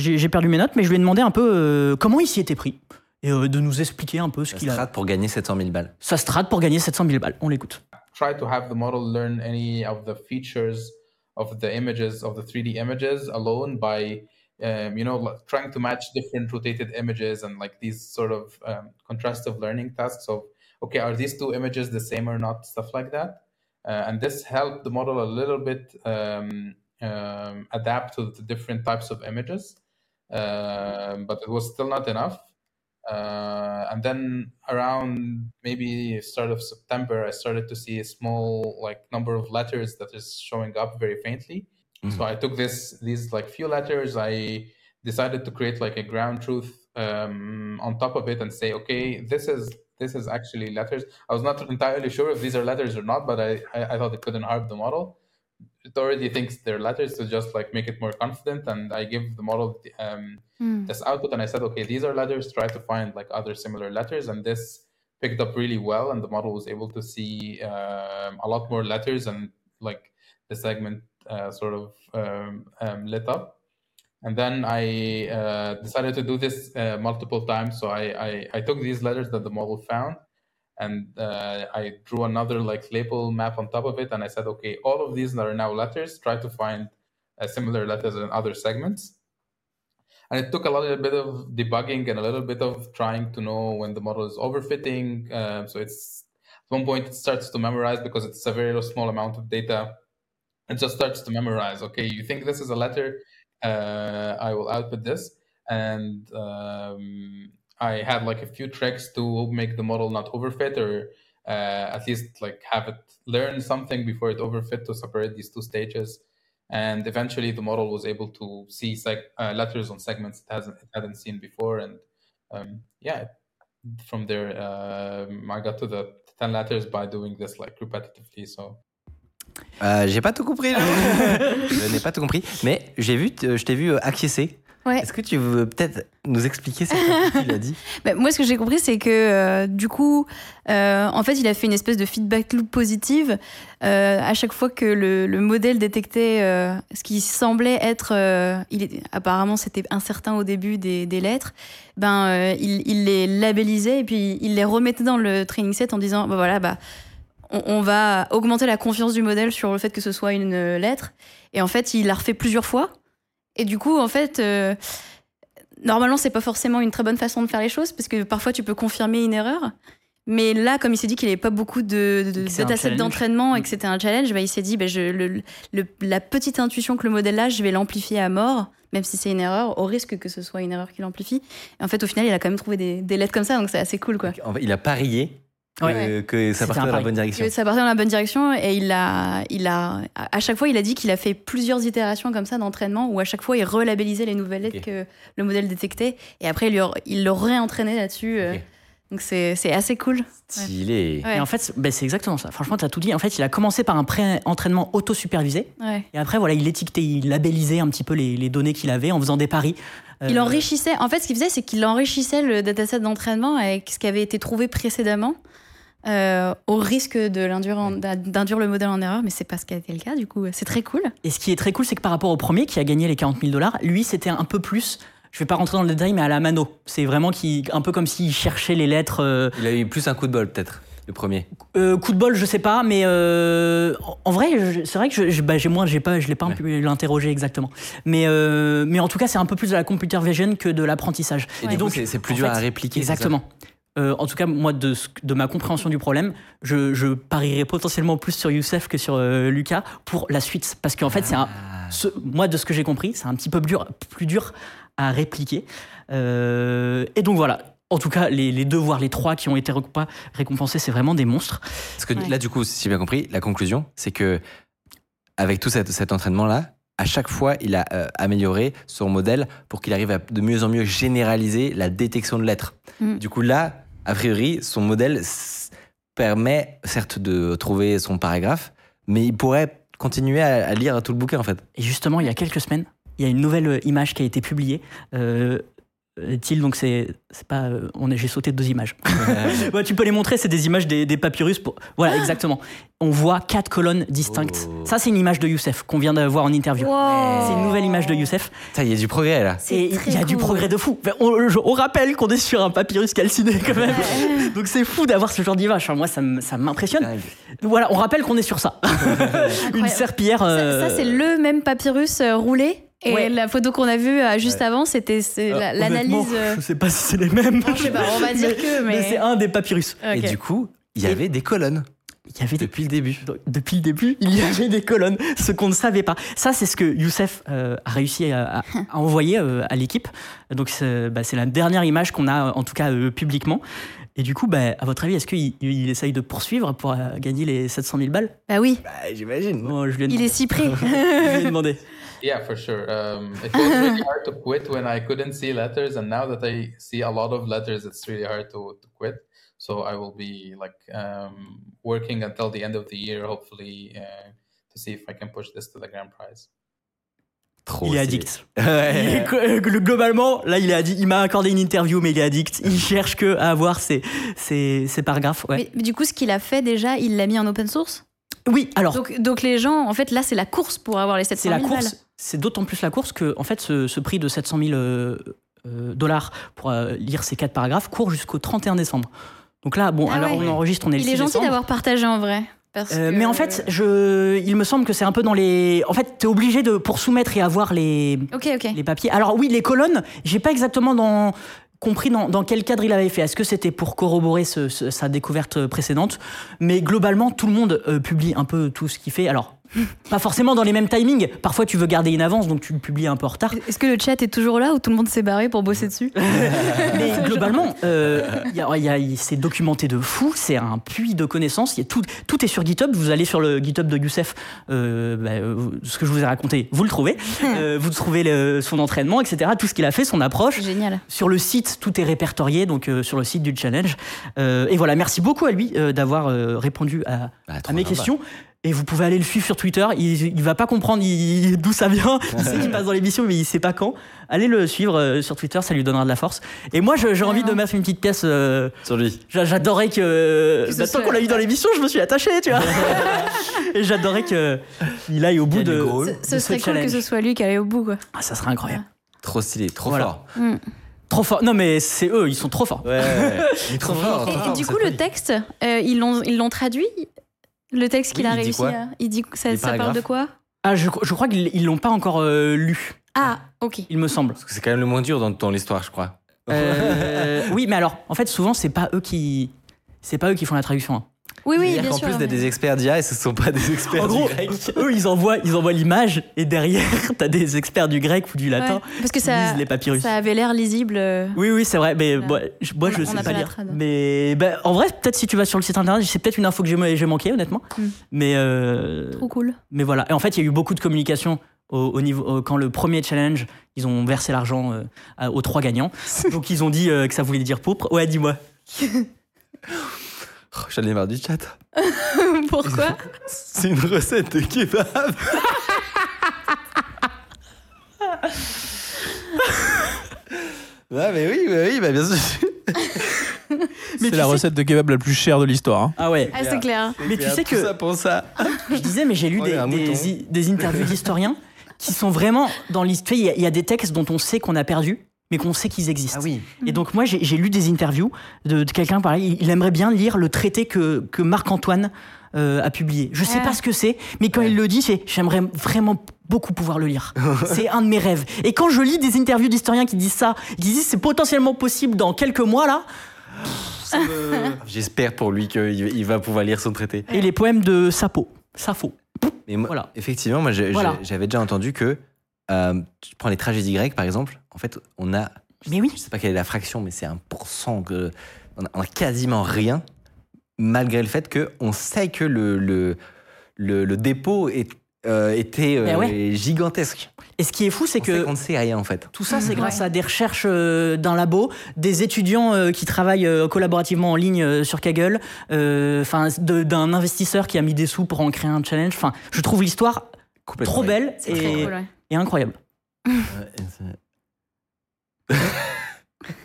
j'ai perdu mes notes, mais je lui ai demandé un peu euh, comment il s'y était pris. Et euh, de nous expliquer un peu ce Ça qu'il se a. rate pour gagner 700 000 balles. Sa strat pour gagner 700 000 balles. On l'écoute. try to have the model learn any of the features of the images of the 3D images alone by um, you know like trying to match different rotated images and like these sort of um, contrastive learning tasks of okay are these two images the same or not? Stuff like that uh, and this helped the model a little bit um, um, adapt to the different types of images but it was still not enough Uh, and then around maybe start of September, I started to see a small like number of letters that is showing up very faintly. So I took this these like few letters. I decided to create like a ground truth um, on top of it and say, okay, this is this is actually letters. I was not entirely sure if these are letters or not, but I I, I thought it couldn't harm the model. It already thinks they're letters to just like make it more confident, and I give the model um, this output, and I said, okay, these are letters. Try to find like other similar letters, and this picked up really well, and the model was able to see um, a lot more letters, and like the segment uh, sort of um, um, lit up. And then I uh, decided to do this uh, multiple times. So I, I, I took these letters that the model found and uh, I drew another like label map on top of it. And I said, okay, all of these are now letters. Try to find uh, similar letters in other segments. And it took a little bit of debugging and a little bit of trying to know when the model is overfitting. Uh, so it's at one point it starts to memorize because it's a very small amount of data. It just starts to memorize. Okay, you think this is a letter? Uh, I will output this, and um, I had like a few tricks to make the model not overfit, or uh, at least like have it learn something before it overfit to separate these two stages. And eventually, the model was able to see seg- uh, letters on segments it hasn't it hadn't seen before, and um, yeah, from there um, I got to the ten letters by doing this like repetitively. So Euh, j'ai pas tout compris. là. je n'ai pas tout compris, mais j'ai vu, t- je t'ai vu euh, acquiescer. Ouais. Est-ce que tu veux peut-être nous expliquer ce tu as dit? Bah, moi, ce que j'ai compris, c'est que euh, du coup, euh, en fait, il a fait une espèce de feedback loop positive euh, à chaque fois que le, le modèle détectait euh, ce qui semblait être, il est, apparemment, c'était incertain au début des, des lettres. Ben, il, il les labellisait et puis il les remettait dans le training set en disant, bah voilà, bah on, va augmenter la confiance du modèle sur le fait que ce soit une lettre. Et en fait, il l'a refait plusieurs fois. Et du coup, en fait, euh, normalement, c'est pas forcément une très bonne façon de faire les choses parce que parfois, tu peux confirmer une erreur. Mais là, comme il s'est dit qu'il n'avait pas beaucoup de, de, d'entraînement et que c'était un challenge, bah, il s'est dit bah, je, le, le- la petite intuition que le modèle a, je vais l'amplifier à mort, même si c'est une erreur, au risque que ce soit une erreur qui l'amplifie. Et en fait, au final, il a quand même trouvé des, des lettres comme ça, donc c'est assez cool. Quoi. En fait, Il a parié Ouais. que ça partait dans la bonne direction. Ça partait dans la bonne direction et il a, il a, à chaque fois, il a dit qu'il a fait plusieurs itérations comme ça d'entraînement où à chaque fois, il relabellisait les nouvelles lettres que le modèle détectait et après, il, lui a- il le réentraînait là-dessus. euh. Donc, c'est c'est assez cool. Stylé. Ouais. Et en fait, c'est- ben, c'est exactement ça. Franchement, tu as tout dit. En fait, il a commencé par un pré-entraînement auto-supervisé. Ouais. Et après, voilà, il étiquetait, il labellisait un petit peu les, les données qu'il avait en faisant des paris. Il Euh, enrichissait, en fait, ce qu'il faisait, c'est qu'il enrichissait le dataset d'entraînement avec ce qui avait été trouvé précédemment. euh, au risque de l'induire en- d'induire le modèle en erreur, mais c'est pas ce qui a été le cas, du coup, c'est très cool. Et ce qui est très cool, c'est que par rapport au premier qui a gagné les 40 000 dollars, lui, c'était un peu plus. Je vais pas rentrer dans le détail, mais à la mano. C'est vraiment qui, un peu comme s'il cherchait les lettres. euh, Il a eu plus un coup de bol, peut-être, le premier. euh, coup de bol, je sais pas, mais euh, en- vrai, c'est vrai que je- je- bah, j'ai moins, j'ai pas, je l'ai pas Ouais. pu l'interroger exactement. Mais, euh, mais en tout cas, c'est un peu plus de la computer vision que de l'apprentissage. Et coup, c'est- c'est plus dur fait, à répliquer. Exactement. Euh, en tout cas, moi, de, ma compréhension du problème, je, je parierais potentiellement plus sur Youssef que sur euh, Lucas pour la suite. Parce qu'en fait, c'est Ah. ce- moi, de ce que j'ai compris, c'est un petit peu plus dur, plus dur à répliquer. Euh, et donc voilà. En tout cas, les, les deux, voire les trois qui ont été récompensés, c'est vraiment des monstres. Parce que Ouais. là, du coup, si j'ai bien compris, la conclusion, c'est que avec tout cet, cet entraînement-là, à chaque fois, il a euh, amélioré son modèle pour qu'il arrive à de mieux en mieux généraliser la détection de lettres. Mm. Du coup, là, a priori, son modèle permet certes de trouver son paragraphe, mais il pourrait continuer à, à lire tout le bouquin, en fait. Et justement, il y a quelques semaines, il y a une nouvelle euh, image qui a été publiée. Euh, Thiel, donc c'est c'est pas euh, on est j'ai sauté deux images. Ouais, tu peux les montrer, c'est des images des, des papyrus pour voilà exactement. On voit quatre colonnes distinctes. Oh. Ça c'est une image de Youssef qu'on vient de voir en interview. Wow. C'est une nouvelle image de Youssef Ça, il y a du progrès, là. Il y a du progrès de fou. Enfin, On, je- on rappelle qu'on est sur un papyrus calciné quand même. Donc c'est fou d'avoir ce genre d'image. Enfin, moi ça m'impressionne. Voilà, on rappelle qu'on est sur ça. une serpillière. Ça, euh, ça, c'est le même papyrus euh, roulé? Et Ouais. la photo qu'on a vue euh, juste Ouais. avant, c'était euh, l'analyse. euh, Je sais pas si c'est les mêmes. je sais pas, on va dire que, mais- c'est un des papyrus. Et du coup, il y avait des colonnes. il y avait des Depuis le début. Depuis le début, il y avait des colonnes, ce qu'on ne savait pas. Ça, c'est ce que Youssef euh, a réussi à, à- à envoyer euh, à l'équipe. Donc, c'est bah, c'est la dernière image qu'on a, en tout cas, euh, publiquement. Et du coup, bah, à votre avis, est-ce qu'il il essaye de poursuivre pour euh, gagner les 700 000 balles? Bah oui, J'imagine. Bon, je lui ai il demandé. est si près. Je lui ai demandé. Yeah, for sure. Um, it was really hard to quit when I couldn't see letters, and now that I see a lot of letters, it's really hard to, to quit. So I will be like um, working until the end of the year, hopefully, uh, to see if I can push this to the grand prize. Trop. Il est c'est- addict. Il est euh, globalement, là, il est addict. Il m'a accordé une interview, mais il est addict. Il cherche que à avoir ses, ses, ses paragraphes. Ouais. Mais, mais du coup, ce qu'il a fait déjà, il l'a mis en open source? Oui, alors. Donc, donc les gens, en fait, là, c'est la course pour avoir les 700 C'est 000 la balles. course. C'est d'autant plus la course que, en fait, ce, ce prix de 700 000 euh, euh, dollars pour euh, lire ces quatre paragraphes court jusqu'au 31 décembre. Donc là, bon, Ah alors ouais. on enregistre, on est le Il 6 est gentil d'avoir partagé en vrai. Parce Euh, que- mais en fait, je, il me semble que c'est un peu dans les. En fait, t'es obligé de pour soumettre et avoir les Ok, ok. les papiers. Alors oui, les colonnes, j'ai pas exactement dans- compris dans, dans quel cadre il avait fait. Est-ce que c'était pour corroborer ce- ce- sa découverte précédente? Mais globalement, tout le monde euh, publie un peu tout ce qu'il fait. Alors, pas forcément dans les mêmes timings. Parfois, tu veux garder une avance, donc tu le publies un peu en retard. Est-ce que le chat est toujours là ou tout le monde s'est barré pour bosser dessus Mais globalement, euh, il y a- il y a- il- c'est documenté de fou, c'est un puits de connaissances. Il y a tout, tout est sur GitHub. Vous allez sur le GitHub de Youssef, euh, bah, ce que je vous ai raconté, vous le trouvez. Euh, vous trouvez le- son entraînement, etc. Tout ce qu'il a fait, son approche. Génial. Sur le site, tout est répertorié, donc euh, sur le site du challenge. Euh, et voilà, merci beaucoup à lui euh, d'avoir euh, répondu à, Bah, à mes questions. Et vous pouvez aller le suivre sur Twitter. Il, il va pas comprendre d'où ça vient. Il sait qu'il passe dans l'émission, mais il sait pas quand. Allez le suivre euh, sur Twitter, ça lui donnera de la force. Et moi, j'ai envie de mettre une petite pièce. euh, Sur lui. j'a- j'adorais que. Que ce Maintenant soit- qu'on l'a eu dans l'émission, je me suis attaché, tu vois. Et j'adorais que il aille au bout de. goal. de Ce serait cool que ce soit lui qui allait au bout, quoi. Ah, ça serait incroyable. Trop stylé, trop Voilà. fort. Trop fort. Non, mais c'est eux, ils sont trop forts. Ouais. Mais trop fort. Et, du coup, le texte, euh, ils l'ont ils l'ont traduit? Le texte qu'il Oui, a il réussi à. Il dit ça, Les ça parle de quoi Ah, je, je crois qu'ils ils l'ont pas encore euh, lu, Ah, ok. il me semble. Parce que c'est quand même le moins dur dans, dans l'histoire, je crois. Euh, oui, mais alors, en fait, souvent, c'est pas eux qui, c'est pas eux qui font la traduction. hein. Oui, oui, C'est-à-dire bien qu'en sûr. plus d'être mais- des experts d'IA, et ce ne sont pas des experts En gros, du grec. eux, ils envoient, ils envoient l'image et derrière, t'as des experts du grec ou du latin Ouais, parce que qui ça, lisent les papyrus. ça avait l'air lisible. euh, Oui, oui, c'est vrai. Mais Voilà. moi, je, moi, On a- je on sais pas lire. Mais ben, en vrai, peut-être si tu vas sur le site internet, c'est peut-être une info que j'ai j'ai manqué, honnêtement. Mm. Mais euh, Trop cool. Mais voilà. Et en fait, il y a eu beaucoup de communication au, au niveau au- quand le premier challenge, ils ont versé l'argent euh, aux trois gagnants. Donc ils ont dit euh, que ça voulait dire pourpre. Ouais, dis-moi. Oh, J'en ai marre du chat. Pourquoi C'est une recette de kebab. Ah mais oui, bah oui, bah bien sûr. C'est la recette de kebab la plus chère de l'histoire. hein. Ah ouais. Ah, c'est clair. Mais tu sais Tout que ça pour ça. je disais, mais j'ai lu On des, un des, mouton. des interviews d'historiens qui sont vraiment dans l'histoire. Il y a- il y, a des textes dont on sait qu'on a perdu, mais qu'on sait qu'ils existent. Ah oui. Et donc moi, j'ai lu des interviews de, de quelqu'un pareil. Il aimerait bien lire le traité que, que Marc-Antoine euh, a publié. Je sais Ah. pas ce que c'est, mais quand il le dit, c'est j'aimerais vraiment beaucoup pouvoir le lire. c'est un de mes rêves. Et quand je lis des interviews d'historiens qui disent ça, qui disent c'est potentiellement possible dans quelques mois là, J'espère pour lui qu'il il va pouvoir lire son traité. et les poèmes de Sappho. Sappho. Mais moi, Voilà. effectivement, moi, Voilà. j'avais déjà entendu que euh, tu prends les tragédies grecques, par exemple. En fait, on a, Mais oui. je sais pas quelle est la fraction, mais c'est un pourcent que on a, on a quasiment rien, malgré le fait que on sait que le le, le, le dépôt est, euh, était euh, Ben ouais. gigantesque. Et ce qui est fou, c'est On sait que qu'on ne sait rien en fait. Tout ça, c'est grâce Ouais. à des recherches euh, d'un labo, des étudiants euh, qui travaillent euh, collaborativement en ligne euh, sur Kaggle, euh, enfin d'un investisseur qui a mis des sous pour en créer un challenge. Enfin, je trouve l'histoire trop belle C'est et, très cool, ouais. Et incroyable.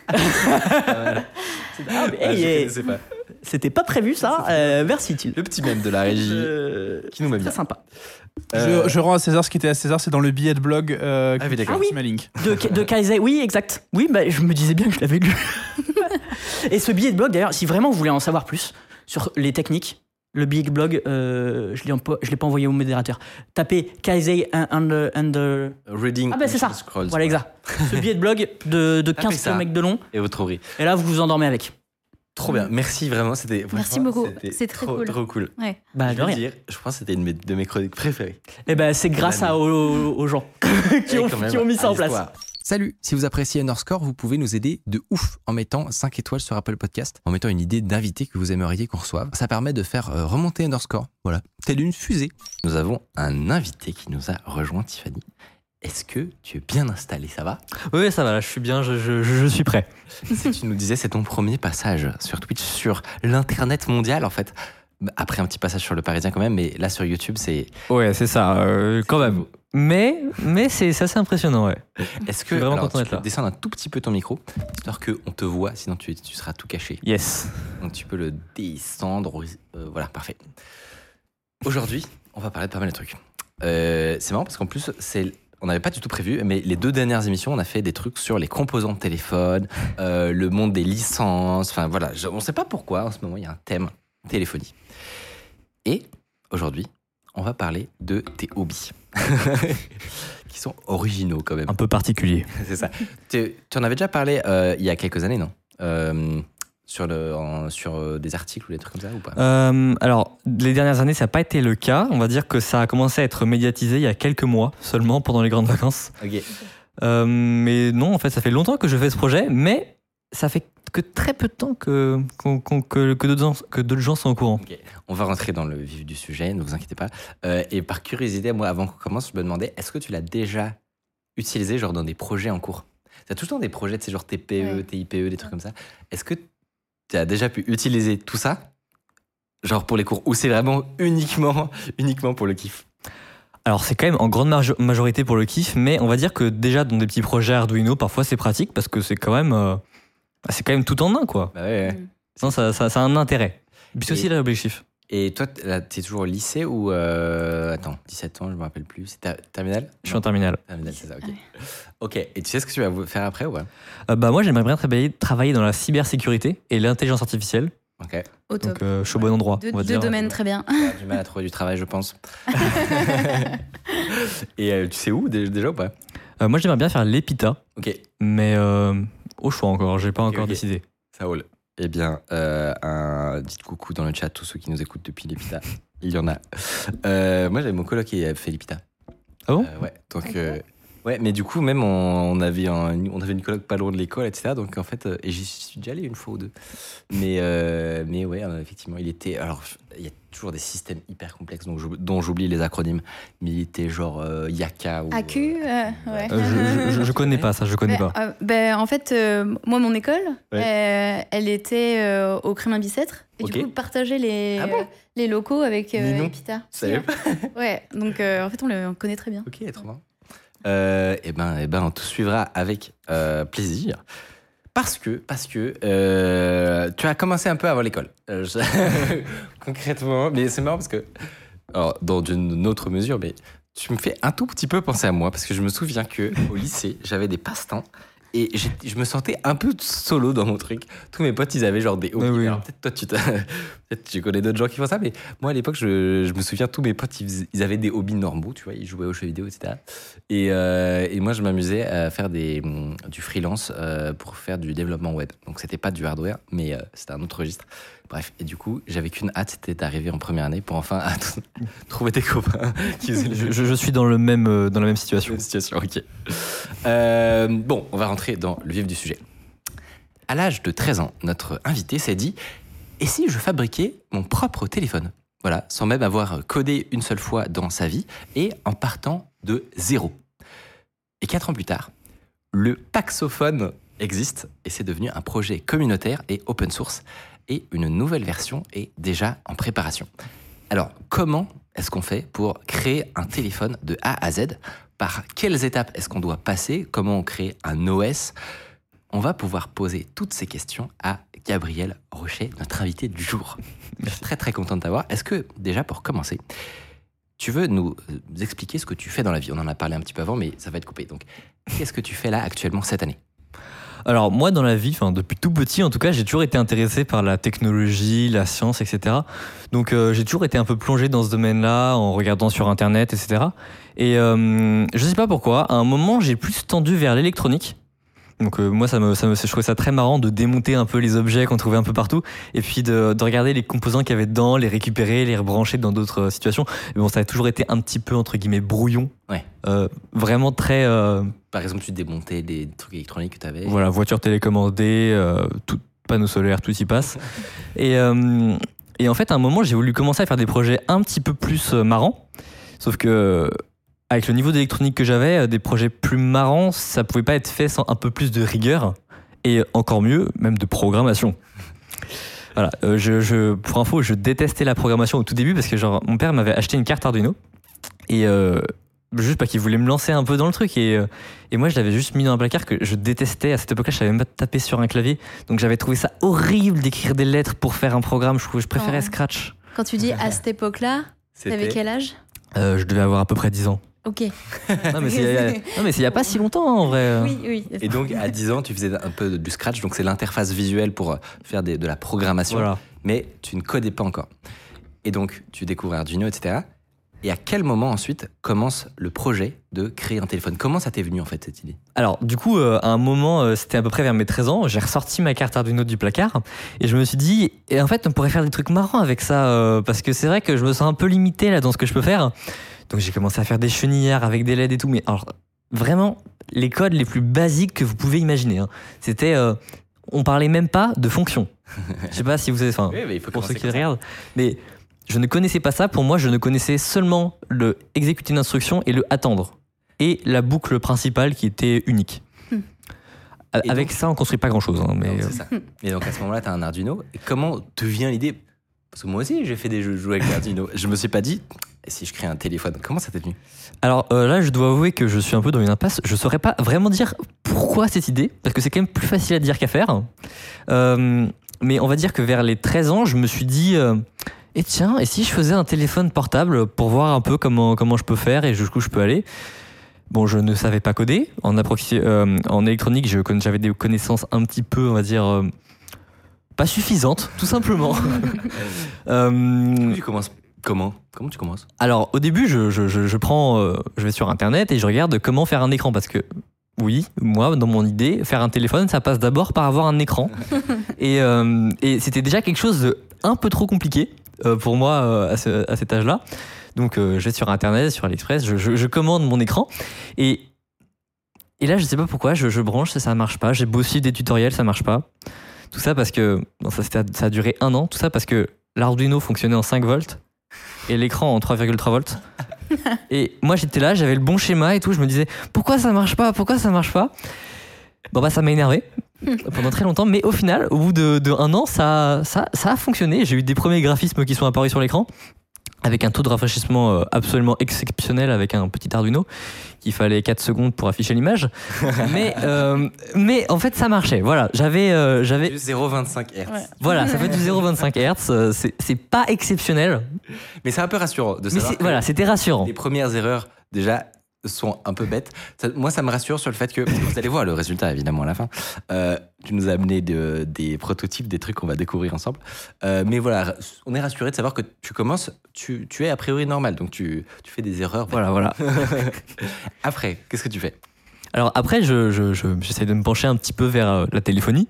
Ah, mais, Ouais, hey, je hey, connaissais pas. C'était pas prévu ça. Euh, merci Thiel. Le petit même de la régie qui nous met bien. très sympa. Euh, Je, je rends à César ce qui était à César, c'est dans le billet de blog euh, Ah oui, Ah oui. link. De, de Kaisei, oui, exact. Oui, bah, je me disais bien que je l'avais lu. et ce billet de blog, d'ailleurs, si vraiment vous voulez en savoir plus sur les techniques, le billet de blog, euh, je ne l'ai pas envoyé au modérateur. Tapez Kaisei under, under- Reading. Ah, bah c'est ça. Scrolls. Voilà, exact. Ce billet de blog de, de Tapez 15 ça. km de long, Et vous trouverez. et là, vous vous endormez avec. Trop bien. Merci vraiment. C'était Merci beaucoup. c'était C'est très trop, cool. Trop cool. Ouais. Bah, je veux dire, je pense que c'était une de mes- de mes chroniques préférées. Et ben, c'est grâce à, aux, aux gens qui, ont, qui mis ça en place. Salut, si vous appréciez Underscore, vous pouvez nous aider de ouf en mettant 5 étoiles sur Apple Podcast, en mettant une idée d'invité que vous aimeriez qu'on reçoive. Ça permet de faire euh, remonter Underscore, voilà, telle une fusée. Nous avons un invité qui nous a rejoint, Tiffany. Est-ce que tu es bien installé, ça va? Oui, ça va, là, je suis bien, je, je- je suis prêt. Si tu nous disais, c'est ton premier passage sur Twitch, sur l'internet mondial en fait. Après un petit passage sur le Parisien quand même, mais là sur YouTube, c'est. Ouais, c'est ça, euh, quand même. Mais, mais c'est assez impressionnant, ouais. Est-ce que vraiment alors, content tu peux là. descendre un tout petit peu ton micro, histoire qu'on te voit, sinon tu, tu seras tout caché. Yes. Donc tu peux le descendre. euh, voilà, parfait. Aujourd'hui, on va parler de pas mal de trucs. Euh, c'est marrant parce qu'en plus, c'est on n'avait pas du tout prévu, mais les deux dernières émissions, on a fait des trucs sur les composants de téléphone, euh, le monde des licences. Enfin voilà, je- on ne sait pas pourquoi en ce moment il y a un thème téléphonie. Et aujourd'hui, on va parler de tes hobbies, qui sont originaux quand même. Un peu particulier. C'est ça. Tu, tu en avais déjà parlé euh, il y a quelques années, non? Euh, sur, le, en- sur euh, des articles ou des trucs comme ça ou pas? Euh, alors, les dernières années, ça n'a pas été le cas. On va dire que ça a commencé à être médiatisé il y a quelques mois seulement pendant les grandes vacances. Ok. Euh, mais non, en fait, ça fait longtemps que je fais ce projet, mais ça fait que très peu de temps que, qu'on- que, que d'autres gens, que d'autres gens sont au courant. On va rentrer dans le vif du sujet, ne vous inquiétez pas. Euh, et par curiosité, moi, avant qu'on commence, je me demandais, est-ce que tu l'as déjà utilisé genre dans des projets en cours? Tu as tout le temps des projets, c'est genre TPE, Ouais. TIPE, des trucs comme ça. Est-ce que tu as déjà pu utiliser tout ça? Genre pour les cours Ou c'est vraiment uniquement, uniquement pour le kiff? Alors, c'est quand même en grande majo- majorité pour le kiff, mais on va dire que déjà dans des petits projets Arduino, parfois c'est pratique parce que c'est quand même, euh, bah, c'est quand même tout en un, quoi. Bah ouais, ouais. Mm. Non, ça, ça, ça a un intérêt. Et puis c'est aussi l'objectif. Et toi, là, t'es toujours au lycée ou. euh, Attends, 17 ans, je me rappelle plus. C'est ta- terminale? Je suis en terminale. Terminale, c'est ça, ok. Ok, et tu sais ce que tu vas faire après ou pas? Euh, bah, moi, j'aimerais bien travailler, travailler dans la cybersécurité et l'intelligence artificielle. Ok. Au top. Donc, euh, je suis au bon endroit. Deux, on va deux dire. domaines très bien. T'as du mal à trouver du travail, je pense. et euh, tu sais où dé- déjà ou pas? Euh, moi, j'aimerais bien faire l'EPITA, Ok, mais euh, au choix encore. J'ai pas encore décidé. ça roule. Eh bien, euh, un dites coucou dans le chat, tous ceux qui nous écoutent depuis l'EPITA. Il y en a. Euh, moi, j'avais mon coloc qui fait. Ah bon? Euh, Ouais, donc. Ouais, mais du coup, même on, on avait un- on avait une coloc pas loin de l'école, etc. Donc en fait, euh, et j'y suis déjà allé une fois ou deux. Mais, euh, mais ouais, euh, effectivement, il était. Alors, il y a toujours des systèmes hyper complexes dont j'oublie- dont j'oublie les acronymes. Mais il était genre euh, Yaka ou. AQ, euh, euh, ouais. Je, je, je connais pas ça, je connais Ben, pas. ben, en fait, moi, mon école, Ouais. elle était au Crémin Bicêtre. Et Ok. du coup, partageait les, Ah bon? euh, les locaux avec euh. Epita. Je savais pas. Ouais, donc euh, en fait, on le connaît très bien. Ok, trop bien. Euh, eh ben, eh ben, on te suivra avec euh, plaisir. Parce que, parce que euh, tu as commencé un peu avant l'école. Euh, Concrètement, mais c'est marrant parce que, dans une autre mesure, mais tu me fais un tout petit peu penser à moi parce que je me souviens que au lycée, j'avais des passe-temps et je me sentais un peu solo dans mon truc. Tous mes potes, ils avaient genre des hobbies. Ah oui. Alors, peut-être toi, tu, peut-être tu connais d'autres gens qui font ça, mais moi à l'époque, je, je me souviens, tous mes potes, ils, avaient des hobbies normaux, tu vois, ils jouaient aux jeux vidéo, etc. Et, euh, et moi, je m'amusais à faire des, du freelance euh, pour faire du développement web. Donc, c'était pas du hardware, mais euh, c'était un autre registre. Bref, et du coup, j'avais qu'une hâte, c'était d'arriver en première année pour enfin trouver des copains qui faisaient les Je, suis dans, le même, euh, dans la même situation. Même situation, ok. Euh, bon, on va rentrer dans le vif du sujet. À l'âge de 13 ans, notre invité s'est dit Et si je fabriquais mon propre téléphone? Voilà, sans même avoir codé une seule fois dans sa vie et en partant de zéro. Et quatre ans plus tard, le Paxophone existe et c'est devenu un projet communautaire et open source et une nouvelle version est déjà en préparation. Alors, comment est-ce qu'on fait pour créer un téléphone de A à Z? Par quelles étapes est-ce qu'on doit passer? Comment on crée un OS On va pouvoir poser toutes ces questions à Gabriel Rocher, notre invité du jour. Je suis très très content de t'avoir. Est-ce que, déjà pour commencer, tu veux nous euh, expliquer ce que tu fais dans la vie? On en a parlé un petit peu avant, mais ça va être coupé. Donc, qu'est-ce que tu fais là actuellement cette année? Alors moi dans la vie, enfin depuis tout petit en tout cas, j'ai toujours été intéressé par la technologie, la science, etc. Donc euh, j'ai toujours été un peu plongé dans ce domaine-là en regardant sur internet, etc. Et euh, je sais pas pourquoi, à un moment j'ai plus tendu vers l'électronique Donc euh, moi, ça me, ça me, je trouvais ça très marrant de démonter un peu les objets qu'on trouvait un peu partout, et puis de, de regarder les composants qu'il y avait dedans, les récupérer, les rebrancher dans d'autres euh, situations. Mais bon, ça a toujours été un petit peu entre guillemets brouillon, Ouais. Euh, vraiment très euh, Par exemple, tu démontais des trucs électroniques que tu avais. voilà voiture télécommandée, tout panneau solaire, tout y passe. et, et en fait, à un moment, j'ai voulu commencer à faire des projets un petit peu plus marrants, sauf que avec le niveau d'électronique que j'avais, euh, des projets plus marrants, ça pouvait pas être fait sans un peu plus de rigueur et encore mieux, même de programmation. Voilà, euh, je, je- pour info, je détestais la programmation au tout début parce que genre mon père m'avait acheté une carte Arduino et euh, juste parce qu'il voulait me lancer un peu dans le truc et, euh, et moi je l'avais juste mis dans un placard que je détestais. À cette époque-là, je savais même pas taper sur un clavier, donc j'avais trouvé ça horrible d'écrire des lettres pour faire un programme. Je, je préférais Oh. Scratch. Quand tu dis à cette époque-là, t'avais quel âge? Euh, je devais avoir à peu près 10 ans. Ok. Non mais c'est il y a- non, mais c'est il y a pas si longtemps en vrai. Oui, oui. Et donc, à 10 ans, tu faisais un peu du scratch, donc c'est l'interface visuelle pour euh, faire des- de la programmation, Voilà. mais tu ne codais pas encore. Et donc, tu découvres Arduino, etc. Et à quel moment ensuite commence le projet de créer un téléphone? Comment ça t'est venu en fait cette idée? Alors, du coup, euh, à un moment, euh, c'était à peu près vers mes 13 ans, j'ai ressorti ma carte Arduino du placard et je me suis dit, et en fait, on pourrait faire des trucs marrants avec ça euh, parce que c'est vrai que je me sens un peu limité là dans ce que je peux faire. Donc, j'ai commencé à faire des chenillères avec des LED et tout, mais alors, vraiment, les codes les plus basiques que vous pouvez imaginer. hein. C'était, euh, on parlait même pas de fonction. Je sais pas si vous avez, enfin, Oui, mais il faut pour ceux qui regardent, mais je ne connaissais pas ça. Pour moi, je ne connaissais seulement le exécuter une instruction et le attendre. Et la boucle principale qui était unique. Hmm. Avec donc- ça, on construit pas grand chose. mais Non, euh, c'est ça. Et donc à ce moment-là, tu as un Arduino. Et comment te vient l'idée? Parce que moi aussi, j'ai fait des jeux jouer avec l'Arduino. Je me suis pas dit, et si je crée un téléphone Comment ça t'est venu? Alors euh, là, je dois avouer que je suis un peu dans une impasse. Je saurais pas vraiment dire pourquoi cette idée, parce que c'est quand même plus facile à dire qu'à faire. Euh, mais on va dire que vers les 13 ans, je me suis dit, euh, et tiens, et si je faisais un téléphone portable pour voir un peu comment, comment je peux faire et jusqu'où je peux aller? Bon, je ne savais pas coder. En, euh, en électronique, j'avais des connaissances un petit peu, on va dire, euh, pas suffisantes, tout simplement. Euh, Tu commences comment? Comment tu commences? Alors au début, je, je, je, je prends, euh, je vais sur internet et je regarde comment faire un écran parce que oui, moi dans mon idée, faire un téléphone, ça passe d'abord par avoir un écran et, euh, et c'était déjà quelque chose de un peu trop compliqué euh, pour moi euh, à, ce- à cet âge-là. Donc euh, je vais sur internet, sur AliExpress, je, je, je commande mon écran et et là je sais pas pourquoi, je, je branche, ça, ça marche pas. J'ai beau suivre des tutoriels, ça marche pas. Tout ça parce que bon, ça, ça a duré un an. Tout ça parce que l'Arduino fonctionnait en 5 volts et l'écran en 3,3 volts. Et moi j'étais là, j'avais le bon schéma et tout, je me disais pourquoi ça marche pas, pourquoi ça marche pas? Bon bah ça m'a énervé pendant très longtemps, mais au final, au bout de, an, ça, ça, ça a fonctionné. J'ai eu des premiers graphismes qui sont apparus sur l'écran avec un taux de rafraîchissement euh, absolument exceptionnel avec un petit Arduino qu'il fallait 4 secondes pour afficher l'image. mais, euh, mais en fait ça marchait. Voilà, j'avais euh, j'avais Du 0,25 Hz. Ouais. voilà, ça fait du 0,25 Hz, euh, c'est c'est pas exceptionnel, Mais c'est un peu rassurant de mais savoir c'est- que voilà, c'était rassurant. les premières erreurs, déjà, sont un peu bêtes. Ça- moi, ça me rassure sur le fait que, vous allez voir le résultat évidemment à la fin, euh, tu nous as amené de- des prototypes, des trucs qu'on va découvrir ensemble. Euh, mais voilà, on est rassuré de savoir que tu commences, tu, tu es a priori normal, donc tu, tu fais des erreurs. Voilà, voilà. Après, qu'est-ce que tu fais? Alors après, je, je- je- j'essaie de me pencher un petit peu vers euh, la téléphonie.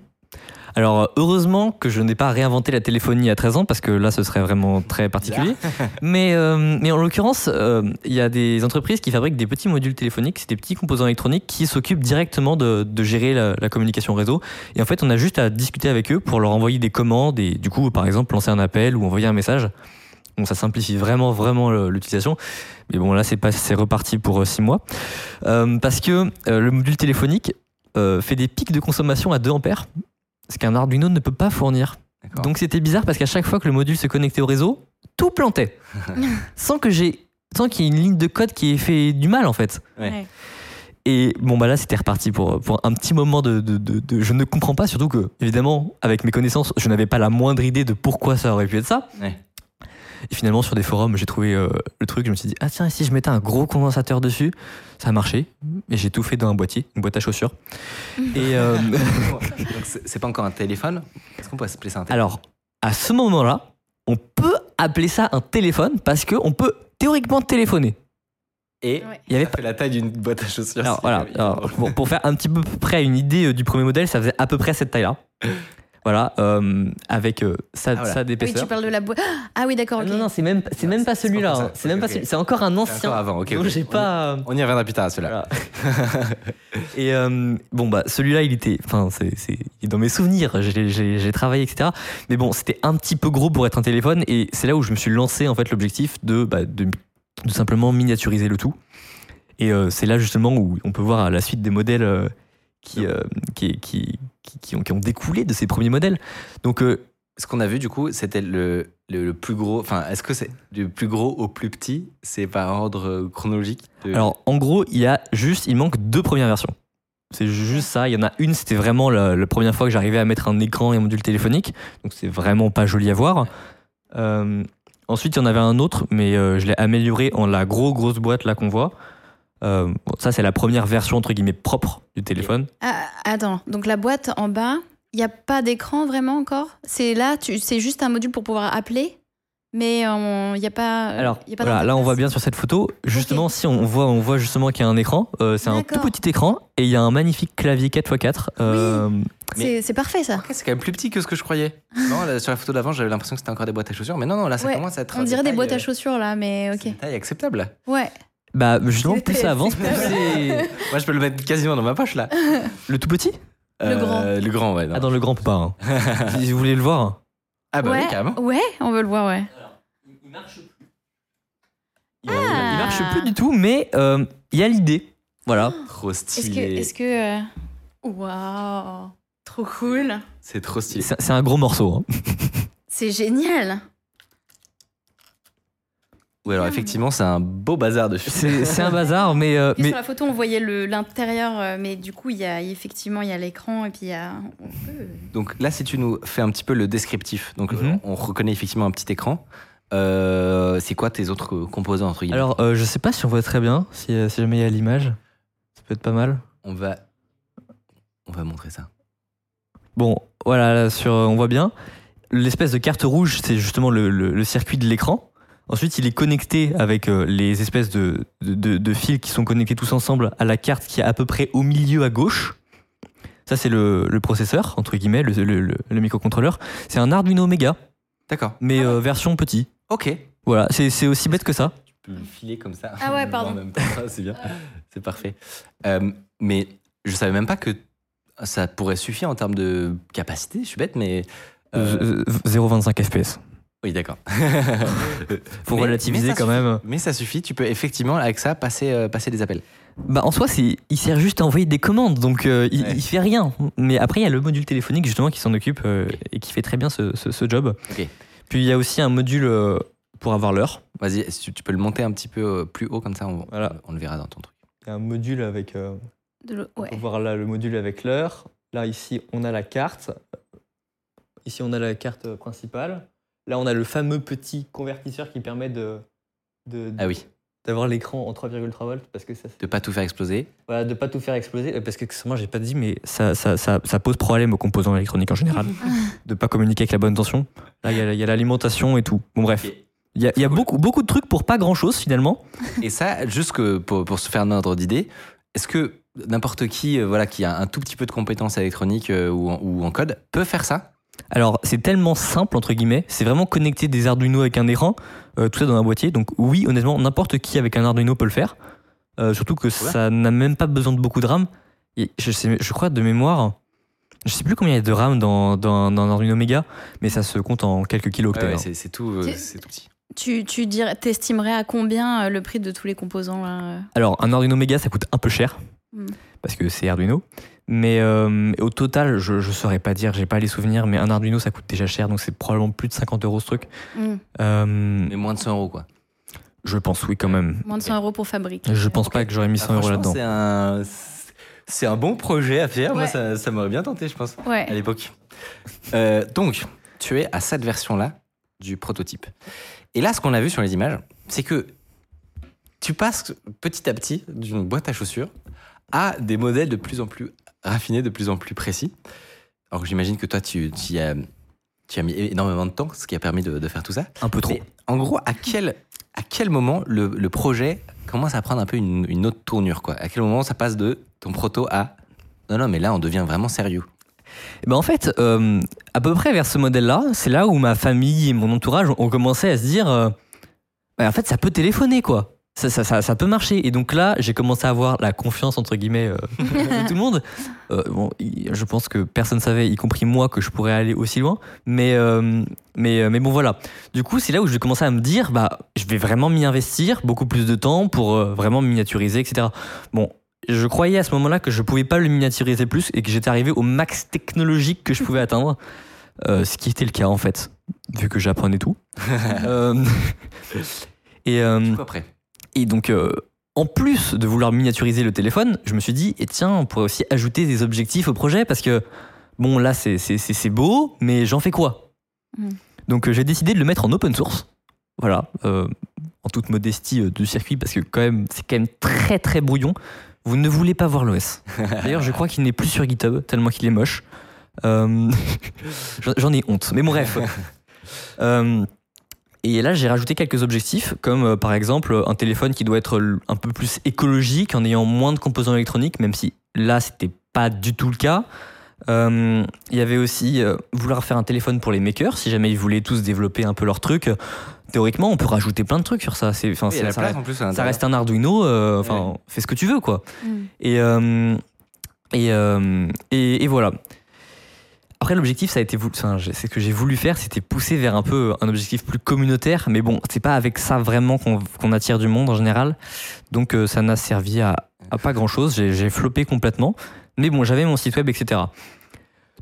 Alors euh, heureusement que je n'ai pas réinventé la téléphonie à 13 ans parce que là ce serait vraiment très particulier. mais, euh, mais en l'occurrence, euh, il y a des entreprises qui fabriquent des petits modules téléphoniques, c'est des petits composants électroniques qui s'occupent directement de, de gérer la, la communication réseau. Et en fait, on a juste à discuter avec eux pour leur envoyer des commandes et du coup, par exemple, lancer un appel ou envoyer un message. Bon, ça simplifie vraiment, vraiment l'utilisation. Mais bon, là, c'est pas, c'est reparti pour euh, six mois. Euh, parce que euh, le module téléphonique euh, fait des pics de consommation à 2 ampères, ce qu'un Arduino ne peut pas fournir. Donc c'était bizarre parce qu'à chaque fois que le module se connectait au réseau, tout plantait. sans que j'ai sans qu'il y ait une ligne de code qui ait fait du mal en fait. Ouais. Ouais. Et bon bah là c'était reparti pour, pour un petit moment de, de, de- de- Je ne comprends pas, surtout que évidemment avec mes connaissances je n'avais pas la moindre idée de pourquoi ça aurait pu être ça. Ouais. Et finalement sur des forums j'ai trouvé euh, le truc, je me suis dit ah tiens si je mettais un gros condensateur dessus, ça a marché. Et j'ai tout fait dans un boîtier, une boîte à chaussures. et euh, Donc, c'est pas encore un téléphone? Est-ce qu'on peut appeler ça un téléphone? Alors à ce moment-là, on peut appeler ça un téléphone parce qu'on peut théoriquement téléphoner. Et Ouais. Il y avait ça fait la taille d'une boîte à chaussures. Alors si voilà, alors, bon, pour faire un petit peu près une idée euh, du premier modèle, ça faisait à peu près cette taille-là. Voilà, euh, avec euh, ça, Ah, voilà. ça Oui, d'épaisseur. tu parles de la boîte. Ah oui, d'accord. Ah non, non, c'est même, c'est Non, même c'est- pas c'est celui-là. hein. C'est même pas celui- C'est encore un ancien. encore avant, ok, Donc ok. j'ai On pas. On y reviendra plus tard à celui-là. Voilà. Et euh, bon, bah, celui-là, il était. Enfin, c'est c'est- dans mes souvenirs. J'ai- J'ai j'ai travaillé, etc. Mais bon, c'était un petit peu gros pour être un téléphone. Et c'est là où je me suis lancé, en fait, l'objectif de, bah, de, de simplement miniaturiser le tout. Et euh, c'est là, justement, où on peut voir la suite des modèles euh, qui, euh, qui, qui, qui, ont, découlé de ces premiers modèles. Donc, euh, Ce qu'on a vu, du coup, c'était le, le, plus gros. Enfin, est-ce que c'est du plus gros au plus petit? C'est par ordre euh, chronologique Alors, en gros, il y a juste, il manque deux premières versions. C'est juste ça. Il y en a une, c'était vraiment la, première fois que j'arrivais à mettre un écran et un module téléphonique. Donc, c'est vraiment pas joli à voir. Euh, ensuite, il y en avait un autre, mais je l'ai amélioré en la gros, grosse boîte là qu'on voit. Euh, bon, ça, c'est la première version, entre guillemets, propre du téléphone. Ah, attends, donc la boîte en bas, il n'y a pas d'écran vraiment encore? C'est là, tu- c'est juste un module pour pouvoir appeler, mais il n'y a pas. Alors, y a pas voilà, là, on voit bien sur cette photo. Justement, si on voit, on voit justement qu'il y a un écran, euh, c'est un tout petit écran et il y a un magnifique clavier 4x4. euh, C'est c'est parfait ça. C'est quand même plus petit que ce que je croyais. non, là, sur la photo d'avant, j'avais l'impression que c'était encore des boîtes à chaussures, mais non, non, là, ça Ouais, commence à être. On dirait des boîtes à euh, chaussures là, mais c'est ok. une taille acceptable. Ouais. Bah, justement, plus ça avance, plus c'est-. Moi, je peux le mettre quasiment dans ma poche là. Le tout petit? Le grand. Le grand, ouais. non. Ah, dans le grand, pas. hein. si vous voulez le voir. Ah bah ouais. oui, carrément. Ouais, on veut le voir, ouais. Il marche plus. Ah. Il marche plus du tout, mais euh, il y a l'idée. Voilà. Trop Est-ce que. stylé. Est-ce que. euh, Waouh! Trop cool! C'est trop stylé. C'est c'est un gros morceau. hein. C'est génial! Oui, alors effectivement, c'est un beau bazar de C'est c'est un bazar, mais. euh, mais Sur la photo, on voyait l'intérieur, euh, mais du coup, il y a effectivement il y a l'écran et puis il y a. on peut- Donc là, si tu nous fais un petit peu le descriptif, donc Mhm. euh, on reconnaît effectivement un petit écran. Euh, c'est quoi tes autres composants entre guillemets? Alors, euh, je sais pas si on voit très bien, si, si jamais il y a l'image. Ça peut être pas mal. On va, on va montrer ça. Bon, voilà, là, sur, on voit bien. L'espèce de carte rouge, c'est justement le, le- le circuit de l'écran. Ensuite, il est connecté avec euh, les espèces de, de, de- de fils qui sont connectés tous ensemble à la carte qui est à peu près au milieu à gauche. Ça, c'est le, le processeur, entre guillemets, le, le- le- le microcontrôleur. C'est un Arduino Mega, D'accord. mais euh, version petit. Ok. Voilà, c'est c'est aussi bête que ça. Tu peux le filer comme ça. Ah ouais, pardon. temps, c'est bien. C'est parfait. Euh, mais je savais même pas que ça pourrait suffire en termes de capacité. Je suis bête, mais. Euh, 0,25 FPS. Oui, d'accord. Faut Mais- relativiser mais quand même. Mais ça suffit. Tu peux effectivement avec ça passer, euh, passer des appels. Bah en soi, c'est, il sert juste à envoyer des commandes, donc euh, il, Ouais. il fait rien. Mais après, il y a le module téléphonique justement qui s'en occupe euh, et qui fait très bien ce, ce- ce job. Puis il y a aussi un module pour avoir l'heure. Vas-y, tu, tu peux le monter un petit peu plus haut comme ça, on, Voilà. on le verra dans ton truc. Il y a un module avec. euh, de on ouais. peut voir là le module avec l'heure. Là ici, on a la carte. Ici, on a la carte principale. Là, on a le fameux petit convertisseur qui permet de, de- Ah oui, d'avoir l'écran en 3,3 volts parce que ça, de pas tout faire exploser. Voilà, de pas tout faire exploser, euh, parce que moi j'ai pas dit, mais ça, ça, ça, ça pose problème aux composants électroniques en général, de pas communiquer avec la bonne tension. Là, il y a- il y a l'alimentation et tout. Bon, bref. Il y a, il y a beaucoup, beaucoup de trucs pour pas grand chose finalement. Et ça, juste que pour, pour se faire un ordre d'idée, est-ce que n'importe qui, euh, voilà, qui a un tout petit peu de compétences électroniques euh, ou, en, ou en code peut faire ça? Alors, c'est tellement simple, entre guillemets, c'est vraiment connecter des Arduino avec un écran, euh, tout ça dans un boîtier. Donc, oui, honnêtement, n'importe qui avec un Arduino peut le faire. Euh, surtout que ça n'a même pas besoin de beaucoup de RAM. Et je, sais, je crois de mémoire, je sais plus combien il y a de RAM dans, dans, dans un Arduino Mega, mais ça se compte en quelques kilooctets. Ouais, ouais, c'est, c'est tout, euh, C'est- tout petit. Tu, tu dirais, t'estimerais à combien le prix de tous les composants là Alors, un Arduino Mega, ça coûte un peu cher, Hmm. parce que c'est Arduino. Mais euh, au total, je ne saurais pas dire, j'ai pas les souvenirs, mais un Arduino, ça coûte déjà cher, donc c'est probablement plus de 50 euros ce truc. Hmm. Euh, Mais moins de 100 euros, quoi. je pense, oui, quand même. Moins de 100 euros pour fabriquer. Je pense pas que j'aurais mis Ah, 100 euros franchement, là-dedans. C'est un, c'est un bon projet à faire. Moi, ça, ça m'aurait bien tenté, je pense, à l'époque. Euh, donc, tu es à cette version-là du prototype. Et là, ce qu'on a vu sur les images, c'est que tu passes petit à petit d'une boîte à chaussures à des modèles de plus en plus raffinés, de plus en plus précis. Alors, j'imagine que toi, tu, tu y as, tu as mis énormément de temps, ce qui a permis de, de faire tout ça. Un peu trop. Mais en gros, à quel, à quel moment le, le projet commence à prendre un peu une, une autre tournure, quoi? À quel moment ça passe de ton proto à non, non, mais là, on devient vraiment sérieux? Eh ben en fait, euh, à peu près vers ce modèle-là, c'est là où ma famille et mon entourage ont commencé à se dire, euh, en fait, ça peut téléphoner, quoi. Ça, ça, ça, ça peut marcher. Et donc là, j'ai commencé à avoir la confiance, entre guillemets, euh, de tout le monde. Euh, bon, je pense que personne savait, y compris moi, que je pourrais aller aussi loin. Mais, euh, mais, mais bon, voilà. Du coup, c'est là où je vais commencer à me dire, bah, je vais vraiment m'y investir, beaucoup plus de temps pour euh, vraiment me miniaturiser, etc. Bon, je croyais à ce moment-là que je pouvais pas le miniaturiser plus et que j'étais arrivé au max technologique que je pouvais atteindre. Euh, ce qui était le cas, en fait, vu que j'apprenais tout. Euh, et, euh, après et donc, euh, en plus de vouloir miniaturiser le téléphone, je me suis dit, et tiens, on pourrait aussi ajouter des objectifs au projet parce que, bon, là, c'est- beau, mais j'en fais quoi? Mm. Donc, euh, j'ai décidé de le mettre en open source. Voilà, euh, en toute modestie euh, du circuit parce que, quand même, c'est quand même très très brouillon. Vous ne voulez pas voir l'OS. D'ailleurs, je crois qu'il n'est plus sur GitHub tellement qu'il est moche. Euh, J'en- J'en ai honte. Mais bon, bref. Euh, et là, j'ai rajouté quelques objectifs, comme euh, par exemple un téléphone qui doit être un peu plus écologique en ayant moins de composants électroniques, même si là, c'était pas du tout le cas. Euh, Il y avait aussi euh, vouloir faire un téléphone pour les makers, si jamais ils voulaient tous développer un peu leur truc. Théoriquement, on peut rajouter plein de trucs sur ça. C'est, Oui, ça, place en plus à ça l'intérieur. reste un Arduino, euh, enfin, fais ce que tu veux, quoi. Mm. Et, euh, et, euh, et, et voilà. Après, l'objectif, ça a été, c'est ce que j'ai voulu faire, c'était pousser vers un peu un objectif plus communautaire. Mais bon, c'est pas avec ça vraiment qu'on attire du monde en général. Donc, euh, ça n'a servi à, pas grand chose. J'ai floppé complètement. Mais bon, j'avais mon site web, etc.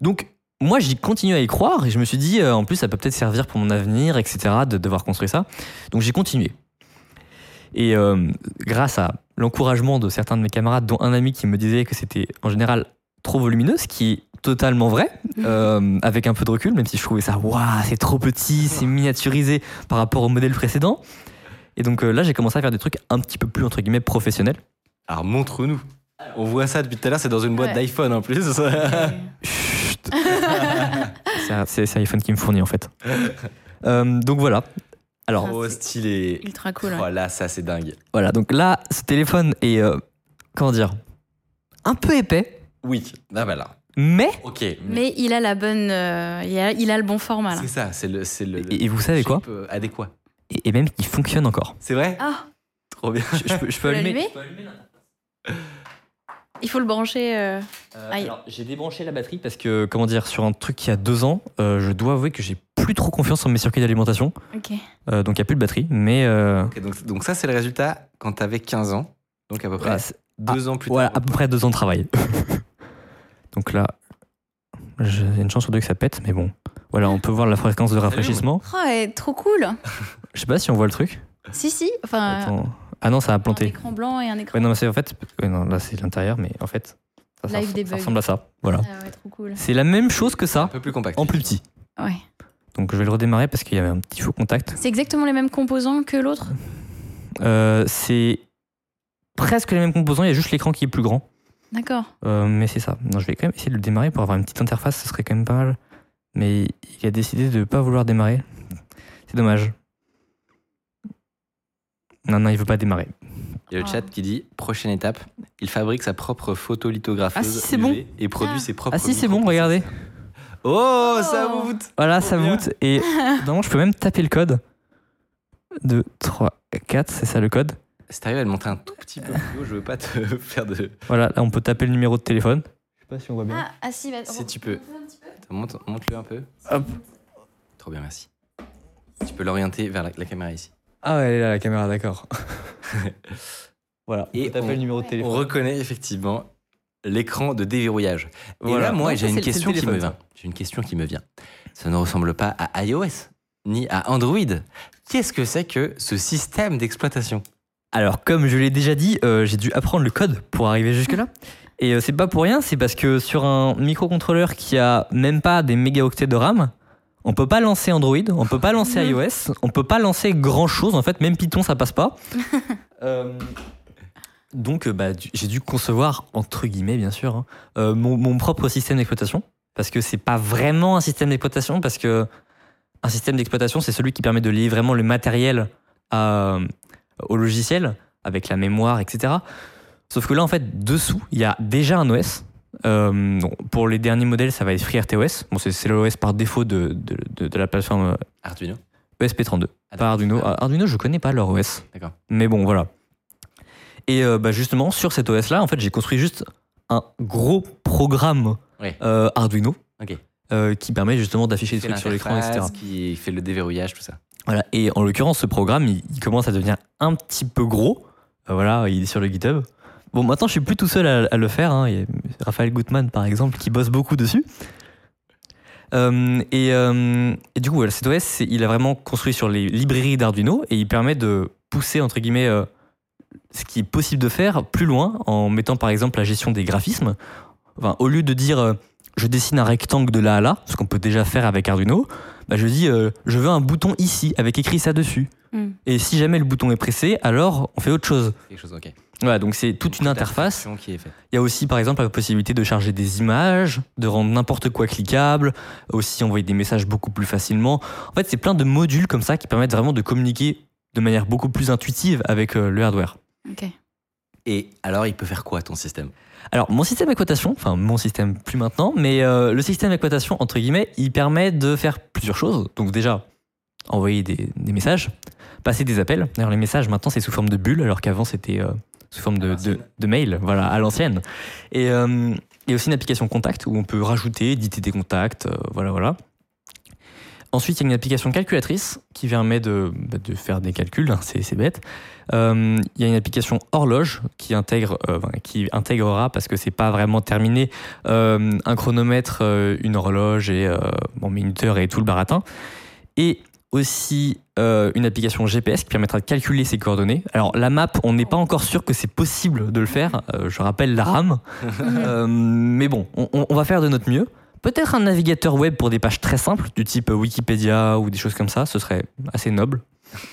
Donc, moi, j'y continue à y croire et je me suis dit, euh, en plus, ça peut peut-être servir pour mon avenir, etc., de devoir construire ça. Donc, j'ai continué. Et euh, grâce à l'encouragement de certains de mes camarades, dont un ami qui me disait que c'était en général trop volumineux, qui totalement vrai, euh, avec un peu de recul, même si je trouvais ça, waouh, c'est trop petit, c'est miniaturisé par rapport au modèle précédent. Et donc euh, là, j'ai commencé à faire des trucs un petit peu plus, entre guillemets, professionnels. Alors montre-nous. On voit ça depuis tout à l'heure, c'est dans une boîte Ouais. d'iPhone en plus. Chut. C'est- iPhone qui me fournit, en fait. Euh, donc voilà. Alors, oh, stylé. Ultra cool. ouais. Oh là, ça c'est dingue. voilà. Donc là, ce téléphone est, euh, comment dire, un peu épais, Oui, ah bah là. Mais mais Mais il a la bonne, euh, il, a, il a le bon format. C'est ça, c'est le, c'est le, le Et- vous savez quoi euh, Adéquat. et, et même qui fonctionne encore. C'est vrai Ah, Trop bien. Je, je peux, je peux Faut allumer. il faut le brancher. euh, Euh, alors, j'ai débranché la batterie parce que, comment dire, sur un truc qui a deux ans, euh, je dois avouer que j'ai plus trop confiance en mes circuits d'alimentation. Ok. Euh, donc, il n'y a plus de batterie. Mais euh, Ok, donc, donc ça c'est le résultat quand t'avais 15 ans. Donc à peu près voilà, deux ans plus voilà, tard. à peu près deux ans de travail. donc là, j'ai une chance sur deux que ça pète, mais bon. Voilà, on peut voir la fréquence de rafraîchissement. Oh, ouais, trop cool. Je sais pas si on voit le truc. Si, si. Enfin, Attends. Ah non, ça a un planté. écran blanc et un écran. Ouais, non, mais c'est en fait. ouais, non, là, c'est l'intérieur, mais en fait, ça, ça Live res- debug. ça ressemble à ça. Voilà. Ah ouais, trop cool. C'est la même chose que Un ça, peu plus compact. en plus petit. Ouais. Donc, je vais le redémarrer parce qu'il y avait un petit faux contact. C'est exactement les mêmes composants que l'autre? Euh, c'est presque les mêmes composants, il y a juste l'écran qui est plus grand. D'accord. Euh, mais c'est ça. Non, je vais quand même essayer de le démarrer pour avoir une petite interface, ce serait quand même pas mal. Mais il a décidé de ne pas vouloir démarrer. C'est dommage. Non, non, il veut pas démarrer. Il y a le chat qui dit prochaine étape, il fabrique sa propre photolithographeuse Ah, si, c'est bon. et produit Ah. ses propres. Ah si, c'est bon, regardez. Oh, ça Oh. voûte. Voilà, ça bien. voûte. Et non, je peux même taper le code. 2, 3, 4, c'est ça le code. Si t'arrives à le monter un tout petit peu plus haut, je veux pas te faire de. Voilà, là on peut taper le numéro de téléphone. Je sais pas si on voit bien. Ah, ah si, va- Si tu peux. remonte un petit peu. Monte, monte-le un peu. Hop. Trop bien, merci. Tu peux l'orienter vers la, la caméra ici. Ah ouais, elle est là la caméra, d'accord. voilà, Et on peut taper on- le numéro de On téléphone. reconnaît effectivement l'écran de déverrouillage. Et Voilà. là, moi, Non, j'ai une question qui me vient. J'ai une question qui me vient. Ça ne ressemble pas à iOS ni à Android. Qu'est-ce que c'est que ce système d'exploitation? Alors, comme je l'ai déjà dit, euh, j'ai dû apprendre le code pour arriver jusque-là. Et euh, c'est pas pour rien, c'est parce que sur un microcontrôleur qui a même pas des mégaoctets de RAM, on peut pas lancer Android, on peut pas lancer Mhm. iOS, on peut pas lancer grand chose. En fait, même Python, ça passe pas. Euh, donc, euh, bah, j'ai dû concevoir, entre guillemets, bien sûr, hein, euh, mon, mon propre système d'exploitation. Parce que c'est pas vraiment un système d'exploitation, parce que un système d'exploitation, c'est celui qui permet de lier vraiment le matériel à- au logiciel. avec la mémoire, etc. Sauf que là, en fait, dessous, il y a déjà un OS. Euh, bon, pour les derniers modèles, ça va être FreeRTOS. Bon, c'est, c'est l'OS par défaut de, de, de- de la plateforme euh, Arduino. ESP32. Ah, Pas Arduino. Ah, Arduino, je connais pas leur OS. D'accord. Mais bon, voilà. Et euh, bah, justement, sur cet OS-là, en fait, j'ai construit juste un gros programme euh, Arduino qui permet justement d'afficher des trucs sur l'écran, etc. Qui fait le déverrouillage, tout ça. Et en l'occurrence, ce programme, il, commence à devenir un petit peu gros. Euh, voilà, il est sur le GitHub. Bon, maintenant, je suis plus tout seul à, le faire. hein. Il y a Raphaël Gutmann, par exemple, qui bosse beaucoup dessus. Euh, et, euh, et du coup, voilà, cet OS, il a vraiment construit sur les librairies d'Arduino et il permet de pousser, entre guillemets, ce qui est possible de faire plus loin en mettant, par exemple, la gestion des graphismes. Enfin, au lieu de dire je dessine un rectangle de là à là, ce qu'on peut déjà faire avec Arduino, bah, je dis euh, je veux un bouton ici avec écrit ça dessus. Mm. Et si jamais le bouton est pressé, alors on fait autre chose. Quelque chose, ok. Voilà, donc c'est toute une interface. L'abstraction qui est faite. Il y a aussi par exemple la possibilité de charger des images, de rendre n'importe quoi cliquable, aussi envoyer des messages beaucoup plus facilement. En fait, c'est plein de modules comme ça qui permettent vraiment de communiquer de manière beaucoup plus intuitive avec euh, le hardware. Ok. Et alors, il peut faire quoi ton système? Alors, mon système d'exploitation, enfin mon système plus maintenant, mais euh, le système d'exploitation, entre guillemets, il permet de faire plusieurs choses. Donc déjà, envoyer des, des messages, passer des appels. D'ailleurs, les messages, maintenant, c'est sous forme de bulles, alors qu'avant, c'était euh, sous forme de, de, de mail, voilà, à l'ancienne. Et euh, il y a aussi une application contact où on peut rajouter, éditer des contacts, euh, voilà, voilà. Ensuite, il y a une application calculatrice qui permet de, bah, de faire des calculs, hein, c'est bête. Euh, Il y a une application horloge qui intègre, euh, qui intégrera parce que c'est pas vraiment terminé euh, un chronomètre, une horloge et bon minuteur et tout le baratin. Et aussi une application GPS qui permettra de calculer ses coordonnées. Alors la map, on n'est pas encore sûr que c'est possible de le faire. Je rappelle la RAM, mais bon, on, on- on va faire de notre mieux. Peut-être un navigateur web pour des pages très simples, du type Wikipédia ou des choses comme ça, ce serait assez noble.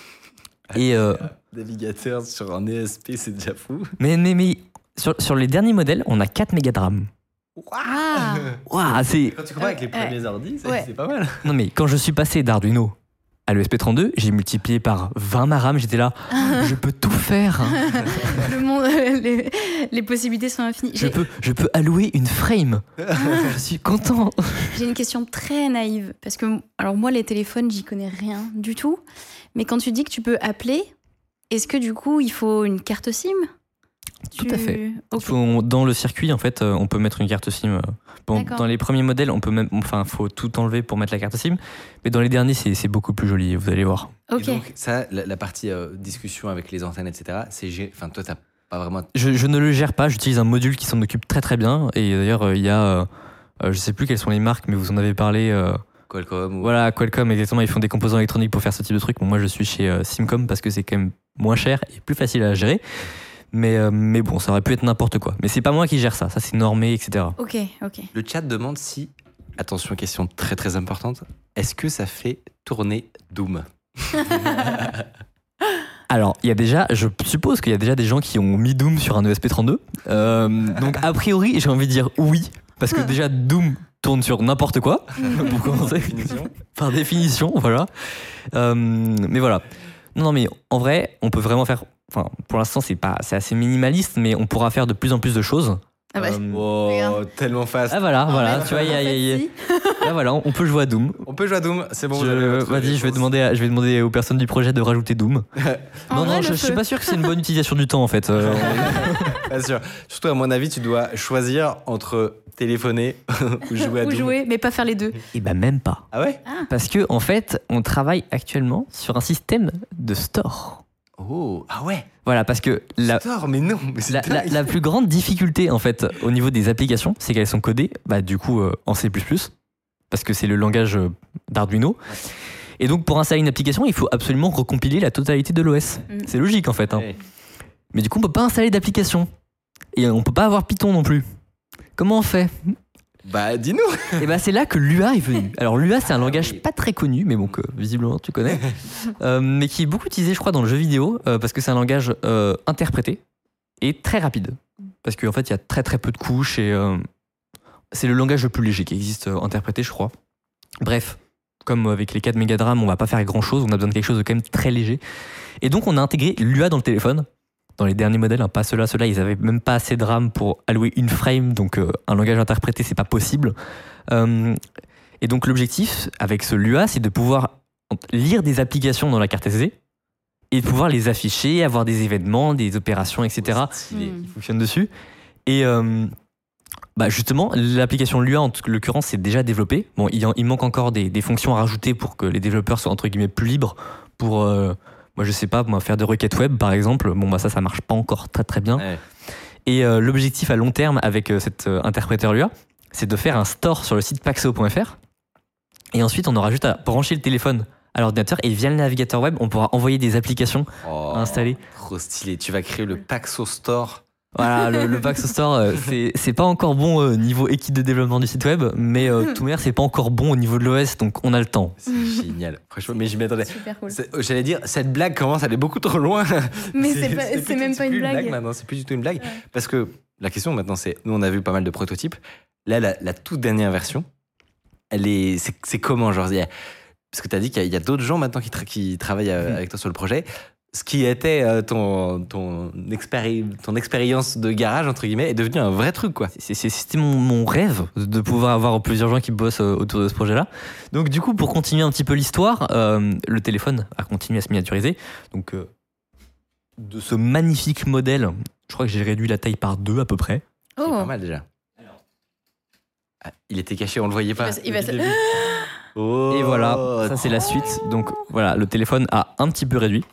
Et euh, Navigateur sur un ESP, c'est déjà fou. mais, mais, mais sur, sur les derniers modèles, on a 4 mégas de RAM. Waouh, c'est. Quand tu compares avec les Euh, premiers ordi, c'est ouais. c'est pas mal. Non, mais quand je suis passé d'Arduino à l'ESP32, j'ai multiplié par 20 ma RAM, j'étais là, je peux tout faire. Le monde, les, les possibilités sont infinies. Je peux, je peux allouer une frame. je suis content. j'ai une question très naïve. Parce que, alors moi, les téléphones, j'y connais rien du tout. Mais quand tu dis que tu peux appeler, est-ce que du coup, il faut une carte SIM? Tout Tu- à fait. Faut- dans le circuit, en fait, euh, on peut mettre une carte SIM. euh, bon, dans les premiers modèles, on peut même, enfin, faut tout enlever pour mettre la carte SIM. Mais dans les derniers, c'est beaucoup plus joli. Vous allez voir. Ok. Et donc, ça, la, la partie euh, discussion avec les antennes, etc., c'est. Enfin, toi, t'as pas vraiment. Je, je ne le gère pas. J'utilise un module qui s'en occupe très très bien. Et d'ailleurs, euh, il y a, euh, je sais plus quelles sont les marques, mais vous en avez parlé. euh, Qualcomm ou. Voilà, Qualcomm, exactement. Ils font des composants électroniques pour faire ce type de truc. Bon, moi, je suis chez euh, Simcom parce que c'est quand même moins cher et plus facile à gérer. Mais, euh, mais bon, ça aurait pu être n'importe quoi. Mais c'est pas moi qui gère ça. Ça, c'est normé, etc. Ok, ok. Le chat demande si. Attention, question très très importante. Est-ce que ça fait tourner Doom? Alors, il y a déjà, je suppose qu'il y a déjà des gens qui ont mis Doom sur un E ESP32. Euh, donc, a priori, j'ai envie de dire oui. Parce que déjà, Doom tourne sur n'importe quoi, pour commencer. Par définition, voilà. Euh, mais voilà. Non, non, mais en vrai, on peut vraiment faire. Enfin, pour l'instant, c'est pas, c'est assez minimaliste, mais on pourra faire de plus en plus de choses. Ah bah, Euh, tellement fast. ah voilà, en voilà, fait, tu vois, il y a- y a- y a- en fait, si. là, voilà, on peut jouer à Doom. On peut jouer à Doom, c'est bon. Je- Vas-y, je vais demander, à- je vais demander aux personnes du projet de rajouter Doom. Non, vrai, non, je, je suis pas sûr que c'est une bonne utilisation du temps en fait. Euh, Pas sûr. Surtout, à mon avis, tu dois choisir entre téléphoner ou jouer à Ou Doom. jouer, mais pas faire les deux. Et bah même pas. Ah ouais? Parce que en fait, on travaille actuellement sur un système de store. Oh, ah ouais Voilà, parce que la, Store, mais non, mais la, la- dingue. la plus grande difficulté en fait au niveau des applications, c'est qu'elles sont codées, bah, du coup euh, en C++, parce que c'est le langage euh, d'Arduino. Et donc pour installer une application, il faut absolument recompiler la totalité de l'OS. Mm. C'est logique en fait. hein. Ouais. Mais du coup, on peut pas installer d'application. Et on peut pas avoir Python non plus. Comment on fait? Bah, dis-nous Et bah c'est là que Lua est venu. Alors Lua c'est un langage pas très connu, mais bon que visiblement tu connais, Euh, mais qui est beaucoup utilisé je crois dans le jeu vidéo euh, parce que c'est un langage euh, interprété et très rapide. Parce qu'en fait il y a très très peu de couches et c'est le langage le plus léger qui existe interprété je crois. Bref, comme avec les 4 mégas de RAM on va pas faire grand chose, on a besoin de quelque chose de quand même très léger. Et donc on a intégré Lua dans le téléphone dans les derniers modèles, hein, pas ceux-là, ceux-là, ils avaient même pas assez de RAM pour allouer une frame, donc euh, un langage interprété, c'est pas possible. Euh, et donc l'objectif avec ce Lua, c'est de pouvoir lire des applications dans la carte SD et de pouvoir les afficher, avoir des événements, des opérations, etc. Stylé. Mm. qui fonctionnent dessus. Et euh, bah justement, l'application Lua, en l'occurrence, c'est déjà développée. Bon, il, en- il manque encore des, des fonctions à rajouter pour que les développeurs soient entre guillemets plus libres pour, euh, moi je sais pas, moi, faire des requêtes web par exemple. Bon, bah ça, ça marche pas encore très très bien. Ouais. Et euh, l'objectif à long terme avec euh, cet euh, interpréteur Lua, c'est de faire un store sur le site paxo.fr. Et ensuite, on aura juste à brancher le téléphone à l'ordinateur et via le navigateur web, on pourra envoyer des applications Oh, installées. Trop stylé. Tu vas créer le Paxo Store. Voilà, le, le Paxo Store, euh, c'est- c'est pas encore bon au niveau équipe de développement du site web, mais euh, toute manière, c'est pas encore bon au niveau de l'OS, donc on a le temps. C'est génial. Franchement, mais j'y m'attendais. Super cool. C'est- euh, J'allais dire, cette blague commence à aller beaucoup trop loin. Mais c'est pas- c'est plus- même pas une plus blague. maintenant, c'est plus du tout une blague. Parce que la question maintenant, c'est nous, on a vu pas mal de prototypes. Là, la, la toute dernière version, elle est, c'est, c'est comment genre, il y a- Parce que tu as dit qu'il y a, il y a d'autres gens maintenant qui, tra- qui travaillent euh, Mhm. avec toi sur le projet. Ce qui était euh, ton, ton, expéri- ton expérience de garage, entre guillemets, est devenu un vrai truc, quoi. C'était mon, mon rêve de pouvoir avoir plusieurs gens qui bossent euh, autour de ce projet-là. Donc du coup, pour continuer un petit peu l'histoire, euh, le téléphone a continué à se miniaturiser. Donc euh, de ce magnifique modèle, je crois que j'ai réduit la taille par deux à peu près. C'est Oh. pas mal déjà. Ah, il était caché, on le voyait pas. Il va se- il va depuis se- le début. Oh, Et voilà, ça c'est la suite. Donc voilà, le téléphone a un petit peu réduit.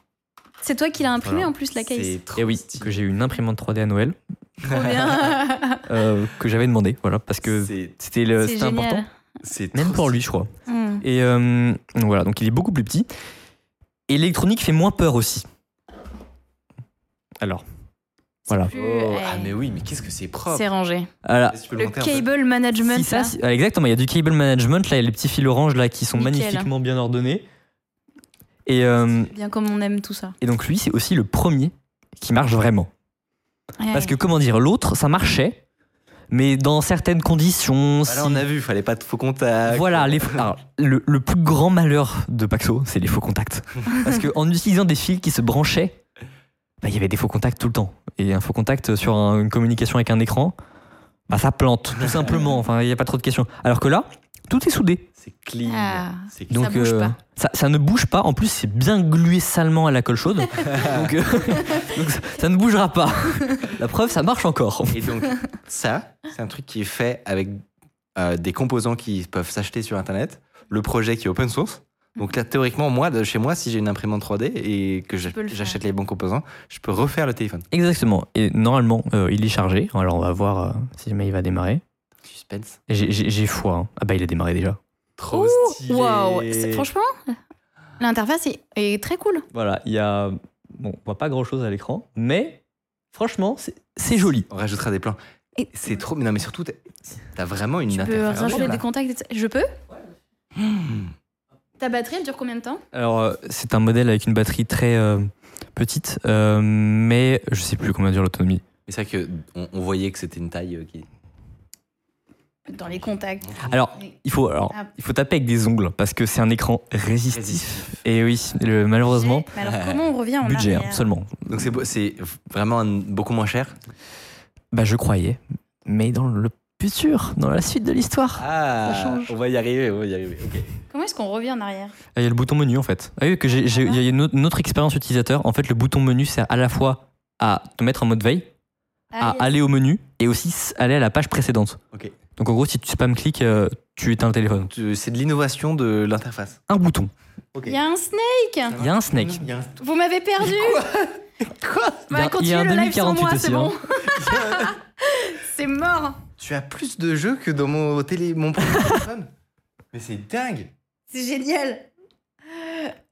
C'est toi qui l'as imprimé Voilà. en plus la case. Et oui, stylé. que j'ai eu une imprimante 3D à Noël, Trop bien. euh, que j'avais demandé, voilà, parce que C'est- c'était important. c'est Même pour lui, je crois. Mm. Et euh, donc voilà, donc il est beaucoup plus petit. Et l'électronique fait moins peur aussi. Alors, voilà. Plus, Oh, eh, ah mais oui, mais qu'est-ce que c'est propre. C'est rangé. Le cable management. Si ça, là. si- exactement, il y a du cable management, là, il y a les petits fils orange là qui sont Nickel. magnifiquement bien ordonnés. Et, euh, Bien comme on aime tout ça. et donc lui, c'est aussi le premier qui marche vraiment. Ouais. Parce que comment dire, l'autre, ça marchait, mais dans certaines conditions. Bah là, si- on a vu, fallait pas de faux contacts. Voilà, les faux- alors, le, le plus grand malheur de Paxo, c'est les faux contacts. Parce qu'en utilisant des fils qui se branchaient, bah, il y avait des faux contacts tout le temps. Et un faux contact sur un- une communication avec un écran, bah, ça plante, tout simplement. Enfin, il n'y a pas trop de questions. Alors que là, tout est soudé. C'est clean. Ah. C'est clean. Donc, bouge pas. ça, ça ne bouge pas. En plus, c'est bien glué salement à la colle chaude. donc, euh, donc ça, ça ne bougera pas. La preuve, ça marche encore. Et donc, ça, c'est un truc qui est fait avec euh, des composants qui peuvent s'acheter sur Internet. Le projet qui est open source. Donc là, théoriquement, moi, de chez moi, si j'ai une imprimante 3D et que le j'achète les bons composants, je peux refaire le téléphone. Exactement. Et normalement, euh, il est chargé. Alors, on va voir euh, si jamais il va démarrer. Suspense. J'ai foi. hein. Ah bah, il a démarré déjà. Trop Ouh, stylé. Waouh. C'est- Franchement, l'interface est, est très cool. Voilà, il y a. Bon, on voit pas grand chose à l'écran, mais franchement, c'est- joli. On rajoutera des plans. C'est trop. mais Non, mais surtout, t'as- vraiment une Tu peux interface. rajouter là. des contacts. Je peux Hmm. Ta batterie, elle dure combien de temps? Alors, euh, c'est un modèle avec une batterie très euh, petite, euh, mais je sais plus combien dure l'autonomie. Mais c'est vrai que on, voyait que c'était une taille qui. Dans les contacts. Alors, il faut, alors, Ah. il faut taper avec des ongles parce que c'est un écran résistif. Résistif. Et oui, le- malheureusement, Mais alors, comment on revient en budget hein, arrière seulement. Donc c'est vraiment un- beaucoup moins cher? Bah, je croyais, mais dans le futur, dans la suite de l'histoire. Ah, Ça change. on va y arriver, on va y arriver. ok. Comment est-ce qu'on revient en arrière? Ah, Il y a le bouton menu en fait. Ah oui, que j'ai- j'ai- il y a une autre, une autre expérience utilisateur. En fait, le bouton menu sert à la fois à te mettre en mode veille, à Ah, yes. aller au menu et aussi aller à la page précédente. Ok. Donc en gros, si tu spam cliques, euh, tu éteins le téléphone. C'est de l'innovation de l'interface. Un bouton. Il y a un snake Il y a un snake. A un- Vous m'avez perdu Quoi Il y a- Bah, il y a continuez un le live sans 2048 moi, aussi, c'est bon. hein. c'est mort Tu as plus de jeux que dans mon, télé, mon premier téléphone Mais c'est dingue C'est génial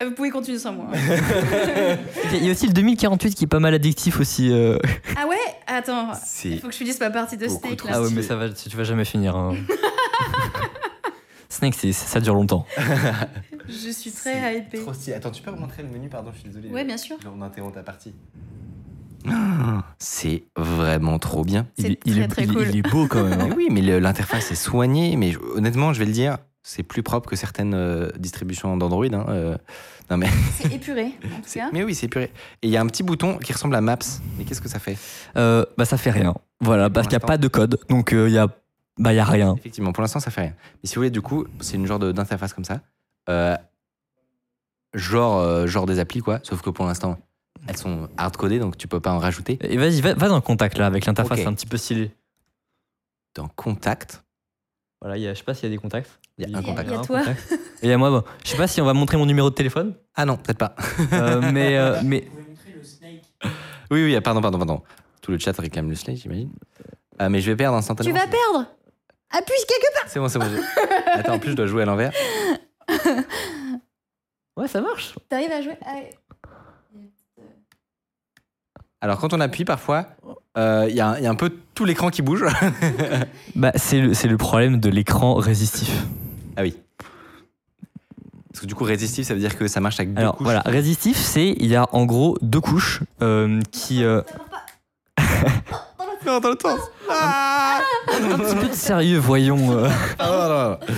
Vous pouvez continuer sans moi. Il y a aussi le 2048 qui est pas mal addictif aussi. euh. ah ouais? Attends, il C'est faut que je finisse ma partie de Beaucoup steak trop là. Ah ouais, mais ça va, tu vas jamais finir. hein. Snake, c'est- ça dure longtemps. Je suis très hypée. trop stylé. Attends, tu peux remontrer le menu, pardon, je suis désolé. Ouais, bien sûr. On interrompt ta partie. Ah, C'est vraiment trop bien. C'est il, est- il très, est, très il est- cool. il est beau quand même. hein. Oui, mais le- l'interface est soignée, mais je- honnêtement, je vais le dire, C'est plus propre que certaines euh, distributions d'Android. hein, euh. Non mais, C'est épuré, en tout c'est- cas. mais oui, c'est puré. Et il y a un petit bouton qui ressemble à Maps. Mais qu'est-ce que ça fait? Euh, bah ça fait rien. Voilà, parce qu'il n'y a pas de code, donc il y a, bah y a rien. Effectivement, pour l'instant, ça fait rien. Mais si vous voulez, du coup, c'est une genre d'interface comme ça. Euh, genre, euh, genre des applis, quoi. Sauf que pour l'instant, elles sont hard-codées, donc tu peux pas en rajouter. Et vas-y, va, va dans contact là, avec l'interface Ok. un petit peu stylée. Dans Contact, Voilà, il y a, je sais pas s'il y a des contacts. Il y a un Il y a- contact. il y a un toi. Et il y a moi, bon, je sais pas si on va montrer mon numéro de téléphone, Ah non, peut-être pas. euh, mais, euh, mais Oui, oui, pardon, pardon, pardon. Tout le chat réclame le slide, j'imagine. Ah, mais je vais perdre Tu instantanément. vas perdre Appuie quelque part C'est bon, c'est bon. Attends, en plus, je dois jouer à l'envers. ouais, ça marche. T'arrives à jouer? Alors, quand on appuie, parfois, euh, il y, a un- il y a un peu tout l'écran qui bouge. Bah, c'est le, c'est le problème de l'écran résistif. Ah oui. Parce que du coup, résistif, ça veut dire que ça marche avec deux Alors couches. voilà, résistif, c'est il y a en gros deux couches euh, qui. euh, Non, dans le sens. Ah un petit peu de sérieux, voyons. euh. Ah, non, non.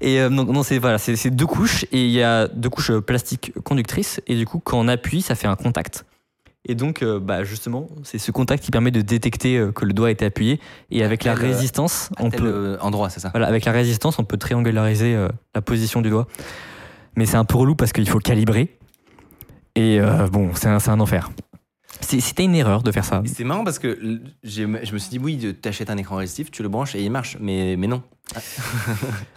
Et euh, non, non, c'est voilà, c'est c'est deux couches et il y a deux couches euh, plastiques conductrices et du coup quand on appuie, ça fait un contact. Et donc euh, bah justement, c'est ce contact qui permet de détecter euh, que le doigt a été appuyé et avec la euh, résistance, on peut endroit, c'est ça voilà, avec la résistance, on peut triangulariser euh, la position du doigt. Mais c'est un peu relou parce qu'il faut calibrer et bon, c'est un, c'est un enfer. C'est- C'était une erreur de faire ça. C'est marrant parce que je me suis dit, oui, t'achètes un écran résistif, tu le branches et il marche. Mais, mais non.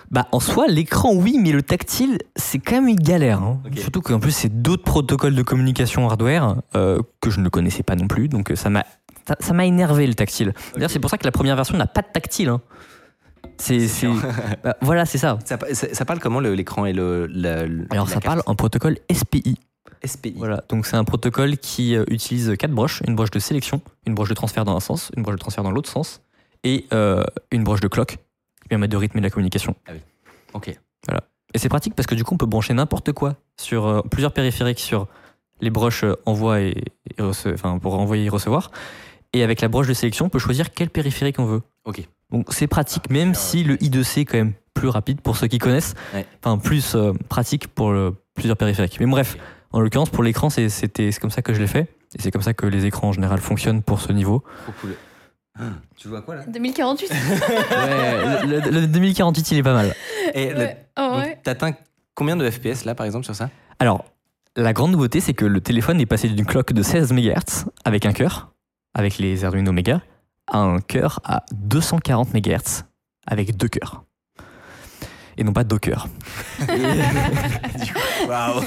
Bah, en soi, l'écran, oui, mais le tactile, c'est quand même une galère. hein. Surtout qu'en plus, c'est d'autres protocoles de communication hardware euh, que je ne connaissais pas non plus. Donc, euh, ça m'a ça, ça m'a énervé le tactile. D'ailleurs, c'est pour ça que la première version n'a pas de tactile. hein. C'est, bah, voilà, c'est ça. Ça, pa- ça- ça parle comment l'écran et le. la- Alors, la ça parle en protocole SPI. SPI. Voilà, donc c'est un protocole qui euh, utilise quatre broches une broche de sélection, une broche de transfert dans un sens, une broche de transfert dans l'autre sens, et euh, une broche de clock qui permet de rythmer la communication. Ok. Et c'est pratique parce que du coup, on peut brancher n'importe quoi sur euh, plusieurs périphériques sur les broches envoi et, et rece- enfin, pour envoyer et recevoir. Et avec la broche de sélection, on peut choisir quel périphérique on veut. Ok. Donc c'est pratique, même si le I2C est quand même plus rapide pour ceux qui connaissent. Ouais. Enfin, plus euh, pratique pour le- plusieurs périphériques. Mais bref, en l'occurrence, pour l'écran, c'est c'était- c'est comme ça que je l'ai fait. Et c'est comme ça que les écrans en général fonctionnent pour ce niveau. Trop cool. Ah, Tu à quoi là? 2048 Ouais, le, le- le 2048, il est pas mal. Et Ouais. Oh, donc, ouais. T'atteins combien de FPS là par exemple sur ça? Alors, la grande nouveauté, c'est que le téléphone est passé d'une clock de 16 MHz avec un cœur, avec les Arduino Mega, à un cœur à 240 MHz avec deux cœurs. Et non pas Docker. Waouh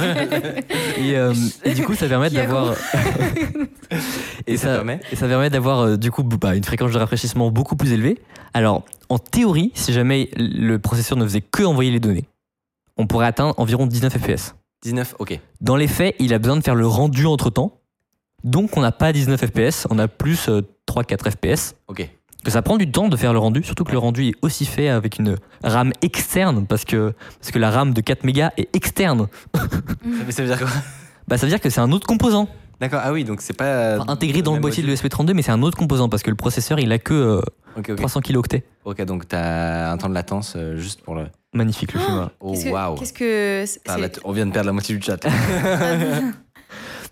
Et, euh, et du coup, ça permet d'avoir. Et ça permet Et ça permet d'avoir euh, du coup bah, une fréquence de rafraîchissement beaucoup plus élevée. Alors, en théorie, si jamais le processeur ne faisait que envoyer les données, on pourrait atteindre environ 19 FPS. 19, ok. Dans les faits, il a besoin de faire le rendu entre temps. Donc, on n'a pas 19 FPS, on a plus euh, 3-4 FPS. Ok. Que ça prend du temps de faire le rendu, surtout que le rendu est aussi fait avec une RAM externe, parce que, parce que la RAM de 4 mégas est externe. Mais ça veut dire quoi? Bah, ça veut dire que c'est un autre composant. D'accord, ah oui, donc c'est pas. Enfin, intégré dans le boîtier de l'ESP32, mais c'est un autre composant, parce que le processeur, il a que euh, Ok, ok. 300 kilooctets. Ok, donc t'as un temps de latence euh, juste pour le. Magnifique le schéma. Oh Qu'est-ce que- waouh Qu'est-ce que. Ah, là, t- On vient de perdre la moitié du chat.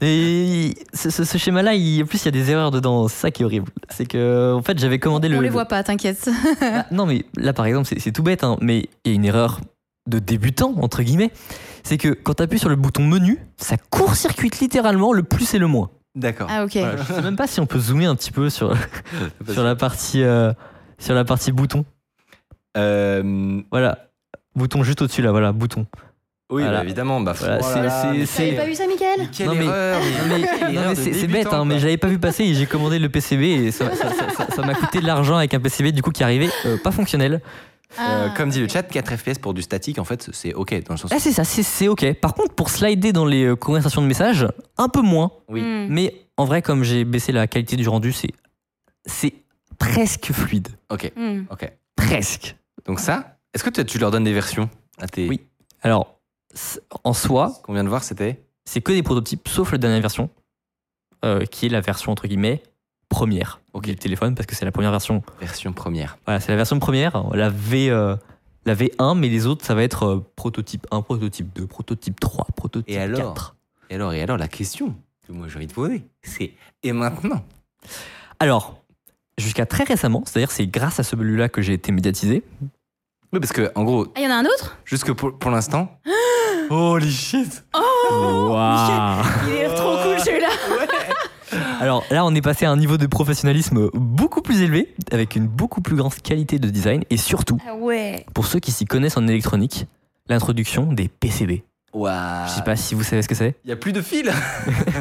Et ce, ce- ce schéma-là, il- en plus, il y a des erreurs dedans. C'est ça qui est horrible. C'est que, en fait, j'avais commandé le. On les le- voit pas, t'inquiète. Ah, non, mais là, par exemple, c'est c'est tout bête, hein, mais il y a une erreur de débutant, entre guillemets. C'est que quand tu appuies sur le bouton menu, ça court-circuite littéralement le plus et le moins. D'accord. Ah, ok. Voilà, je sais même pas si on peut zoomer un petit peu sur, sur, la, partie, euh, sur la partie bouton. Euh, Voilà. Bouton juste au-dessus, là, voilà, bouton. Oui, Voilà. bah, évidemment. Bah, Voilà, oh là c'est- pas vu ça, Michael Quelle Non, mais- erreur c'est bête, hein, mais j'avais pas vu passer et j'ai commandé le PCB et ça ça- ça- ça- ça m'a coûté de l'argent avec un PCB du coup qui arrivait euh, pas fonctionnel. Euh, Ah. comme dit le chat, 4 FPS pour du statique, en fait, c'est ok dans le sens. Ah, c'est ça, c'est- c'est ok. Par contre, pour slider dans les euh, conversations de messages, un peu moins. Oui. Hmm. Mais en vrai, comme j'ai baissé la qualité du rendu, c'est c'est presque fluide. Ok, Hmm. ok. Presque. Donc ça, est-ce que tu- leur donnes des versions à tes. Oui. Alors, en soi, Ce qu'on vient de voir, c'était. c'est que des prototypes, sauf la dernière version, euh, qui est la version entre guillemets première Ok. du téléphone, parce que c'est la première version. Version première. Voilà, c'est la version première, la V, euh, la V1, mais les autres, ça va être euh, prototype 1, prototype 2, prototype 3, prototype Et alors 4. Et alors, et alors, la question que moi j'ai envie de poser, c'est et maintenant? Alors, jusqu'à très récemment, c'est-à-dire c'est grâce à celui-là que j'ai été médiatisé. Oui, parce que en gros, Ah, il y en a un autre? jusque pour, pour l'instant. Holy shit Waouh Il est trop cool celui-là Alors là, on est passé à un niveau de professionnalisme beaucoup plus élevé, avec une beaucoup plus grande qualité de design, et surtout, Ah ouais pour ceux qui s'y connaissent en électronique, l'introduction des PCB. Je sais pas si vous savez ce que c'est. Il y a plus de fil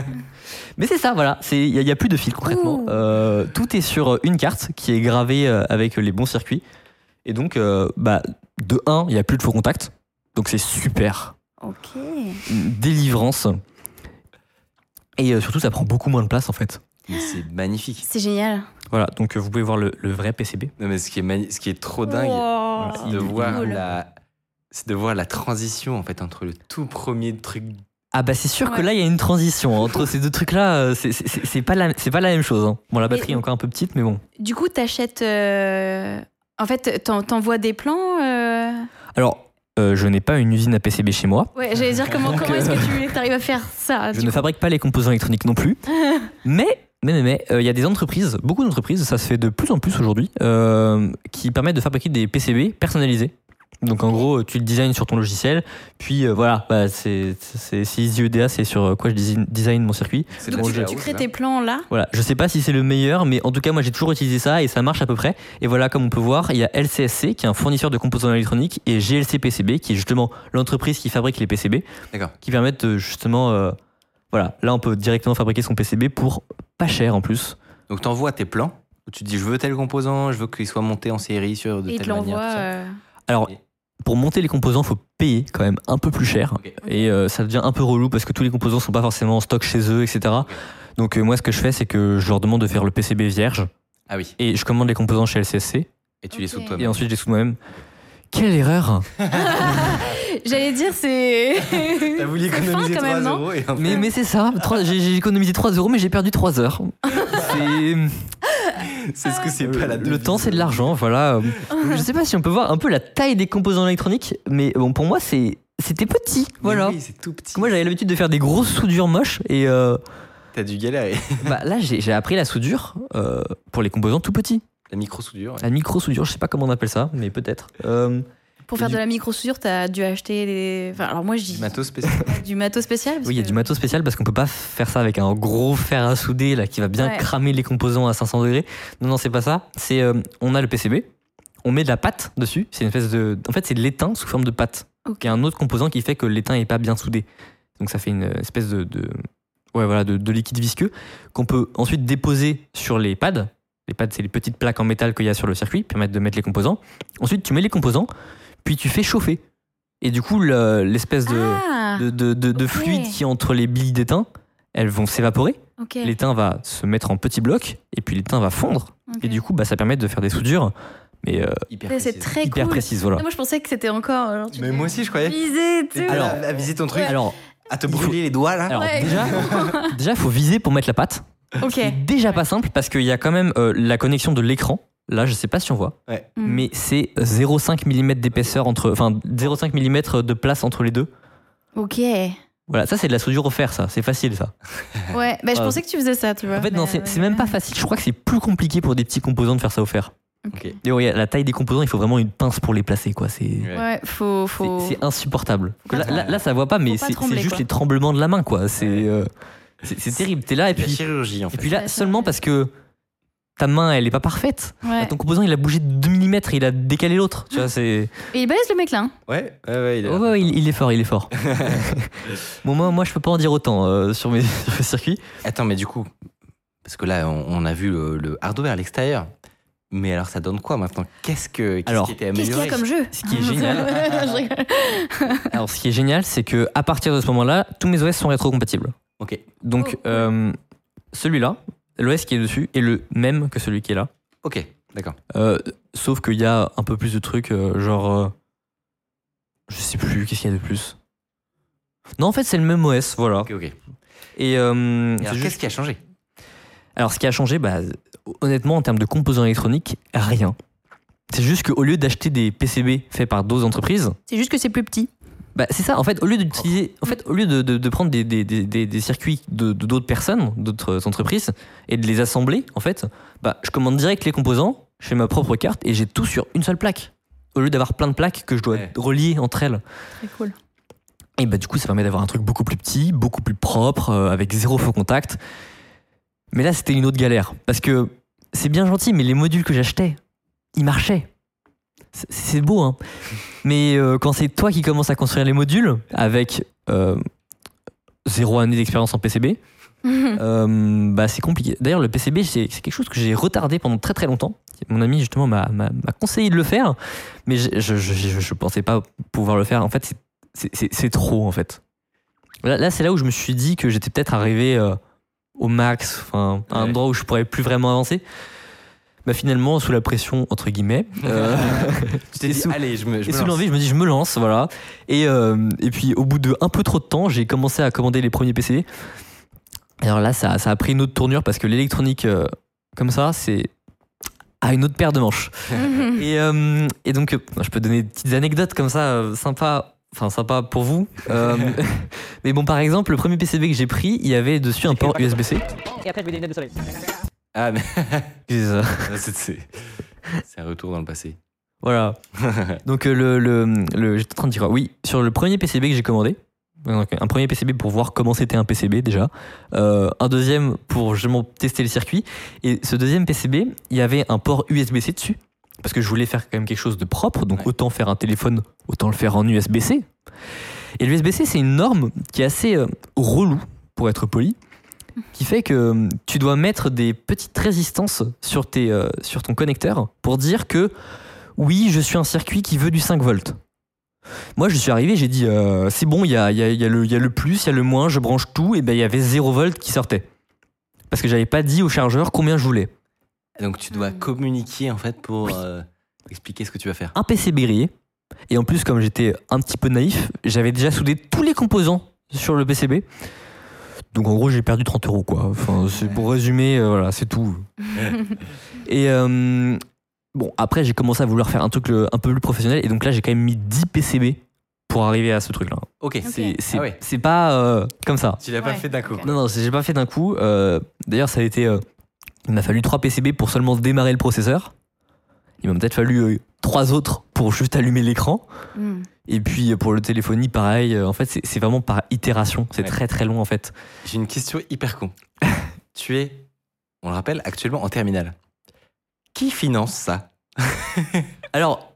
Mais c'est ça, voilà. Il n'y a, y a plus de fil concrètement. Ouh. Euh, tout est sur une carte qui est gravée euh, avec les bons circuits. Et donc, euh, bah, de 1, il n'y a plus de faux contact. Donc c'est super. Ok. Une délivrance. Et euh, surtout, ça prend beaucoup moins de place en fait. Mais c'est magnifique. C'est génial. Voilà, donc euh, vous pouvez voir le, le vrai PCB. Non, mais ce qui est, mani- ce qui est trop dingue, Wow. c'est de voir Cool. la. C'est de voir la transition en fait entre le tout premier truc. Ah bah c'est sûr que Ouais. là, il y a une transition entre ces deux trucs-là. euh, c'est- C'est c'est- c'est pas, la- c'est pas la même chose. hein. Bon, la batterie est encore un peu petite, mais bon. Du coup, t'achètes. euh, En fait, t'en- t'envoies des plans. euh, Alors, euh, je n'ai pas une usine à PCB chez moi. Ouais, j'allais dire comment, comment est-ce que tu arrives à faire ça Je ne coup fabrique pas les composants électroniques non plus. mais mais mais mais, euh, il y a des entreprises, beaucoup d'entreprises, ça se fait de plus en plus aujourd'hui, euh, qui permettent de fabriquer des PCB personnalisés. Donc en gros, tu le designs sur ton logiciel, puis euh, voilà, bah, c'est Easy EDA, c'est sur euh, quoi je design, design mon circuit. C'est Donc tu, tu crées tes plans là. Voilà, je sais pas si c'est le meilleur, mais en tout cas moi j'ai toujours utilisé ça et ça marche à peu près. Et voilà, comme on peut voir, il y a LCSC qui est un fournisseur de composants électroniques et GLC PCB qui est justement l'entreprise qui fabrique les PCB, D'accord. qui permettent de, justement, euh, voilà, là on peut directement fabriquer son PCB pour pas cher en plus. Donc t'envoies tes plans où tu te dis je veux tel composant, je veux qu'il soit monté en série sur de Et telle manière. l'envoie. tout ça. euh, Alors Et- pour monter les composants, faut payer quand même un peu plus cher et euh, ça devient un peu relou parce que tous les composants sont pas forcément en stock chez eux, etc. Donc euh, moi ce que je fais c'est que je leur demande de faire le PCB vierge Ah oui. et je commande les composants chez LCSC. Et tu les soudes Et toi-même. ensuite, j'ai sous moi-même. Quelle erreur J'allais dire, c'est. T'as voulu fin, économiser quand 3 même, non euros et en fait, Mais, mais c'est ça, j'ai économisé 3 euros, mais j'ai perdu 3 heures. C'est- c'est ce que c'est pas la le temps, c'est de l'argent, voilà. Je sais pas si on peut voir un peu la taille des composants électroniques, mais bon, pour moi, c'est c'était petit, voilà. Oui, c'est tout petit. Moi, j'avais l'habitude de faire des grosses soudures moches, et euh, T'as dû galérer. bah, là, j'ai j'ai appris la soudure euh, pour les composants tout petits. La micro-soudure. ouais. La micro-soudure, je sais pas comment on appelle ça, mais peut-être. Euh, Pour faire du- de la micro-soudure, t'as dû acheter des. Enfin, alors moi, je dis. Du matos spécial. Du matos spécial parce Oui, il y a que- du matos spécial parce qu'on peut pas faire ça avec un gros fer à souder là qui va bien Ouais. cramer les composants à 500 degrés. Non, non, c'est pas ça. C'est euh, on a le PCB, on met de la pâte dessus. C'est une espèce de, en fait, c'est de l'étain sous forme de pâte. Ok. Il y a un autre composant qui fait que l'étain est pas bien soudé. Donc ça fait une espèce de, de- ouais, voilà, de, de liquide visqueux qu'on peut ensuite déposer sur les pads. Les pads, c'est les petites plaques en métal qu'il y a sur le circuit, qui permettent de mettre les composants. Ensuite, tu mets les composants, puis tu fais chauffer. Et du coup, le- l'espèce de, Ah, de, de, de- de ok. fluide qui est entre les billes d'étain, elles vont s'évaporer. L'étain va se mettre en petits blocs et puis l'étain va fondre. Et du coup, bah, ça permet de faire des soudures, mais euh, Hyper précise. très hyper cool. Voilà. Moi, je pensais que c'était encore. genre, tu Mais moi aussi, je croyais. Viser. Alors- à, à viser ton truc, Alors, à te faut- brûler les doigts là. alors Ouais. déjà, déjà, faut viser pour mettre la pâte. Ok. C'est déjà pas simple parce qu'il y a quand même euh, la connexion de l'écran. Là, je sais pas si on voit, Mm. mais c'est 0,5 mm d'épaisseur entre, enfin 0,5 mm de place entre les deux. Ok. Voilà, ça c'est de la soudure au fer, ça. C'est facile, ça. Ouais, bah, je pensais que tu faisais ça, tu vois. En fait, non, c'est euh, c'est même pas facile. Je crois que c'est plus compliqué pour des petits composants de faire ça au fer. Ok. Et ouais, la taille des composants, il faut vraiment une pince pour les placer, quoi. C'est Ouais. Faut. c'est- faut... c'est insupportable. Là, là, là, ça voit pas, mais c'est juste quoi. les tremblements de la main, quoi. C'est euh, c'est terrible. T'es là et La puis chirurgie en et fait. puis là seulement parce que ta main, elle est pas parfaite. Ouais. Ton composant, il a bougé de 2 mm et il a décalé l'autre. Tu vois, c'est. Et il baisse le mec là. hein. Ouais, ouais, ouais. il est- Ouais, ouais, il, il est fort, il est fort. bon, moi, moi, je peux pas en dire autant euh, sur mes sur mes circuits. Attends, mais du coup, parce que là, on, on a vu le, le hardware à l'extérieur. Mais alors, ça donne quoi maintenant? Qu'est-ce que Alors, qui était Qu'est-ce qu'il y amélioré a comme jeu? Ce qui est génial. Alors, ce qui est génial, c'est que à partir de ce moment-là, tous mes OS sont rétrocompatibles. Ok, Donc, Oh, euh, celui-là, l'OS qui est dessus, est le même que celui qui est là. ok, d'accord. Euh, sauf qu'il y a un peu plus de trucs, euh, genre. euh, je sais plus, qu'est-ce qu'il y a de plus Non, en fait, c'est le même OS, voilà. Ok, ok. Et, euh, c'est alors, juste- qu'est-ce qui a changé? Alors, ce qui a changé, bah, honnêtement, en termes de composants électroniques, rien. C'est juste qu'au lieu d'acheter des PCB faits par d'autres entreprises, C'est juste que c'est plus petit. Bah, c'est ça. En fait, au lieu d'utiliser, en fait, au lieu de, de- de prendre des, des- des- des- des circuits de d'autres personnes, d'autres entreprises, et de les assembler, en fait, bah, je commande direct les composants, je fais ma propre carte et j'ai tout sur une seule plaque. Au lieu d'avoir plein de plaques que je dois Ouais. relier entre elles. Très cool. Et bah, du coup, ça permet d'avoir un truc beaucoup plus petit, beaucoup plus propre, euh, avec zéro faux contact. Mais là, c'était une autre galère. Parce que c'est bien gentil, mais les modules que j'achetais, ils marchaient. C'est- beau, hein. Mais euh, quand c'est toi qui commences à construire les modules, avec euh, zéro année d'expérience en PCB, euh, bah, c'est compliqué. D'ailleurs, le PCB, c'est c'est quelque chose que j'ai retardé pendant très très longtemps. Mon ami, justement, m'a m'a- m'a conseillé de le faire, mais je, je, je, je- je pensais pas pouvoir le faire. En fait, c'est- c'est- c'est c'est trop, en fait. Là, là, c'est là où je me suis dit que j'étais peut-être arrivé euh, au max, enfin, à un Ouais. endroit où je pourrais plus vraiment avancer. Bah, finalement, sous la pression, entre guillemets, euh, Tu t'es et dit, sous- allez, je me, je et me sous lance. l'envie, je me dis, je me lance, voilà. Et, euh, et puis, au bout de un peu trop de temps, j'ai commencé à commander les premiers PC. Alors là, ça, ça a pris une autre tournure parce que l'électronique, euh, comme ça, c'est à une autre paire de manches. et, euh, et donc, je peux donner des petites anecdotes comme ça, sympa. Enfin, sympa pour vous. Euh, mais bon, par exemple, le premier PCB que j'ai pris, il y avait dessus un port USB-C. Ah, mais C'est ça. c'est un retour dans le passé. Voilà. Donc euh, le, le, le- j'étais en train de dire Oui, sur le premier PCB que j'ai commandé, donc, un premier PCB pour voir comment c'était un PCB déjà, euh, un deuxième pour justement tester le circuit, et ce deuxième PCB, il y avait un port USB-C dessus, parce que je voulais faire quand même quelque chose de propre, donc Ouais. autant faire un téléphone, autant le faire en USB-C. Et l'USB-C, c'est une norme qui est assez euh, relou, pour être poli, qui fait que euh, tu dois mettre des petites résistances sur, tes, euh, sur ton connecteur pour dire que oui, je suis un circuit qui veut du 5 volts. Moi, je suis arrivé, j'ai dit, euh, c'est bon, il y a, y, a, il y, a le- il y a le plus, il y a le moins, je branche tout, et ben il y avait 0 volts qui sortait. Parce que j'avais pas dit au chargeur combien je voulais. Donc tu dois communiquer en fait pour euh, expliquer ce que tu vas faire. Un PCB grillé, et en plus, comme j'étais un petit peu naïf, j'avais déjà soudé tous les composants sur le PCB. Donc en gros, j'ai perdu 30 euros, quoi. Enfin, c'est pour résumer, euh, voilà, c'est tout. et euh, bon, après, j'ai commencé à vouloir faire un truc le- un peu plus professionnel, et donc là, j'ai quand même mis 10 PCB pour arriver à ce truc-là. Ok. C'est c'est- Ah ouais. pas euh, comme ça. Tu l'as pas Ouais. fait d'un coup. Ok. Non, non, j'ai pas fait d'un coup. Euh, D'ailleurs, ça a été. euh, il m'a fallu 3 PCB pour seulement démarrer le processeur. Il m'a peut-être fallu 3 autres pour juste allumer l'écran. Mm. Et puis euh, pour le téléphonie, pareil. euh, En fait, c'est vraiment par itération. C'est Ouais. très très long en fait. J'ai une question hyper con. tu es, on le rappelle, actuellement en terminale. Qui finance ça Alors,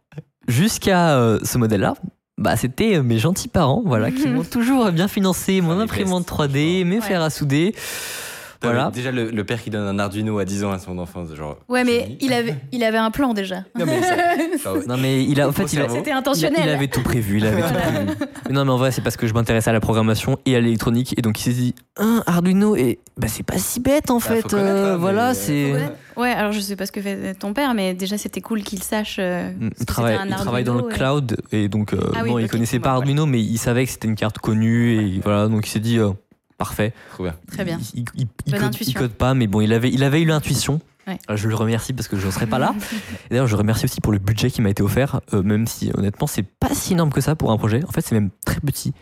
jusqu'à euh, ce modèle-là, bah, c'était euh, mes gentils parents voilà, qui m'ont toujours bien financé mon imprimante bestes, 3D, mes Ouais. fers à souder. Voilà. Déjà le, le père qui donne un Arduino à 10 ans à son enfant, c'est genre. Ouais, mais il avait, il avait un plan déjà. Non mais ça. Non mais il a en fait. C'était intentionnel. il avait tout prévu, il avait tout prévu. Mais non mais en vrai c'est parce que je m'intéressais à la programmation et à l'électronique et donc il s'est dit un Arduino et bah c'est pas si bête en Bah, fait. euh, hein, voilà mais- c'est. Ouais. Ouais, alors je sais pas ce que fait ton père, mais déjà c'était cool qu'il sache. euh, Mm, Il que travaille, c'était un il travaille dans le et- cloud et donc euh, Ah oui, bon, il connaissait pas Arduino mais il savait que c'était une carte connue et voilà donc il s'est dit euh, parfait. Très bien. Il, il- il Bonne code, intuition. il code pas mais bon il avait il avait eu l'intuition. Ouais. Euh, Je le remercie parce que je ne serais pas là. D'ailleurs, je remercie aussi pour le budget qui m'a été offert, euh, même si honnêtement, c'est pas si énorme que ça pour un projet. En fait, c'est même très petit.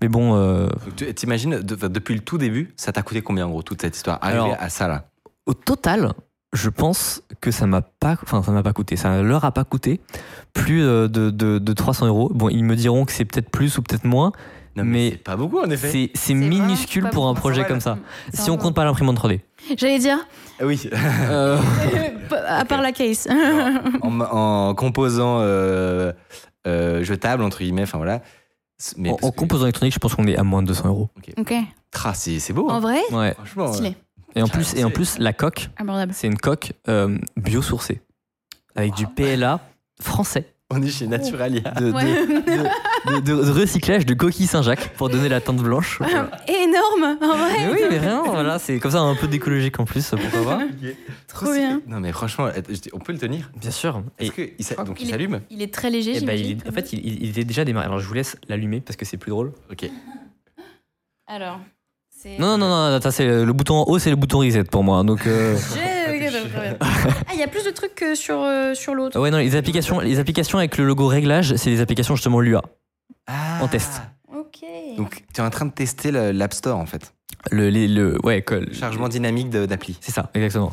Mais bon, euh, T'imagines, de- depuis le tout début, ça t'a coûté combien en gros toute cette histoire Arriver Alors- à ça là? au total, je pense que ça m'a pas, enfin, ça m'a pas coûté. Ça leur a pas coûté plus euh, de, de, de 300 euros. Bon, ils me diront que c'est peut-être plus ou peut-être moins. Non, Mais c'est pas beaucoup en effet. C'est c'est C'est minuscule pour un projet comme ça. Si on compte pas l'imprimante 3D. J'allais dire, Ah Oui. Euh, à part la case. en, en composant euh, euh, jetable entre guillemets, enfin voilà. Mais en, en que- composant électronique, je pense qu'on est à moins de 200 euros. ok. Tra, c'est c'est beau. En hein. vrai, Ouais. Franchement. euh, stylé, Et en plus, et en c'est- plus, la coque, abordable. c'est une coque euh, biosourcée avec du PLA français. On est chez Naturalia. de, de- Ouais. de- de- de recyclage de coquilles Saint-Jacques pour donner la teinte blanche. Voilà. Énorme, en vrai. Mais oui, mais vraiment, voilà, c'est comme ça un peu d'écologique en plus, pourquoi pas Trop bien. Non mais franchement, on peut le tenir. Bien sûr. Et, Est-ce que il s'a- donc il Il est- s'allume Il est très léger, ben, il est- en fait, il, il- il était déjà démarré. Alors, je vous laisse l'allumer parce que c'est plus drôle. Ok. Alors, c'est. Non, non, non, non, ça, c'est le bouton en haut, c'est le bouton reset pour moi. Donc, euh. Ah, il y a plus de trucs que sur, euh, sur l'autre. Ouais, non, les applications, les applications avec le logo réglage, c'est des applications justement Lua. Ah. En test. Ok. Donc, tu es en train de tester le- l'App Store, en fait. Le, les- le, ouais, que- Chargement dynamique de- d'appli. c'est ça, exactement.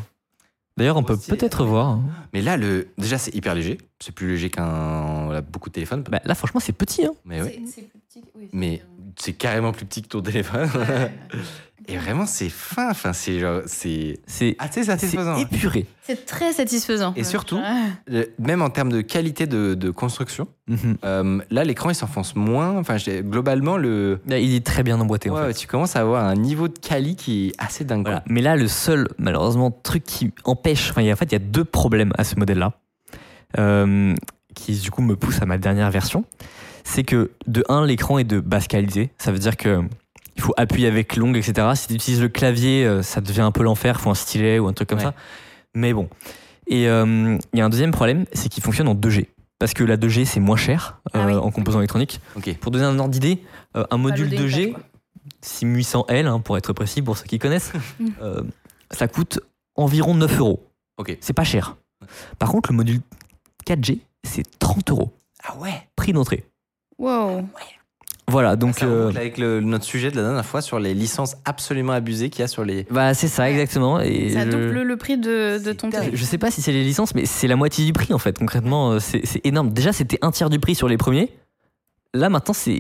D'ailleurs, on peut Aussi, peut-être voir. hein. Mais là, le... déjà, c'est hyper léger. C'est plus léger qu'un. voilà, beaucoup de téléphones. Bah, là, franchement, c'est petit. Hein. Mais ouais. C'est plus petit. que- oui, Mais c'est carrément plus petit que ton téléphone. Et vraiment, c'est fin. Enfin, c'est genre. C'est C'est assez c'est satisfaisant. épuré. C'est très satisfaisant. Et surtout. Le- Même en termes de qualité de, de construction, Mhm. euh, là, l'écran, il s'enfonce moins. Enfin, globalement, le. Là, il est très bien emboîté. en fait. tu commences à avoir un niveau de quali qui est assez dingue. Voilà. Mais là, le seul, malheureusement, truc qui empêche, enfin, il y a- en fait, il y a deux problèmes à ce modèle-là, euh, qui du coup me poussent à ma dernière version. C'est que de un, l'écran est de basse qualité. Ça veut dire que il faut appuyer avec l'ongle, etc. Si tu utilises le clavier, euh, ça devient un peu l'enfer. Il faut un stylet ou un truc comme Ouais. ça. Mais bon. Et euh, il y a un deuxième problème, c'est qu'il fonctionne en 2G. Parce que la 2G, c'est moins cher Ah oui. euh, en composants électroniques. Ok. Pour donner un ordre d'idée, euh, un module loading 2G, pad, quoi. 6800L, hein, pour être précis, pour ceux qui connaissent, euh, ça coûte environ 9 euros. Ok. C'est pas cher. Par contre, le module 4G, c'est 30 euros. Ah ouais Prix d'entrée. Wow. Voilà, donc. Ça euh, avec le- notre sujet de la dernière fois sur les licences absolument abusées qu'il y a sur les. bah, c'est ça, exactement. Et Ça je, double le prix de, de ton je, télé. je sais pas si c'est les licences, mais c'est la moitié du prix en fait. Concrètement, euh, c'est c'est énorme. Déjà, c'était un tiers du prix sur les premiers. Là, maintenant, c'est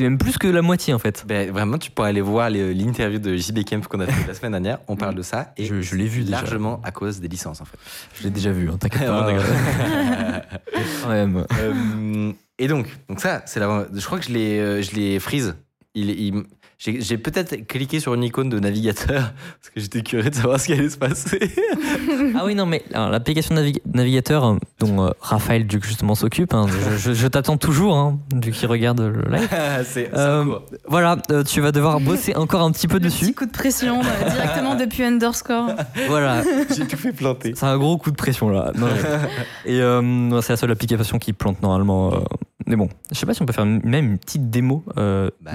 même plus que la moitié en fait. Ben, vraiment, tu pourrais aller voir l'interview de JB Kemp qu'on a fait la semaine dernière. On parle de ça. Et Je- je l'ai vu déjà. Largement à cause des licences, en fait. Je l'ai déjà vu, hein, t'inquiète pas. ouais. Quand même. Et donc, donc ça, c'est la. Je crois que je l'ai, euh, je l'ai freeze. Il- j'ai, peut-être cliqué sur une icône de navigateur parce que j'étais curieux de savoir ce qui allait se passer. Ah oui, non, mais l'application navi- navigateur euh, dont euh, Raphaël Duc justement s'occupe, hein, je, je- je t'attends toujours, hein, vu qu'il regarde le live. Euh, voilà, euh, tu vas devoir bosser encore un petit peu Le petit dessus. coup de pression euh, directement depuis underscore. Voilà, J'ai tout fait planter. c'est un gros coup de pression là. Non, Et euh, c'est la seule application qui plante normalement. euh, Mais bon, je sais pas si on peut faire même une petite démo euh, Bah,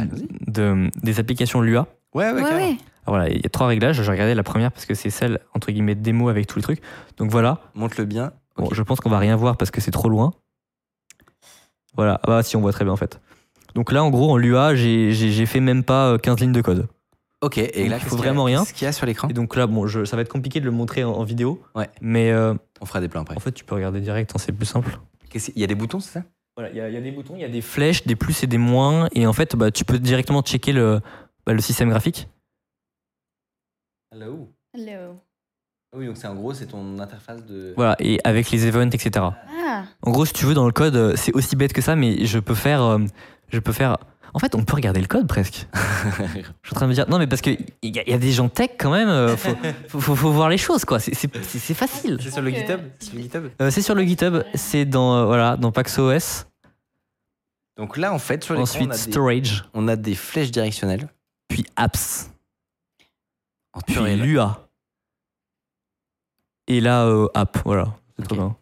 de, des applications Lua. Ouais, ouais, Ouais. Alors voilà, il y a trois réglages. J'ai regardé la première parce que c'est celle entre guillemets démo avec tous les trucs. Donc voilà, Montre-le bien. Bon, je pense qu'on va rien voir parce que c'est trop loin. Voilà, ah bah si on voit très bien en fait. Donc là en gros en Lua j'ai fait même pas euh, 15 lignes de code. Ok, et Donc, là, il faut vraiment rien. Qu'est-ce qu'il y a sur l'écran? Et donc là bon je, ça va être compliqué de le montrer en, en vidéo. Ouais. Mais euh, On fera des plans après. en fait tu peux regarder direct, hein, c'est plus simple. Qu'est-ce- Il y a des boutons, c'est ça? Voilà, il y, a- il y a des boutons, il y a des flèches, des plus et des moins. Et en fait bah, tu peux directement checker le, bah, le système graphique. Hello. Hello. Oui, donc c'est en gros, c'est ton interface de. Voilà, et avec les events, etc. Ah, En gros, si tu veux, dans le code, euh, c'est aussi bête que ça, mais je peux faire. euh, je peux faire. En fait, on peut regarder le code presque. Je suis en train de me dire. Non, mais parce qu'il y, a- y a des gens tech quand même. euh, faut, faut, faut- faut voir les choses, quoi. C'est- facile. C'est sur le. GitHub C'est sur le GitHub Euh, c'est sur le GitHub. C'est dans, euh, voilà, dans PaxOS. Donc là, en fait, sur Ensuite, on, a des, Storage. on a des flèches directionnelles. Puis Apps. En Puis. Lua. Et là, euh, App. Voilà. C'est trop bien.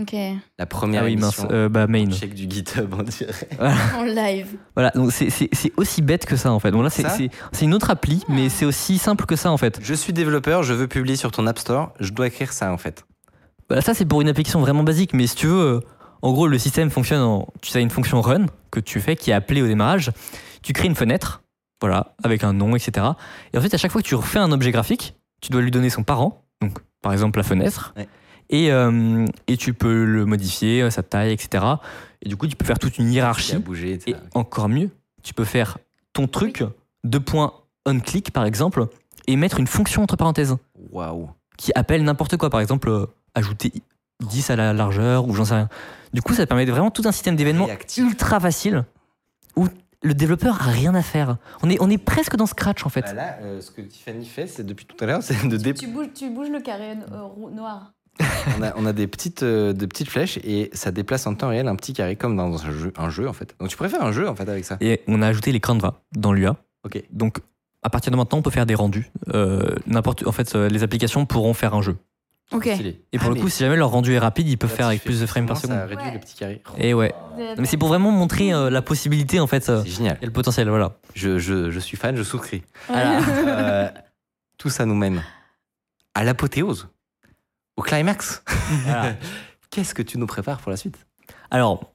Ok. La première Ah oui, mince. euh, bah, main. Check du GitHub, on dirait. En live. Voilà, donc c'est- aussi bête que ça en fait. Bon là c'est Ça c'est- c'est une autre appli, mais c'est aussi simple que ça en fait. Je suis développeur, je veux publier sur ton App Store, je dois écrire ça en fait. Bah, ça c'est pour une application vraiment basique, mais si tu veux, euh, en gros le système fonctionne en, tu as une fonction run que tu fais qui est appelée au démarrage. Tu crées une fenêtre, voilà, avec un nom, etc. Et en fait à chaque fois que tu refais un objet graphique, tu dois lui donner son parent, donc par exemple la fenêtre, Ouais. Et, euh, et tu peux le modifier, euh, sa taille, etc. Et du coup tu peux faire toute une hiérarchie. bougé, etc. Et encore mieux, tu peux faire ton truc, deux points on click par exemple, et mettre une fonction entre parenthèses Waouh. qui appelle n'importe quoi. Par exemple, euh, ajouter 10 à la largeur ou j'en sais rien. Du coup, ça te permet de vraiment tout un système d'événements ultra facile où le développeur a rien à faire. On est, on est presque dans Scratch en fait. Bah là, euh, ce que Tiffany fait, c'est depuis tout à l'heure, c'est de dé- Tu bouges, tu bouges le carré euh, noir. on, a, on a des petites, euh, de petites flèches et ça déplace en temps réel un petit carré comme dans un jeu, un jeu en fait. Donc tu pourrais faire un jeu en fait avec ça. Et on a ajouté les Canva dans l'UA. Ok. Donc à partir de maintenant, on peut faire des rendus. Euh, n'importe, en fait, euh, les applications pourront faire un jeu. Ok. Stylé. Et pour Ah, le coup, si jamais leur rendu est rapide, ils peuvent faire avec plus de frames par seconde. Ça réduit Ouais. le petit carré. Et ouais. Mais c'est pour vraiment montrer euh, la possibilité en fait. euh, C'est génial. et le potentiel, voilà. Je, je, je suis fan, je souscris. Euh, tout ça nous mène à l'apothéose. Au climax. Voilà. Qu'est-ce que tu nous prépares pour la suite? Alors,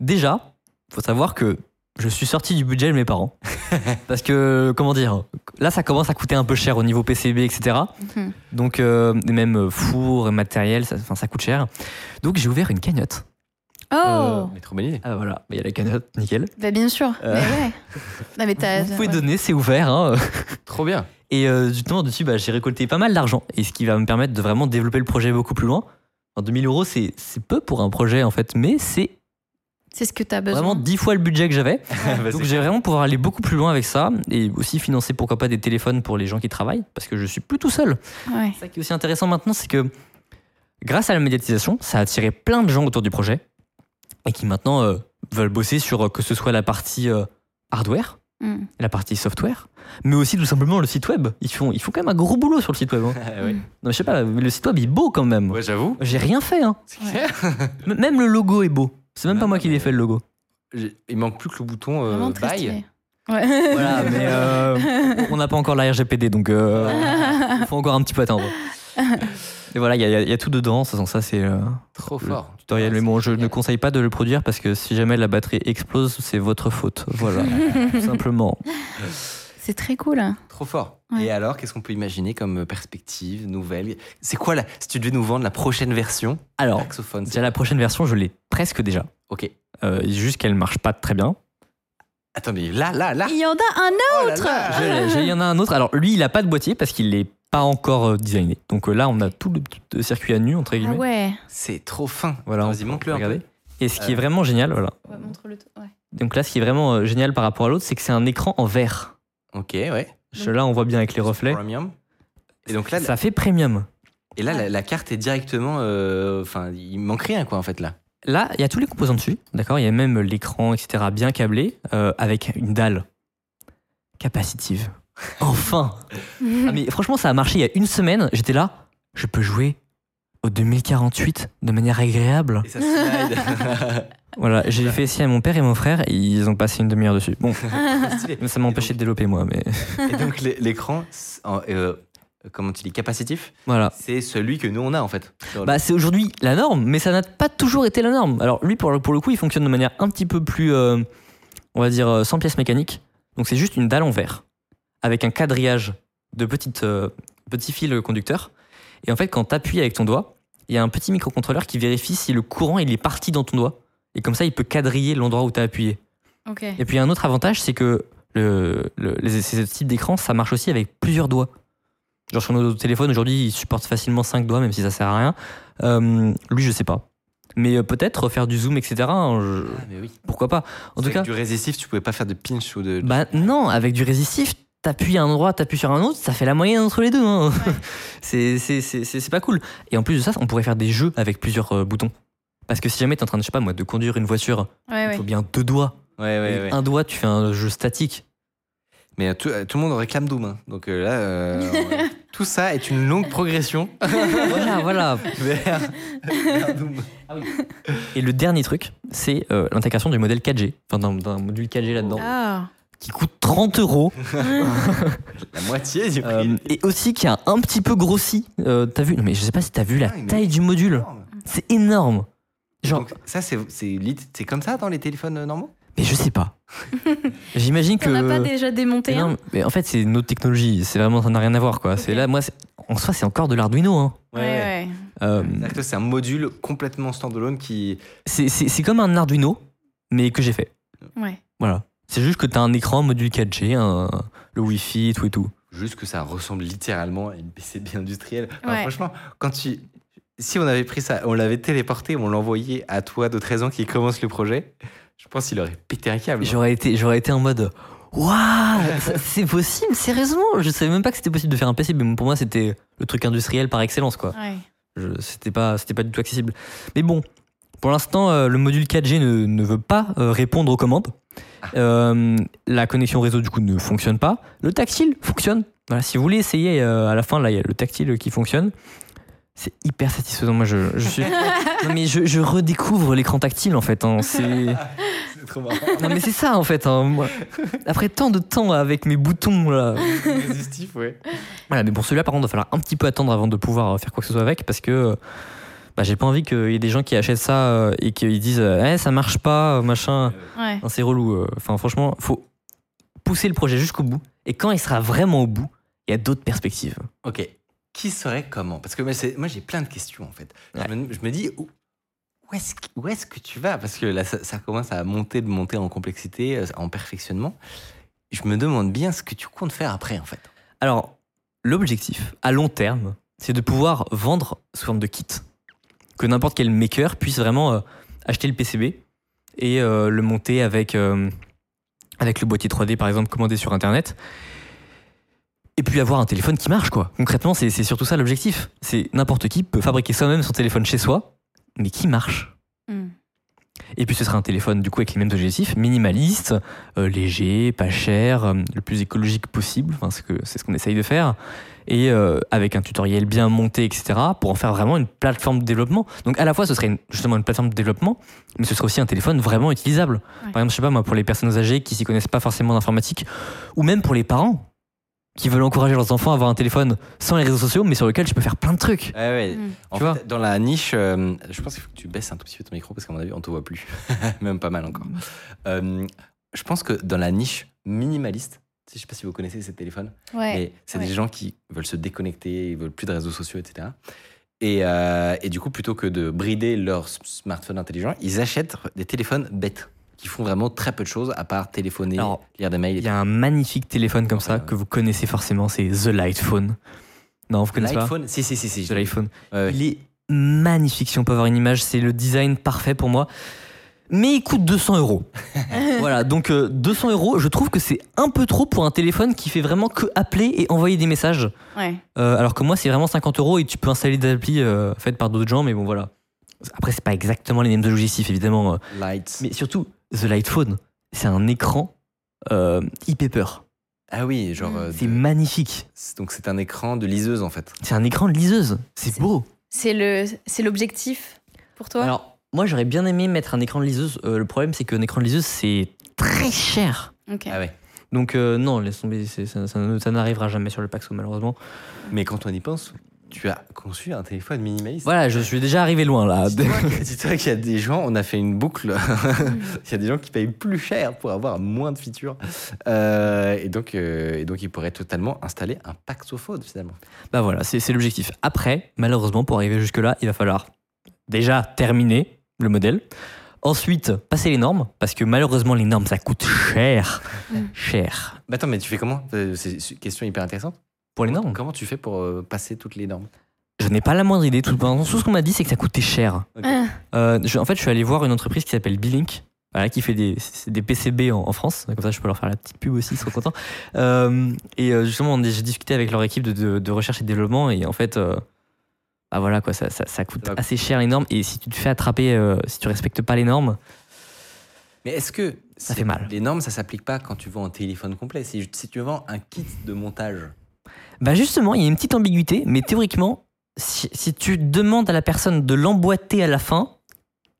déjà, faut savoir que je suis sorti du budget de mes parents. Parce que, comment dire, là, ça commence à coûter un peu cher au niveau PCB, etc. Mhm. Donc, euh, même euh, four, matériel, ça, enfin, ça coûte cher. Donc, j'ai ouvert une cagnotte. Oh Mais trop bonne idée. Ah, voilà, il y a la cagnotte, nickel. Bah, bien sûr. Euh. Mais ouais. Non, mais Vous pouvez ouais. donner, c'est ouvert. hein. Trop bien. Et euh, justement, dessus, bah, j'ai récolté pas mal d'argent. Et ce qui va me permettre de vraiment développer le projet beaucoup plus loin. En 2000 euros, c'est c'est peu pour un projet, en fait, mais c'est C'est ce que t'as besoin. vraiment 10 fois le budget que j'avais. Donc j'ai vraiment pouvoir aller beaucoup plus loin avec ça et aussi financer pourquoi pas des téléphones pour les gens qui travaillent parce que je suis plus tout seul. Ouais. Ça qui est aussi intéressant maintenant, c'est que grâce à la médiatisation, ça a attiré plein de gens autour du projet et qui maintenant euh, veulent bosser sur euh, que ce soit la partie euh, hardware, Mm. la partie software, mais aussi tout simplement le site web. Ils font, ils font quand même un gros boulot sur le site web. hein. Ah. Non, mais je sais pas, le site web il est beau quand même. Ouais, j'avoue. J'ai rien fait. Hein. Même le logo est beau. C'est même Non, pas moi qui l'ai fait le logo. Il manque plus que le bouton euh, buy. Ouais. Voilà, mais euh, on n'a pas encore la RGPD, donc euh, il faut encore un petit peu attendre. Et voilà, il y, a- il y a tout dedans, ça, ça c'est euh, Trop le fort. tutoriel. Mais bon, je ne conseille pas de le produire parce que si jamais la batterie explose, c'est votre faute. Voilà, tout simplement. C'est très cool. hein. Trop fort. Ouais. Et alors, qu'est-ce qu'on peut imaginer comme perspective, nouvelle? C'est quoi, la... si tu devais nous vendre la prochaine version Alors, Saxophone. déjà la prochaine version, je l'ai presque déjà. Ok. Euh, juste qu'elle marche pas très bien. Attends, mais là, là, là. Il y en a un Oh là autre là. Je Il y en a un autre. Alors lui, il a pas de boîtier parce qu'il n'est pas encore euh, designé. Donc euh, là, on a tout le circuit à nu entre Ah guillemets. ouais. C'est trop fin. Voilà, Vas-y, montre-le peu. Et ce qui est Euh. vraiment génial, voilà. Ouais, montre-le tout. Ouais. Donc là, ce qui est vraiment euh, génial par rapport à l'autre, c'est que c'est un écran en verre. Ok, ouais. Là, on voit bien avec les reflets. Premium. Et donc là, Ça fait premium. et là la, la carte est directement. euh, Enfin, il manque rien, quoi, en fait, là. Là, il y a tous les composants dessus, d'accord? Il y a même l'écran, etc., bien câblé, euh, avec une dalle capacitive. Enfin Ah, Mais franchement, ça a marché il y a une semaine. J'étais là, je peux jouer au 2048 de manière agréable. Et ça slide. Voilà, j'ai fait essayer à mon père et mon frère, et ils ont passé une demi-heure dessus. Bon, ça m'a empêché de développer moi, mais Et donc, l'é- l'écran, euh, comment tu dis, capacitif, voilà. c'est celui que nous, on a, en fait. Bah, c'est aujourd'hui la norme, mais ça n'a pas toujours été la norme. Alors, lui, pour le, pour le coup, il fonctionne de manière un petit peu plus, euh, on va dire, euh, sans pièces mécaniques. Donc, c'est juste une dalle en verre, avec un quadrillage de petites, euh, petits fils conducteurs. Et en fait, quand tu appuies avec ton doigt, il y a un petit microcontrôleur qui vérifie si le courant il est parti dans ton doigt. Et comme ça, il peut quadriller l'endroit où tu as appuyé. Ok. Et puis, un autre avantage, c'est que le, le- les, ces types d'écran, ça marche aussi avec plusieurs doigts. Genre sur nos téléphones, aujourd'hui, ils supportent facilement 5 doigts, même si ça sert à rien. Euh, lui, je sais pas. Mais euh, peut-être faire du zoom, etc. hein, je- Ah, mais oui. Pourquoi pas En tout Avec cas, du résistif, tu pouvais pas faire de pinch ou de. bah non, avec du résistif, t'appuies à un endroit, t'appuies sur un autre, ça fait la moyenne entre les deux. hein. c'est c'est- c'est- c'est- c'est pas cool. Et en plus de ça, on pourrait faire des jeux avec plusieurs euh, boutons. Parce que si jamais t'es en train de, je sais pas moi, de conduire une voiture, Ouais, il ouais. faut bien deux doigts. Ouais, ouais, Avec ouais. Un doigt, tu fais un jeu statique. Mais euh, tout, euh, tout le monde réclame Doom. hein. Donc euh, là, euh, tout ça est une longue progression voilà, voilà. vers, vers Doom. Et le dernier truc, c'est euh, l'intégration du modèle 4G, enfin d'un d'un module 4G là-dedans, Ah. Qui coûte 30 euros La moitié du prix. euh, et aussi qui a un petit peu grossi. Euh, t'as vu? Non, mais je sais pas si t'as vu la Ah, taille du module. C'est énorme. Genre, Donc, ça, c'est c'est lit- c'est comme ça dans les téléphones euh, normaux? Mais je sais pas. J'imagine que. T'en as pas déjà démonté non, mais en fait, c'est une autre technologie. C'est vraiment, ça n'a rien à voir, quoi. C'est là, moi, c'est- en soi, c'est encore de l'Arduino. Hein. Ouais, ouais. Euh, C'est un module complètement standalone qui. c'est c'est- c'est comme un Arduino, mais que j'ai fait. Ouais. Voilà. C'est juste que t'as un écran, module 4G, un- le Wi-Fi, tout et tout. Juste que ça ressemble littéralement à une PCB industrielle. Enfin, Ouais. Franchement, quand tu. Si on avait pris ça, on l'avait téléporté, on l'envoyait à toi de 13 ans qui commence le projet, je pense qu'il aurait pété un câble. J'aurais été, j'aurais été en mode Waouh, c'est possible, sérieusement? Je savais même pas que c'était possible de faire un PC, mais pour moi, c'était le truc industriel par excellence, quoi. Ouais. C'était pas, c'était pas du tout accessible. Mais bon, pour l'instant, euh, le module 4G ne, ne veut pas euh, répondre aux commandes. Euh, la connexion réseau, du coup, ne fonctionne pas. Le tactile fonctionne. Voilà, si vous voulez essayer, euh, à la fin, là, il y a le tactile qui fonctionne. C'est hyper satisfaisant. Moi, je, je suis. non, mais je, je redécouvre l'écran tactile en fait. hein. C'est. Trop marrant. Non, mais c'est ça en fait. hein. Moi, Après tant de temps avec mes boutons là. Résistif, ouais. Voilà, mais pour celui-là, par contre, il va falloir un petit peu attendre avant de pouvoir faire quoi que ce soit avec parce que euh, bah, j'ai pas envie qu'il y ait des gens qui achètent ça euh, et qu'ils disent eh, ça marche pas, machin. Ouais. C'est relou. euh. Enfin, franchement, faut pousser le projet jusqu'au bout. Et quand il sera vraiment au bout, il y a d'autres perspectives. Ok. Qui serait comment? Parce que moi, j'ai plein de questions en fait. Je, me, je me dis où, où est-ce que, tu vas? Parce que là, ça, ça commence à monter, de monter en complexité, euh, en perfectionnement. Je me demande bien ce que tu comptes faire après en fait. Alors, l'objectif, à long terme, c'est de pouvoir vendre sous forme de kit. Que n'importe quel maker puisse vraiment euh, acheter le PCB et euh, le monter avec, euh, avec le boîtier 3D, par exemple, commandé sur Internet. Et puis avoir un téléphone qui marche, quoi. Concrètement, c'est surtout ça l'objectif. C'est n'importe qui peut fabriquer soi-même son téléphone chez soi, mais qui marche. Hmm. Et puis ce sera un téléphone du coup avec les mêmes objectifs, minimaliste, euh, léger, pas cher, euh, le plus écologique possible, enfin, c'est ce que- c'est ce qu'on essaye de faire, et euh, avec un tutoriel bien monté, etc., pour en faire vraiment une plateforme de développement. Donc à la fois ce serait une- justement une plateforme de développement, mais ce serait aussi un téléphone vraiment utilisable. Ouais. Par exemple, je sais pas moi, pour les personnes âgées qui s'y connaissent pas forcément d'informatique, ou même pour les parents qui veulent encourager leurs enfants à avoir un téléphone sans les réseaux sociaux, mais sur lequel tu peux faire plein de trucs. Ouais, ouais. Mm. En Tu fait, vois dans la niche, euh, je pense qu'il faut que tu baisses un tout petit peu ton micro parce qu'à mon avis, on te voit plus. Même pas mal encore. Euh, je pense que dans la niche minimaliste, je sais pas si vous connaissez ces téléphones, Ouais. mais c'est ouais. des gens qui veulent se déconnecter, ils veulent plus de réseaux sociaux, etc. Et, euh, et du coup, plutôt que de brider leur smartphone intelligent, ils achètent des téléphones bêtes qui font vraiment très peu de choses à part téléphoner, Alors, lire des mails. Il y a un magnifique téléphone comme ça Ouais. que vous connaissez forcément, c'est The Light Phone. Non, vous connaissez pas L'iPhone, si, si, si. si The. Ouais, ouais. Il est magnifique si on peut avoir une image, c'est le design parfait pour moi. Mais il coûte 200 euros. voilà, donc euh, 200 euros, je trouve que c'est un peu trop pour un téléphone qui fait vraiment que appeler et envoyer des messages. Ouais. Euh, alors que moi, c'est vraiment 50 euros et tu peux installer des applis euh, faites par d'autres gens, mais bon, voilà. Après, c'est pas exactement les mêmes objectifs, évidemment. euh. Lights. Mais surtout, The Light Phone, c'est un écran euh, e-paper. Ah oui, genre. Euh, C'est de- magnifique. Donc c'est un écran de liseuse en fait. C'est un écran de liseuse. C'est beau. C'est le, c'est l'objectif pour toi? Alors, moi, j'aurais bien aimé mettre un écran de liseuse. Euh, le problème, c'est qu'un écran de liseuse, c'est très cher. Ok. Ah ouais. Donc, euh, non, laisse tomber. Ça, ça ne- ça n'arrivera jamais sur le Paxo, malheureusement. Mais quand on y pense, tu as conçu un téléphone minimaliste. Voilà, je suis déjà arrivé loin, là. Dis-toi qu'il y a des gens, on a fait une boucle. Il y a des gens qui payent plus cher pour avoir moins de features. Euh, et, donc, euh, et donc, ils pourraient totalement installer un Paxophone finalement. Bah voilà, c'est c'est l'objectif. Après, malheureusement, pour arriver jusque-là, il va falloir déjà terminer le modèle. Ensuite, passer les normes, parce que malheureusement, les normes, ça coûte cher. Cher. Mais attends, mais tu fais comment? C'est une question hyper intéressante. Pour les normes Comment tu fais pour euh, passer toutes les normes? Je n'ai pas la moindre idée. Tout, tout ce qu'on m'a dit, c'est que ça coûtait cher. Ah, Euh, je- en fait, je suis allé voir une entreprise qui s'appelle B-Link, voilà, qui fait des, PCB en, en France. Comme ça, je peux leur faire la petite pub aussi, ils sont contents. Euh, et justement, on- j'ai discuté avec leur équipe de, de- de recherche et développement. Et en fait, euh, bah voilà, quoi, ça, ça- ça coûte Ça assez cher les normes. Et si tu te fais attraper, euh, si tu respectes pas les normes, Mais est-ce que Ça fait mal. Les normes, ça s'applique pas quand tu vends un téléphone complet? Si, si tu vends un kit de montage, bah justement, il y a une petite ambiguïté. Mais théoriquement, si, si tu demandes à la personne de l'emboîter à la fin,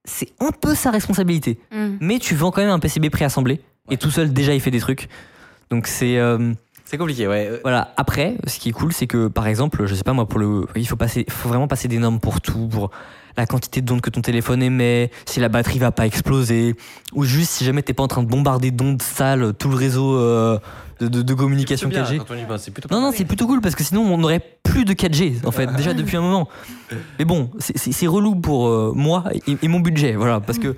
c'est un peu sa responsabilité. hmm. Mais tu vends quand même un PCB préassemblé. Ouais. Et tout seul, déjà, il fait des trucs. Donc c'est. euh, c'est compliqué, ouais. Voilà. Après, ce qui est cool, c'est que par exemple, je sais pas moi, pour le, il faut passer, faut vraiment passer des normes pour tout, pour la quantité d'ondes que ton téléphone émet, si la batterie va pas exploser, ou juste si jamais t'es pas en train de bombarder d'ondes sales tout le réseau euh, de, de- de communication plutôt bien, 4G. Quand on y pense, c'est plutôt Non, pas non, mal. c'est plutôt cool parce que sinon on n'aurait plus de 4G en fait, déjà depuis un moment. Mais bon, c'est- c'est c'est relou pour euh, moi et, et mon budget, voilà, parce que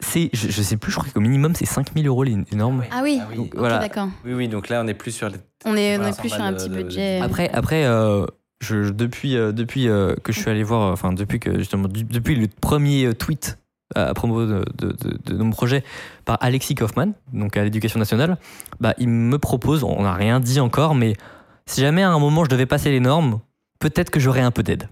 c'est, je, je sais plus, je crois qu'au minimum c'est 5000 euros les normes. Ah oui. Ah oui. Donc, voilà. d'accord. Oui, oui, donc là, on est plus sur les. On est, on Voilà, est plus sur un de- petit de- de- budget. Après, après euh, je, depuis, euh, depuis euh, que je suis allé voir, enfin, depuis que justement, du- depuis le premier tweet à propos de, de, de- de mon projet par Alexis Kaufman, donc à l'éducation nationale, bah, il me propose, on n'a rien dit encore, mais si jamais à un moment je devais passer les normes, peut-être que j'aurais un peu d'aide.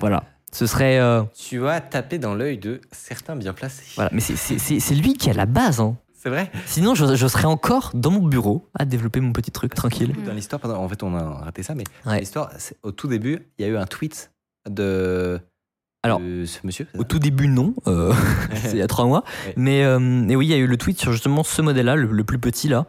Voilà. Ce serait. euh, Tu as tapé dans l'œil de certains bien placés. voilà. Mais c'est- lui qui a la base. hein. C'est vrai Sinon, je, je serais encore dans mon bureau à développer mon petit truc tranquille. Dans l'histoire, en fait, on a raté ça, mais Ouais. l'histoire, au tout début, il y a eu un tweet de, Alors, de ce monsieur Au tout début, non. euh, c'est il y a trois mois. Ouais. Mais, euh, mais oui, il y a eu le tweet sur justement ce modèle-là, le, le plus petit là.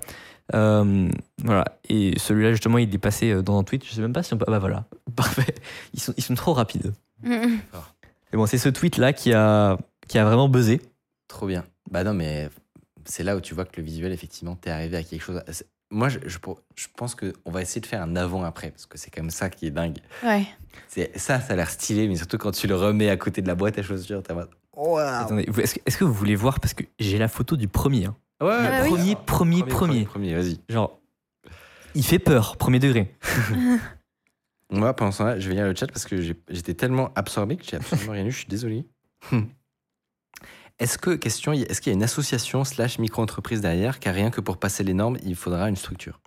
Euh, voilà. Et celui-là, justement, il est passé dans un tweet. Je sais même pas si on peut. Ah bah voilà. Parfait. Ils sont, ils sont trop rapides. Mais bon, c'est ce tweet-là qui a, qui a vraiment buzzé. Trop bien. Bah non, mais c'est là où tu vois que le visuel, effectivement, t'es arrivé à quelque chose. Moi, je, je, je pense qu'on va essayer de faire un avant-après, parce que c'est comme ça qui est dingue. Ouais. C'est, ça, ça a l'air stylé, mais surtout quand tu le remets à côté de la boîte à chaussures, t'as mode, Waouh Attendez, vous- est-ce que, est-ce que vous voulez voir? Parce que j'ai la photo du premier. hein. Ouais, Ah bah oui. premier, premier, premier, premier, vas-y. Genre, il fait peur, premier degré. Moi, pendant ce temps-là, je vais lire le chat parce que j'étais tellement absorbé que j'ai absolument rien lu. Je suis désolé. Est-ce que, question, est-ce qu'il y a une association slash micro-entreprise derrière Car rien que pour passer les normes, il faudra une structure?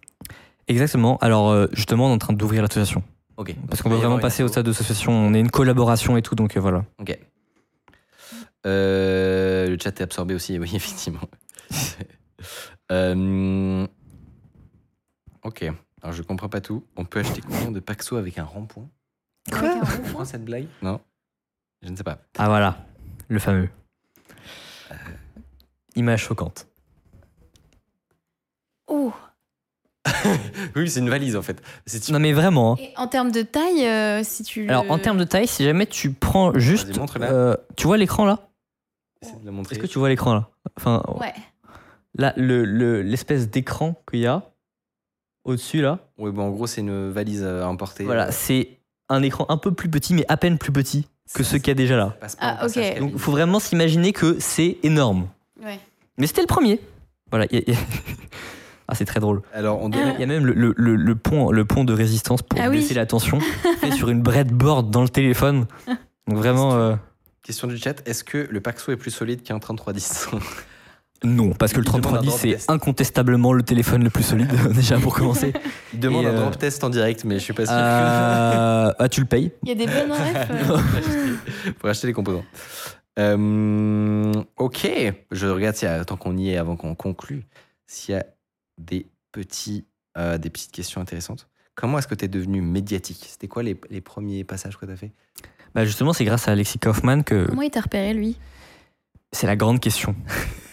Exactement. Alors, euh, justement, on est en train d'ouvrir l'association. Ok. Parce qu'on va vraiment passer au stade d'association. On est une collaboration et tout, donc euh, voilà. Ok. Euh, le chat est absorbé aussi, oui, effectivement. Euh, ok. Alors, je comprends pas tout. On peut acheter combien de Paxo avec un rond-point Quoi Tu comprends cette blague Non Je ne sais pas. Ah voilà, le fameux. Image choquante. Oh. Oui, c'est une valise en fait. C'est Non mais vraiment. hein. Et en termes de taille, euh, si tu. Alors en termes de taille, si jamais tu prends juste, Vas-y, montre-la. euh, tu vois l'écran là? Essaie de la montrer. Est-ce que tu vois l'écran là? Enfin, Ouais. là, le- le- l'espèce d'écran qu'il y a au-dessus là, Oui, bon, en gros, c'est une valise euh, à emporter. voilà, c'est un écran un peu plus petit, mais à peine plus petit que ceux qu'il y a déjà là. Ah, ok. Donc il faut vraiment s'imaginer que c'est énorme. Ouais. Mais c'était le premier. Voilà. il y a- il y a- ah, c'est très drôle. Alors, on Il y donne. a même le, le- le- le pont, le pont de résistance pour Ah oui. baisser la tension, fait sur une breadboard dans le téléphone. Donc vraiment, euh, Question du chat est-ce que le Paxo est plus solide qu'un 3310 non, parce que le Il demande un 3310 drop c'est test. incontestablement le téléphone le plus solide déjà pour commencer. Il demande Et, un euh, drop test en direct, mais je suis pas sûr. Euh, ah, tu le payes Il y a des bonnes refs. Pour acheter les composants. Euh, ok, je regarde s'il y a, tant qu'on y est, avant qu'on conclue, s'il y a des, petits, euh, des petites questions intéressantes. Comment est-ce que tu es devenu médiatique? C'était quoi les, les premiers passages que tu as fait? Bah justement, c'est grâce à Alexis Kaufman que Comment il t'a repéré, lui? C'est la grande question.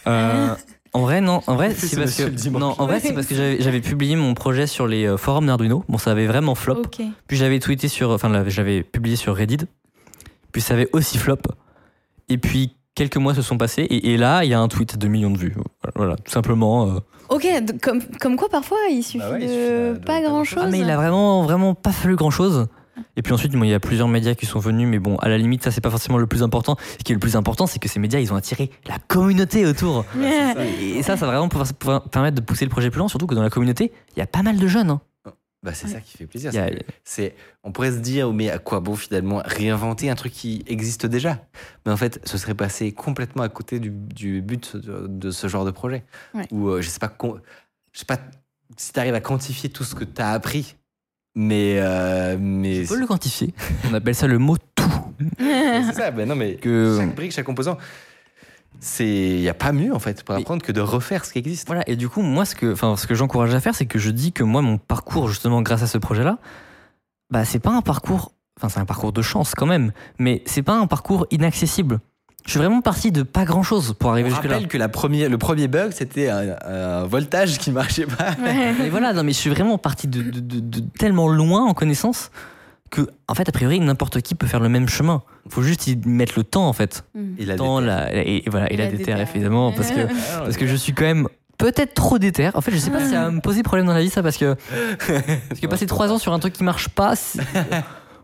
Euh, en vrai, non. En vrai, C'est parce que non. En vrai, c'est parce que j'avais publié mon projet sur les euh, forums d'Arduino. Bon, ça avait vraiment flop. Puis j'avais tweeté sur, enfin, j'avais publié sur Reddit. Puis ça avait aussi flop. Et puis quelques mois se sont passés et, et là, il y a un tweet de millions de vues. Voilà, tout simplement. euh. Ok, comme, comme quoi parfois il suffit, Bah ouais, il de, suffit de- de pas grand chose. Ah mais il a vraiment, vraiment pas fallu grand chose. Et puis ensuite, bon, il y a plusieurs médias qui sont venus, mais bon, à la limite, ça c'est pas forcément le plus important. Ce qui est le plus important, c'est que ces médias, ils ont attiré la communauté autour. Et ça, ça va vraiment pouvoir, pouvoir permettre de pousser le projet plus loin, surtout que dans la communauté, il y a pas mal de jeunes. hein. bah, C'est ça qui fait plaisir. A- c'est on pourrait se dire, mais à quoi bon finalement réinventer un truc qui existe déjà? Mais en fait, ce serait passé complètement à côté du, du but de, de ce genre de projet. Ouais. Ou euh, je sais pas, je sais pas si tu arrives à quantifier tout ce que tu as appris. Mais, euh, mais On peut le quantifier. On appelle ça le mot tout. c'est ça. Ben non, mais Que- chaque brique, chaque composant, il y a pas mieux en fait pour apprendre que de refaire ce qui existe. Voilà, et du coup, moi, ce que, enfin, ce que j'encourage à faire, c'est que je dis que moi, mon parcours, justement, grâce à ce projet-là, bah, c'est pas un parcours, enfin, c'est un parcours de chance quand même, mais c'est pas un parcours inaccessible. Je suis vraiment parti de pas grand-chose pour arriver jusque-là. rappelle que la première, le premier bug, c'était un, un voltage qui marchait pas. Et voilà, non, mais je suis vraiment parti de, de- de- de tellement loin en connaissance que, en fait, a priori, n'importe qui peut faire le même chemin. Faut juste y mettre le temps, en fait. Mm. Il a Temps, la- et, et voilà, et, Et la la DTR, DTR. évidemment, parce que, parce que je suis quand même peut-être trop déter. En fait, je sais pas si ça va me poser problème dans la vie, ça, parce que, parce que passer trois ans sur un truc qui marche pas,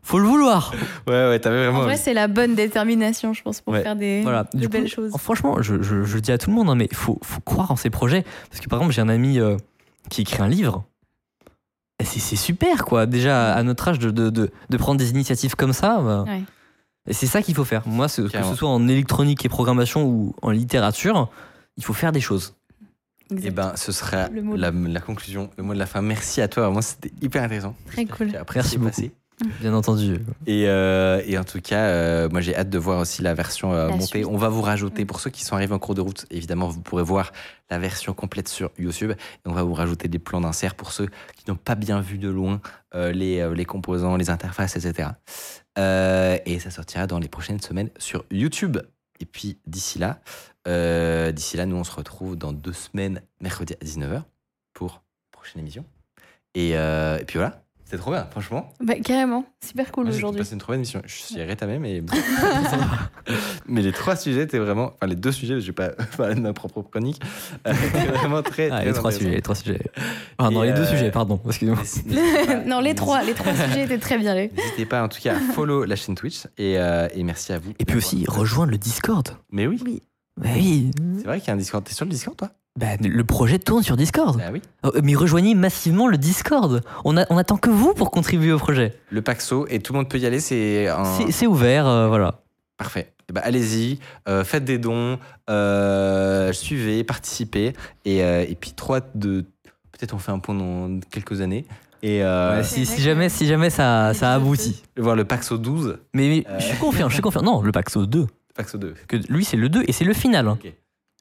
faut le vouloir. Ouais, ouais, t'avais vraiment. En vrai, c'est la bonne détermination, je pense, pour Ouais. faire des, Voilà. coup, belles choses. Franchement, je, je- je dis à tout le monde, hein, mais il faut, faut croire en ces projets. Parce que par exemple, j'ai un ami euh, qui écrit un livre. Et C'est super, quoi. Déjà, à notre âge, de, de, de, de prendre des initiatives comme ça. bah, Ouais. Et c'est ça qu'il faut faire. Moi, que ce soit en électronique et programmation ou en littérature, il faut faire des choses. Eh ben, ce sera Le mot de- la, la conclusion, le mot de la fin. Merci à toi. Moi, c'était hyper intéressant. Très cool. Merci beaucoup. passer. Bien entendu. Et, euh, et en tout cas, euh, moi j'ai hâte de voir aussi la version euh, La montée. suite. On va vous rajouter, pour ceux qui sont arrivés en cours de route, évidemment, vous pourrez voir la version complète sur YouTube. Et on va vous rajouter des plans d'insert pour ceux qui n'ont pas bien vu de loin euh, les, euh, les composants, les interfaces, etc. Euh, et ça sortira dans les prochaines semaines sur YouTube. Et puis d'ici là, euh, d'ici là, nous on se retrouve dans deux semaines, mercredi à 19h, pour la prochaine émission. Et, euh, et puis voilà, c'était trop bien, franchement. Bah, carrément, super cool j'ai aujourd'hui. passé une trop bonne émission. Je suis rétamé, mais. mais les trois sujets étaient vraiment. Enfin, les deux sujets, je vais pas parler de ma propre chronique. euh, vraiment très. Ah, très les trois sujets, les trois sujets. Ah, non, les deux euh, sujets, pardon. Excusez-moi. Non, les trois, les trois sujets étaient très bien. les- N'hésitez pas, en tout cas, à follow la chaîne Twitch et, euh, et merci à vous. Et puis aussi, rejoindre le Discord. Mais oui, Bah oui. c'est vrai qu'il y a un Discord. T'es sur le Discord, toi? Bah, le projet tourne sur Discord. Ah oui. Oh, Mais rejoignez massivement le Discord. On, a, on attend que vous pour contribuer au projet. Le Paxo, et tout le monde peut y aller, c'est un. C'est- C'est ouvert, euh, voilà. Parfait. Eh ben, allez-y, euh, faites des dons, euh, suivez, participez. Et, euh, et puis, trop hâte de. Peut-être on fait un point dans quelques années. Et euh, Ouais, si, si jamais, si jamais ça, ça aboutit. voir le Paxo 12, Mais, mais Euh. je suis confiant, je suis confiant. Non, le Paxo 2. Paxo 2. Que lui, c'est le 2 et c'est le final.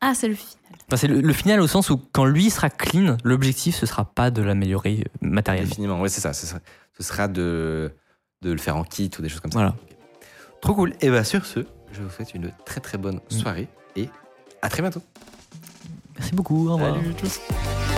Ah, c'est le final. Enfin, c'est le, le final au sens où quand lui sera clean, l'objectif ce sera pas de l'améliorer euh, matériellement. Définitivement, oui, c'est ça. Ce sera, ce sera de, de le faire en kit ou des choses comme ça. Voilà. Trop cool. Et bien, sur ce, je vous souhaite une très très bonne Mm. soirée et à très bientôt. Merci beaucoup. Au revoir. Salut.